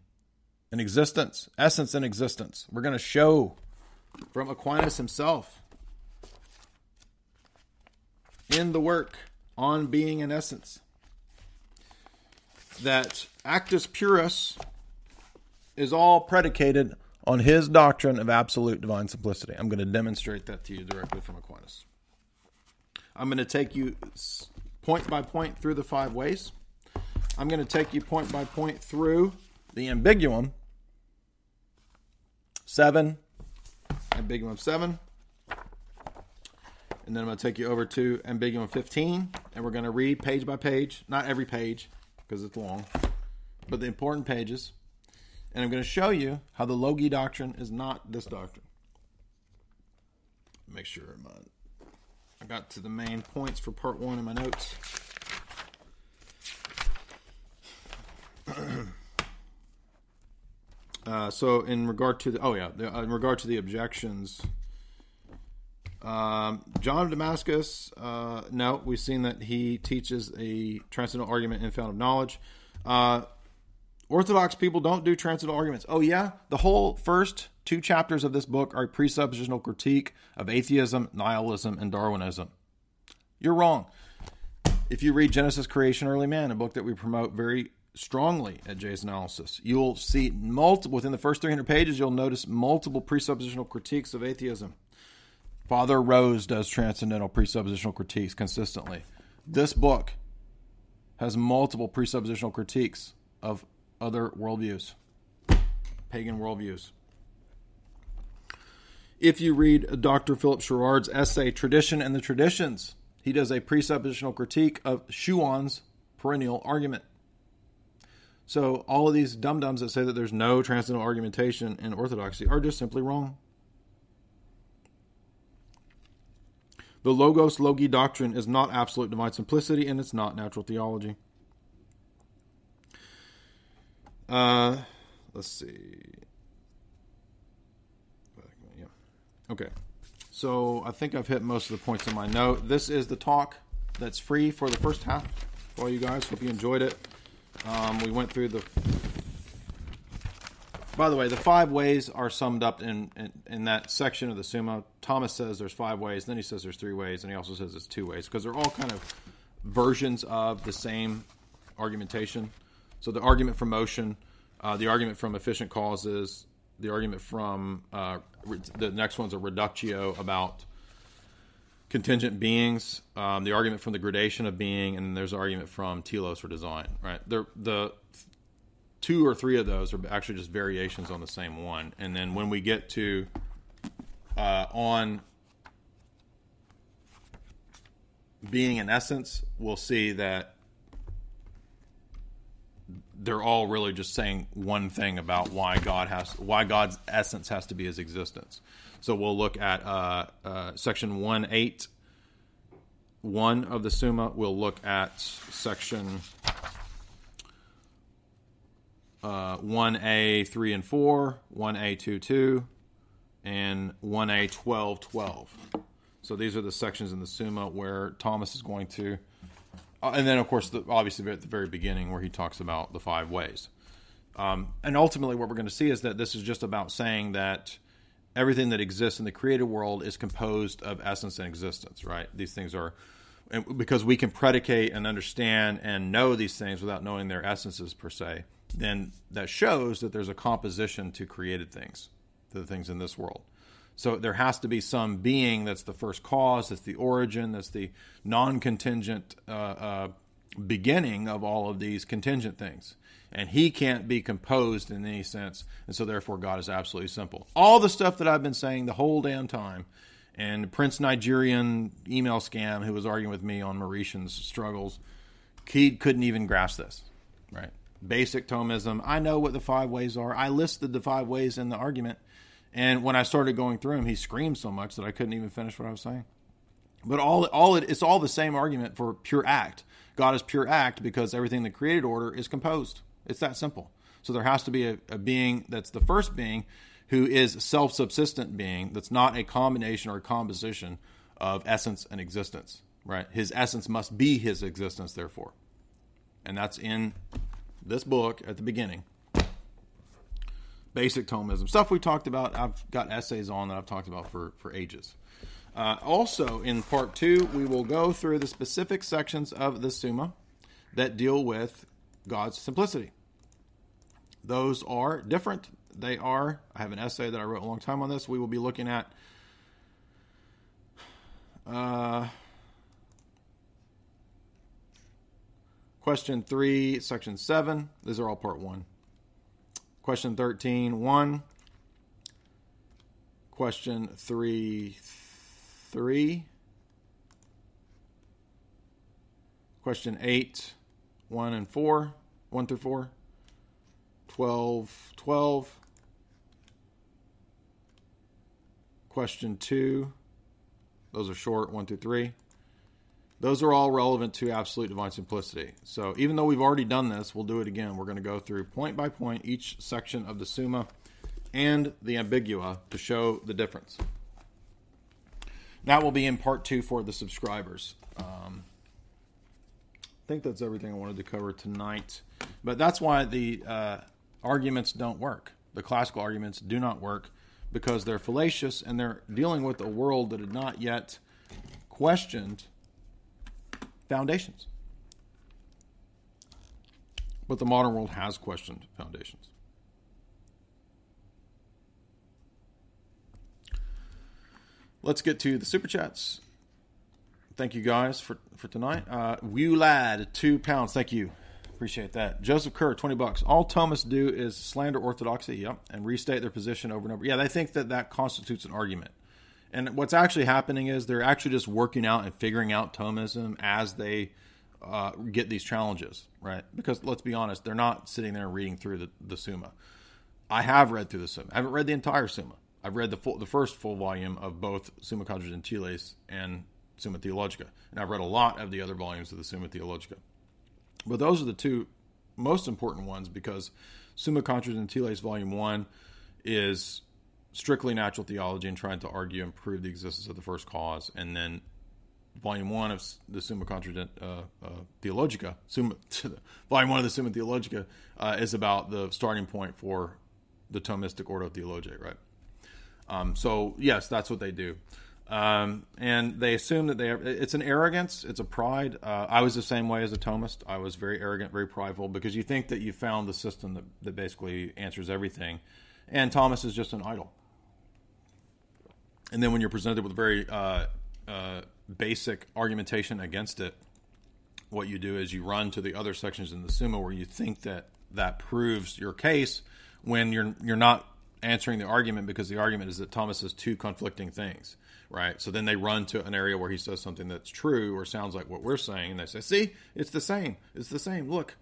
and existence, essence and existence. We're going to show from Aquinas himself in the work on being and essence that actus purus is all predicated on his doctrine of absolute divine simplicity. I'm going to demonstrate that to you directly from Aquinas. I'm going to take you point by point through the five ways. I'm going to take you point by point through the ambiguum. Seven, ambiguum seven. And then I'm going to take you over to ambiguum 15, and we're going to read page by page, not every page, because it's long, but the important pages. And I'm going to show you how the Logoi doctrine is not this doctrine. Make sure my, I got to the main points for part one in my notes. uh, so in regard to the oh yeah the, uh, in regard to the objections um, John of Damascus, uh, no, we've seen that he teaches a transcendental argument in Fountain of Knowledge. Uh, Orthodox people don't do transcendental arguments. Oh, yeah? The whole first two chapters of this book are a presuppositional critique of atheism, nihilism, and Darwinism. You're wrong. If you read Genesis, Creation, Early Man, a book that we promote very strongly at Jay's Analysis, you'll see multiple, within the first 300 pages, you'll notice multiple presuppositional critiques of atheism. Father Rose does transcendental presuppositional critiques consistently. This book has multiple presuppositional critiques of other worldviews, pagan worldviews. If you read Dr. Philip Sherrard's essay, Tradition and the Traditions, he does a presuppositional critique of Schuon's perennial argument. So, all of these dum dums that say that there's no transcendental argumentation in orthodoxy are just simply wrong. The Logos Logoi doctrine is not absolute divine simplicity and it's not natural theology. Uh, let's see. Yeah. Okay. So I think I've hit most of the points in my note. This is the talk that's free for the first half for all you guys. Hope you enjoyed it. Um, we went through the by the way, the five ways are summed up in, in, in, that section of the Summa. Thomas says there's five ways, then he says there's three ways, and he also says it's two ways because they're all kind of versions of the same argumentation. So the argument from motion, uh, the argument from efficient causes, the argument from uh, the next one's a reductio about contingent beings, um, the argument from the gradation of being, and there's an argument from telos or design. Right, They're, the two or three of those are actually just variations on the same one. And then when we get to uh, on being in essence, we'll see that they're all really just saying one thing about why God has why God's essence has to be His existence. So we'll look at uh, uh, section one eight one of the Summa. We'll look at section uh, 1A 3 and 4, 1A 2 2, and 1A 12 12. So these are the sections in the Summa where Thomas is going to, uh, and then of course, the, obviously at the very beginning where he talks about the five ways. Um, and ultimately, what we're going to see is that this is just about saying that everything that exists in the created world is composed of essence and existence, right? These things are, because we can predicate and understand and know these things without knowing their essences per se then that shows that there's a composition to created things, to the things in this world. So there has to be some being that's the first cause, that's the origin, that's the non contingent uh, uh, beginning of all of these contingent things. And he can't be composed in any sense. And so therefore, God is absolutely simple. All the stuff that I've been saying the whole damn time, and Prince Nigerian email scam who was arguing with me on Mauritian's struggles, he couldn't even grasp this, right? basic Thomism. I know what the five ways are. I listed the five ways in the argument. And when I started going through them, he screamed so much that I couldn't even finish what I was saying. But all, all it, it's all the same argument for pure act. God is pure act because everything in the created order is composed. It's that simple. So there has to be a, a being that's the first being who is self subsistent being that's not a combination or a composition of essence and existence, right? His essence must be his existence, therefore. And that's in this book at the beginning. Basic Thomism. Stuff we talked about, I've got essays on that I've talked about for, for ages. Uh, also, in part two, we will go through the specific sections of the Summa that deal with God's simplicity. Those are different. They are, I have an essay that I wrote a long time on this. We will be looking at uh, question 3, section 7. These are all part 1. Question 13, 1. Question 3, 3. Question 8, 1 and 4, 1 through 4. 12, 12. Question 2. Those are short, 1 through 3. Those are all relevant to absolute divine simplicity. So even though we've already done this, we'll do it again. We're going to go through point by point each section of the Summa and the Ambigua to show the difference. That will be in part two for the subscribers. Um, think that's everything I wanted to cover tonight. But that's why the uh, arguments don't work. The classical arguments do not work because they're fallacious and they're dealing with a world that had not yet questioned foundations. But the modern world has questioned foundations. Let's get to the super chats. Thank you guys for, for tonight. Uh, Lad, two pounds. Thank you. Appreciate that. Joseph Kerr, 20 bucks. All Thomas do is slander orthodoxy, yep, and restate their position over and over. Yeah, they think that that constitutes an argument. And what's actually happening is they're actually just working out and figuring out Thomism as they uh, get these challenges, right? Because let's be honest, they're not sitting there reading through the, the Summa. I have read through the Summa. I haven't read the entire Summa. I've read the full, the first full volume of both Summa Contra Gentiles and Summa Theologica, and I've read a lot of the other volumes of the Summa Theologica. But those are the two most important ones because Summa Contra Gentiles Volume One is strictly natural theology and trying to argue and prove the existence of the first cause, and then volume one of the Summa Contra uh, uh, Theologica, Summa, volume one of the Summa Theologica, uh, is about the starting point for the Thomistic Ordo Theologiae, right? Um, so yes, that's what they do, um, and they assume that they are, it's an arrogance, it's a pride. Uh, I was the same way as a Thomist. I was very arrogant, very prideful, because you think that you found the system that, that basically answers everything, and Thomas is just an idol. And then when you're presented with very uh, uh, basic argumentation against it, what you do is you run to the other sections in the Summa where you think that that proves your case when you're you're not answering the argument because the argument is that Thomas says two conflicting things, right? So then they run to an area where he says something that's true or sounds like what we're saying, and they say, "See, it's the same. It's the same. Look,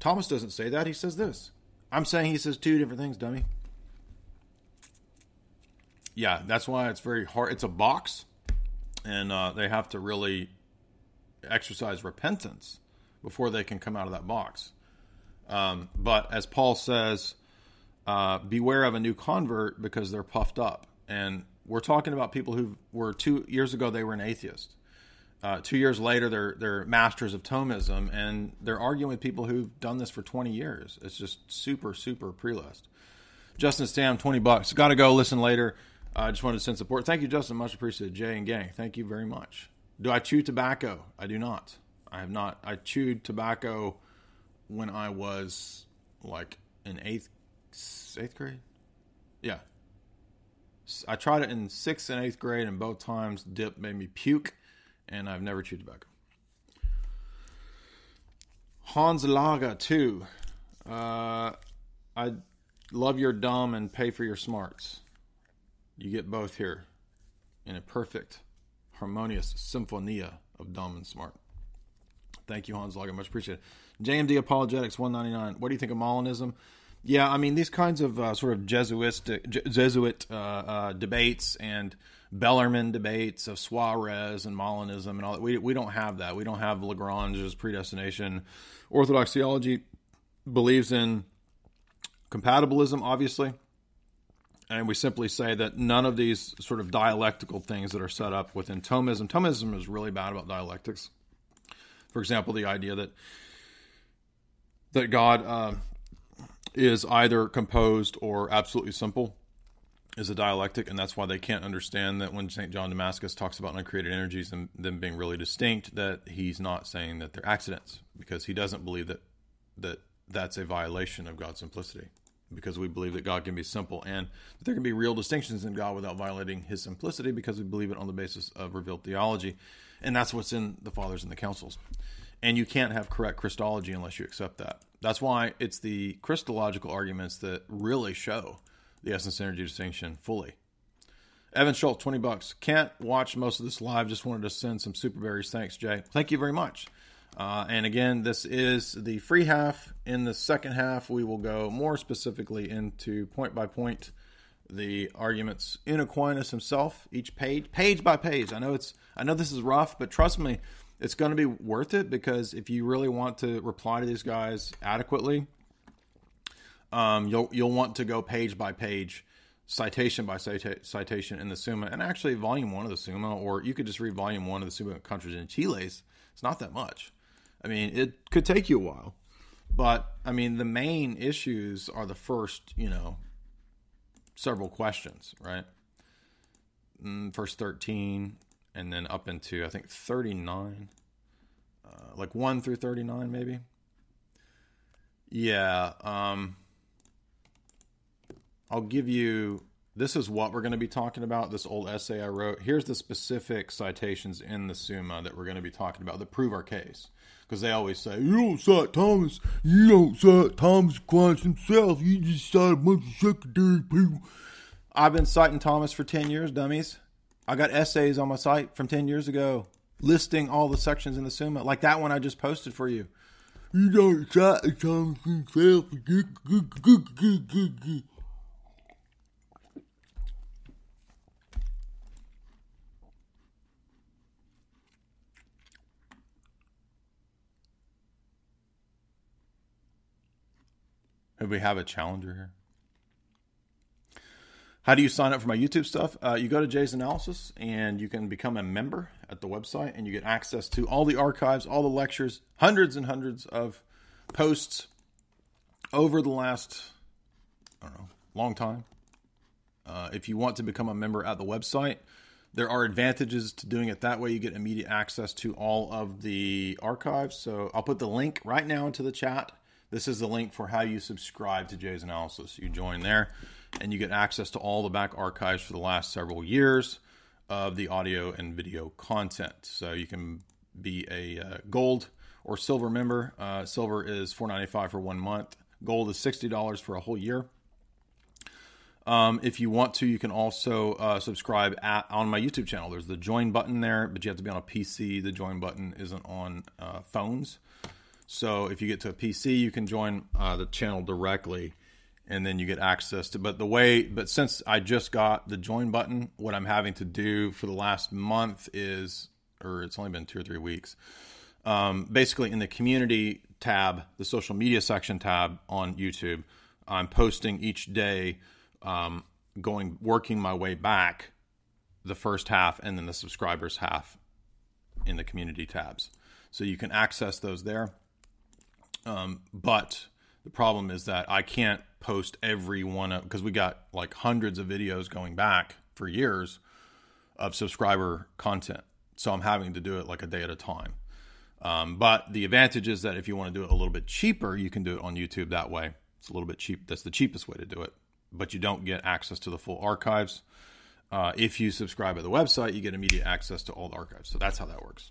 Thomas doesn't say that. He says this. I'm saying he says two different things, dummy." yeah, that's why it's very hard. It's a box, and uh, they have to really exercise repentance before they can come out of that box. Um, but as Paul says, uh, beware of a new convert because they're puffed up. And we're talking about people who were two years ago they were an atheist. Uh, two years later, they're they're masters of Thomism, and they're arguing with people who've done this for 20 years. It's just super super prelest. Justin Stam, 20 bucks. Got to go. Listen later. I just wanted to send support. Thank you, Justin. Much appreciated. Jay and gang, thank you very much. Do I chew tobacco? I do not. I have not. I chewed tobacco when I was like in eighth eighth grade. Yeah. I tried it in sixth and eighth grade, and both times dip made me puke, and I've never chewed tobacco. Hans Laga too. Uh, I love your dumb and pay for your smarts. You get both here in a perfect, harmonious symphonia of dumb and smart. Thank you, Hans Lager. Much appreciated. JMD Apologetics 199. What do you think of Molinism? Yeah, I mean these kinds of uh, sort of Jesuit Jesuit uh, uh, debates and Bellarmine debates of Suarez and Molinism and all that. We we don't have that. We don't have Lagrange's predestination. Orthodox theology believes in compatibilism, obviously, and we simply say that none of these sort of dialectical things that are set up within Thomism. Thomism is really bad about dialectics. For example, the idea that that God uh, is either composed or absolutely simple is a dialectic, and that's why they can't understand that when St. John Damascus talks about uncreated energies and them being really distinct, that he's not saying that they're accidents, because he doesn't believe that that that's a violation of God's simplicity, because we believe that God can be simple and that there can be real distinctions in God without violating his simplicity, because we believe it on the basis of revealed theology, and that's what's in the Fathers and the Councils. And you can't have correct Christology unless you accept that. That's why it's the Christological arguments that really show the essence energy distinction fully. Evan Schultz, 20 bucks. Can't watch most of this live. Just wanted to send some super berries. Thanks, Jay. Thank you very much. Uh, and again, this is the free half. In the second half, we will go more specifically into point by point the arguments in Aquinas himself, each page, page by page. I know it's, I know this is rough, but trust me, it's going to be worth it because if you really want to reply to these guys adequately, um, you'll you'll want to go page by page, citation by cita- citation in the Summa, and actually volume one of the Summa, or you could just read volume one of the Summa Contra Gentiles. It's not that much. I mean, it could take you a while, but I mean, the main issues are the first, you know, several questions, right? Mm, first thirteen, and then up into I think 39, uh, like one through 39 maybe. Yeah, um, I'll give you. This is what we're going to be talking about. This old essay I wrote. Here's the specific citations in the Summa that we're going to be talking about that prove our case. Because they always say, you don't cite Thomas, you don't cite Thomas Aquinas himself, you just cite a bunch of secondary people. I've been citing Thomas for 10 years, dummies. I got essays on my site from 10 years ago listing all the sections in the Summa, like that one I just posted for you. You don't Thomas himself. If we have a challenger here. How do you sign up for my YouTube stuff? Uh, you go to Jay's Analysis and you can become a member at the website and you get access to all the archives, all the lectures, hundreds and hundreds of posts over the last, I don't know, long time. Uh, if you want to become a member at the website, there are advantages to doing it that way. You get immediate access to all of the archives. So I'll put the link right now into the chat. This is the link for how you subscribe to Jay's Analysis. You join there and you get access to all the back archives for the last several years of the audio and video content. So you can be a uh, gold or silver member. Uh, silver is $4.95 for one month. Gold is $60 for a whole year. Um, if you want to, you can also uh, subscribe at, on my YouTube channel. There's the join button there, but you have to be on a PC. The join button isn't on uh, phones. So if you get to a PC, you can join uh, the channel directly, and then you get access to. But the way, but since I just got the join button, what I'm having to do for the last month is, or it's only been two or three weeks. Um, basically, in the community tab, the social media section tab on YouTube, I'm posting each day, um, going working my way back the first half and then the subscribers half in the community tabs. So you can access those there. Um, but the problem is that I can't post every one of because we got like hundreds of videos going back for years of subscriber content. So I'm having to do it like a day at a time. Um, but the advantage is that if you want to do it a little bit cheaper, you can do it on YouTube that way. It's a little bit cheap. That's the cheapest way to do it. But you don't get access to the full archives. Uh, if you subscribe at the website, you get immediate access to all the archives. So that's how that works.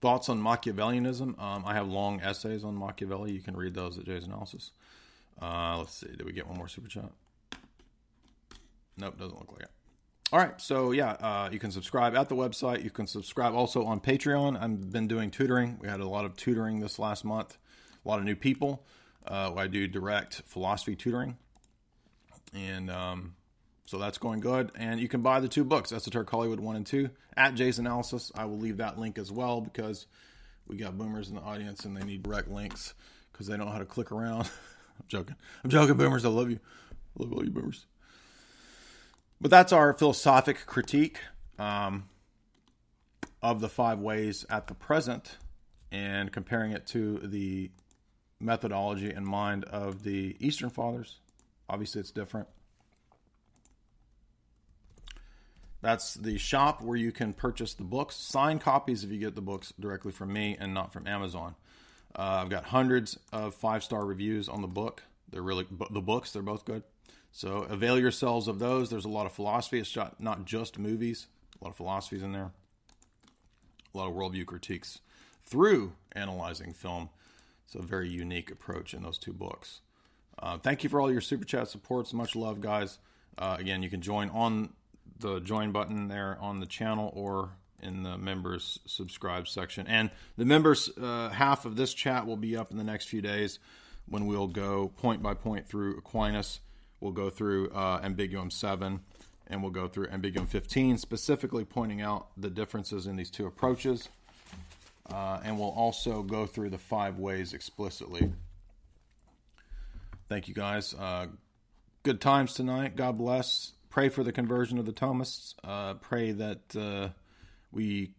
Thoughts on Machiavellianism? Um, I have long essays on Machiavelli. You can read those at Jay's Analysis. Uh, let's see. Did we get one more super chat? Nope, doesn't look like it. All right, so yeah, uh, you can subscribe at the website. You can subscribe also on Patreon. I've been doing tutoring. We had a lot of tutoring this last month. A lot of new people. Uh, I do direct philosophy tutoring, and um, so that's going good. And you can buy the two books, Esoteric Hollywood 1 and 2, at Jay's Analysis. I will leave that link as well because we got boomers in the audience and they need direct links because they don't know how to click around. I'm joking. I'm joking, boomers. I love you. I love all you boomers. But that's our philosophic critique um, of the five ways at the present and comparing it to the methodology and mind of the Eastern Fathers. Obviously, it's different. That's the shop where you can purchase the books. Signed copies if you get the books directly from me and not from Amazon. Uh, I've got hundreds of five star reviews on the book. They're really the books. They're both good. So avail yourselves of those. There's a lot of philosophy. It's not just movies. A lot of philosophies in there. A lot of worldview critiques through analyzing film. It's a very unique approach in those two books. Uh, thank you for all your super chat supports. Much love, guys. Uh, again, you can join on the join button there on the channel or in the members subscribe section. And the members uh, half of this chat will be up in the next few days when we'll go point by point through Aquinas. We'll go through uh, Ambiguum 7 and we'll go through Ambiguum 15, specifically pointing out the differences in these two approaches. Uh, and we'll also go through the five ways explicitly. Thank you guys. Uh, good times tonight. God bless pray for the conversion of the Thomists. Uh, pray that uh, we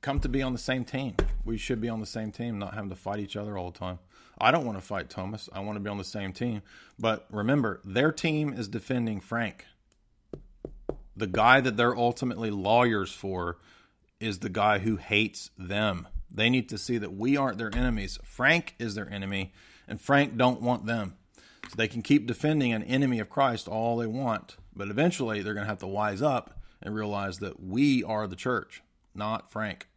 come to be on the same team. We should be on the same team, not having to fight each other all the time. I don't want to fight Thomas. I want to be on the same team. But remember, their team is defending Frank. The guy that they're ultimately lawyers for is the guy who hates them. They need to see that we aren't their enemies. Frank is their enemy, and Frank don't want them. They can keep defending an enemy of Christ all they want, but eventually they're going to have to wise up and realize that we are the church, not Frank.